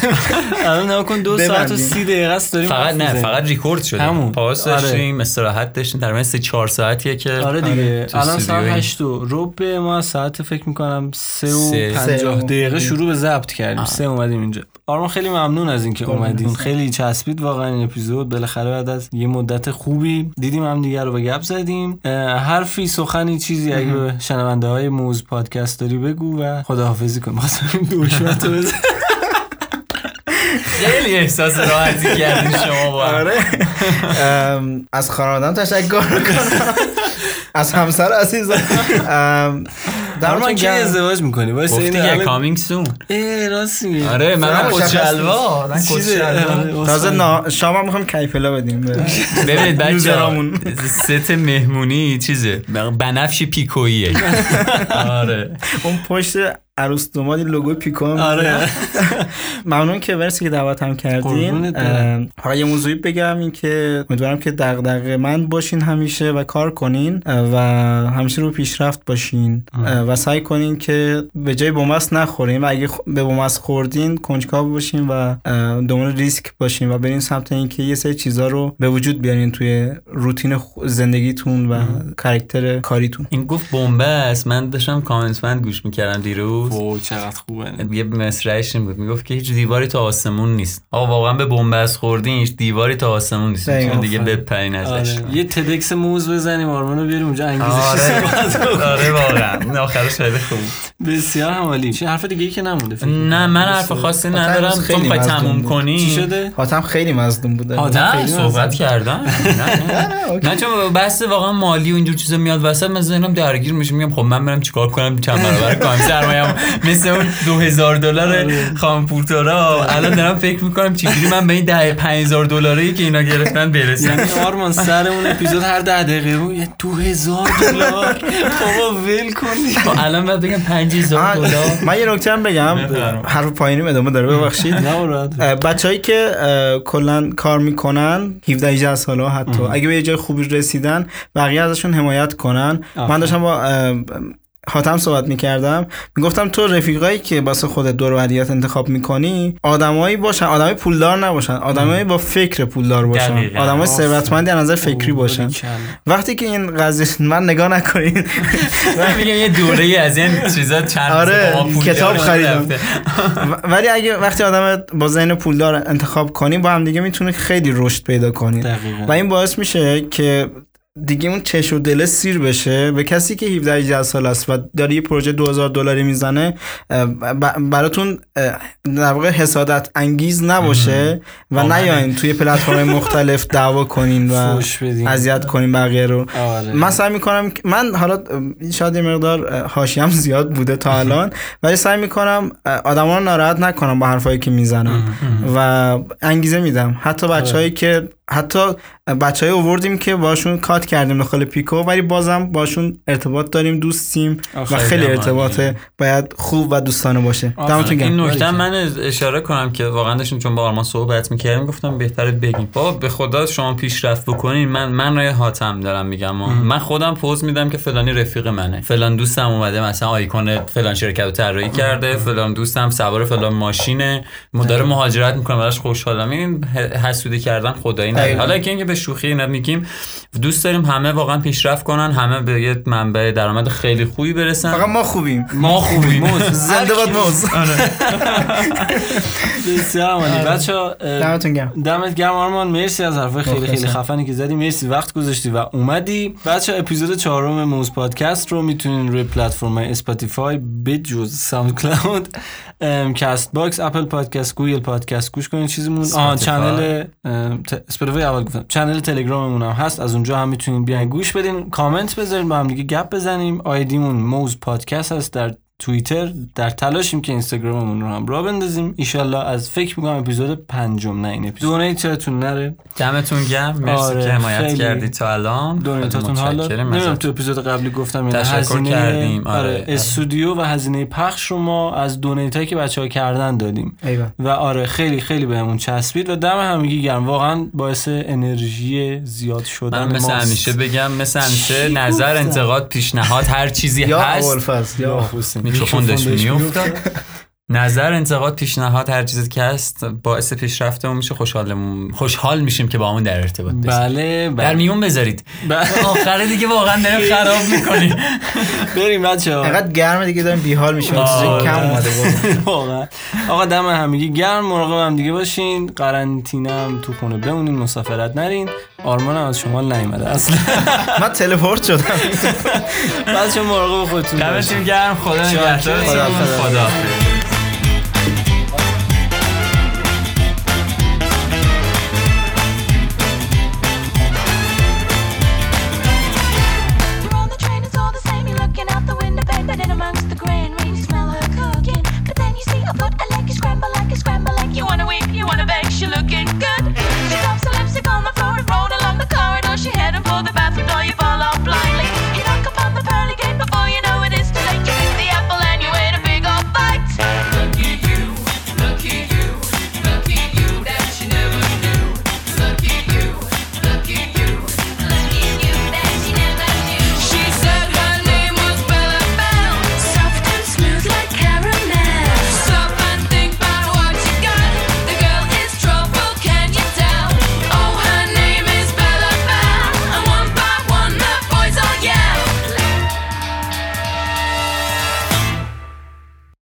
الان نگاه کن دو ساعت و ببندیم. سی دقیقه است داریم فقط نه. فقط ریکورد شده. پاس آره. داشتیم استراحت داشتیم در من سه چهار ساعتیه که آره دیگه تو الان ساعت استودیویی. هشت و ربع ما ساعت فکر می‌کنم سه و سه. پنجاه سه. و- دقیقه شروع به ضبط کردیم. سه اومدیم اینجا. آرمان خیلی ممنون از اینکه اومدین. خیلی چسبید واقعا این اپیزود. بالاخره بعد از یه مدت خوبی دیدیم هم دیگه رو به گپ زدیم. حرفی سخنی چیزی اگه به شنونده های موز پادکست داری بگو و خداحافظی کن. خواستم دکمت رو بزن [laughs] خیلی احساس راحتی کردین شما با. آره. از خانوادم تشکر کنم از همسر عزیزم ام، در کی گرم- ازدواج می‌کنی؟ گفتی این که همه کامینگ سون راست میگی آره من کچلوا. آره، تازه. شام هم می‌خوایم کیفلا بدیم [laughs] ببینید بچه یوزرامون. ست مهمونی چیزه؟ بنفش پیکوییه. [laughs] آره. اون پشت عروس دوماد این لوگو پیکو هم آره. [laughs] ممنون که مرسی که دعوت هم کردین. فقط یه موضوعی بگم این که امیدوارم که دغدغه من باشین همیشه و کار کنین و همیشه رو پیشرفت باشین و سعی کنین که به جای بومست نخورین و اگه به بومست خوردین کنجکاو باشین و دنبال ریسک باشین و برین سمت اینکه یه سری چیزا رو به وجود بیارین توی روتین زندگیتون و کاراکتر کاریتون. این گفت بمبه است من داشتم کامنت من گوش می‌کردم دیروز. وای چقدر خوبه. یه مصرعش این بود. می‌گفت که هیچ دیواری تا آسمون نیست. آقا واقعا به بنبست خوردین هیچ دیواری تا آسمون نیست. چون دیگه بپرین ازش. آره. یه تدکس موز بزنیم آرمانو بیاریم اونجا انگیزش آره. آره واقعا. آخرش خیلی خوب. بسیار عالی. چه حرف دیگه ای که نمونده فکر کنم. نه من حرف خاصی ندارم. خیلی تموم بود. کنی؟ چی شده؟ حاتم خیلی مظلوم بوده. حاتم صحبت. کردم [laughs] نه. نه. نه چون بحث واقعا مالی و اینجور چیزا میاد وسط من ذهنم درگیر میشه. میگم خب من برم چیکار کنم؟ چند برابر کنم؟ [laughs] سرمایه‌مو [laughs] مثل اون 2000 دلار خام پورتورا الان دارم فکر می‌کنم چجوری من به این ده 5000 دلاری که اینا گرفتن برسم. یعنی [laughs] آرمان سر اون اپیزود هر ده دقیقه رو یه دو هزار دلار. بابا ول کن. خب الان باید بگم 5000 آه، دلار. من یه نکته هم بگم. حرف پایینی ادامه داره ببخشید. بچههایی که کلا کار می‌کنن 17 18 ساله حتی اگه به یه جای خوبی رسیدن بقیه ازشون حمایت کنن. من داشتم با حاتم صحبت می‌کردم می‌گفتم تو رفیقایی که واسه خودت دور انتخاب می‌کنی آدمایی باشن آدمای پولدار نباشن آدمایی با فکر پولدار باشن. آدمای ثروتمندی از نظر فکری باشن. وقتی که این قضیه من نگاه نکنین [laughs] من میگم یه دوره از این چیزا چند آره، کتاب خریدم. ولی اگه وقتی آدم با ذهن پولدار انتخاب کنی با هم دیگه می‌تونه خیلی رشد پیدا کنی. و این باعث میشه که دیگه اون چش و دل سیر بشه. به کسی که 17 18 سال است و داره یه پروژه 2000 دلاری می‌زنه براتون در واقع حسادت انگیز نباشه و. نیاین. توی پلتفرم مختلف دعوا کنین و. اذیت کنین بقیه رو. آره. من سعی می‌کنم من حالا شاید یه مقدار حاشیه‌ام زیاد بوده تا الان ولی سعی می‌کنم آدما رو ناراحت نکنم با حرفایی که می‌زنم. و انگیزه میدم. حتی بچههایی که حتی بچه‌ای آوردیم که باشون کات کردیم داخل پیکو ولی بازم باشون ارتباط داریم دوستیم و خیلی ارتباط. باید خوب و دوستانه باشه. دمتون این نکته من اشاره کنم که واقعا داشتیم چون با آرمان صحبت می‌کردیم گفتم بهتره بگیم. بابا به خدا شما پیشرفت بکنین. من من رای حاتم دارم میگم. من خودم پوز میدم که فلانی رفیق منه. فلان دوستم اومده مثلا آیکون فلان شرکت رو طراحی کرده فلان دوستم سوار فلان ماشینه. مدار مهاجرت می‌کنه براش خوشحالم. این حسودی کردن خدایی دقیقاً. حالا که اینکه به شوخی اینا میگیم دوست داریم همه واقعا پیشرفت کنن همه به یه منبع درآمد خیلی خوبی برسن. فقط ما خوبیم. ما خوبیم. [laughs] زنده باد موز. [laughs] بسیار عالی. بچا دمتون گرم. دمت گرم آرمان. مرسی از حرفای خیلی خیلی. خفنی که زدی. مرسی. وقت گذاشتی و اومدی. بچه اپیزود چهارم موز پادکست رو می‌تونین روی پلتفرم Spotify بجز SoundCloud Castbox Apple Podcast Google Podcast گوش کنین چیزمون. آها. channel Spotify اول گفتم channel تلگراممون هم هست. از اونجا هم می‌تونین بیاین. گوش بدین. کامنت بذارین. با هم دیگه گپ بزنیم. آیدیمون موز پادکست هست. در توییتر در تلاشیم که اینستاگراممون رو هم راه بندازیم ایشالله از فکر می‌کنم اپیزود پنجم نه این اپیزود donate تون نره دمتون گرم مرسی آره، که حمایت خیلی. کردی تا الان donate اتون حالا نمی‌دونم. تو اپیزود قبلی گفتم. تشکر هزینه کردیم، آره، آره آره. استودیو و هزینه پخش رو ما از دونیت هایی که بچه ها کردن دادیم ایوه و آره خیلی خیلی بهمون چسبید و دم همگی گرم واقعا باعث انرژی زیاد شدن من مثل. همیشه بگم مثل همیشه نظر؟ انتقاد پیشنهاد هر چیزی یا هست یا حسین. میکروفون داشت میکروفون میافتاد نظر انتقاد پیشنهاد هر چیزی که هست باعث پیشرفتمون میشه خوشحالمون خوشحال میشیم که با همون در ارتباط باشیم. بله در بله میون بذارید. ب- آخر دیگه واقعا داریم خراب می‌کنیم. [laughs] بریم بچه ها انقدر گرمه دیگه داریم بیحال میشیم. چیزی آره. کم اومده بود. [laughs] واقعا. آقا دم همگی گرم. مراقب هم دیگه باشین. قرنطینه هم تو خونه بمونین مسافرت نرین. آرمان هم از شمال نیومده اصلا. [laughs] من تلپورت شدم. بچه مراقب خودتون باشین. دمتون گرم. خدا خدا- خدا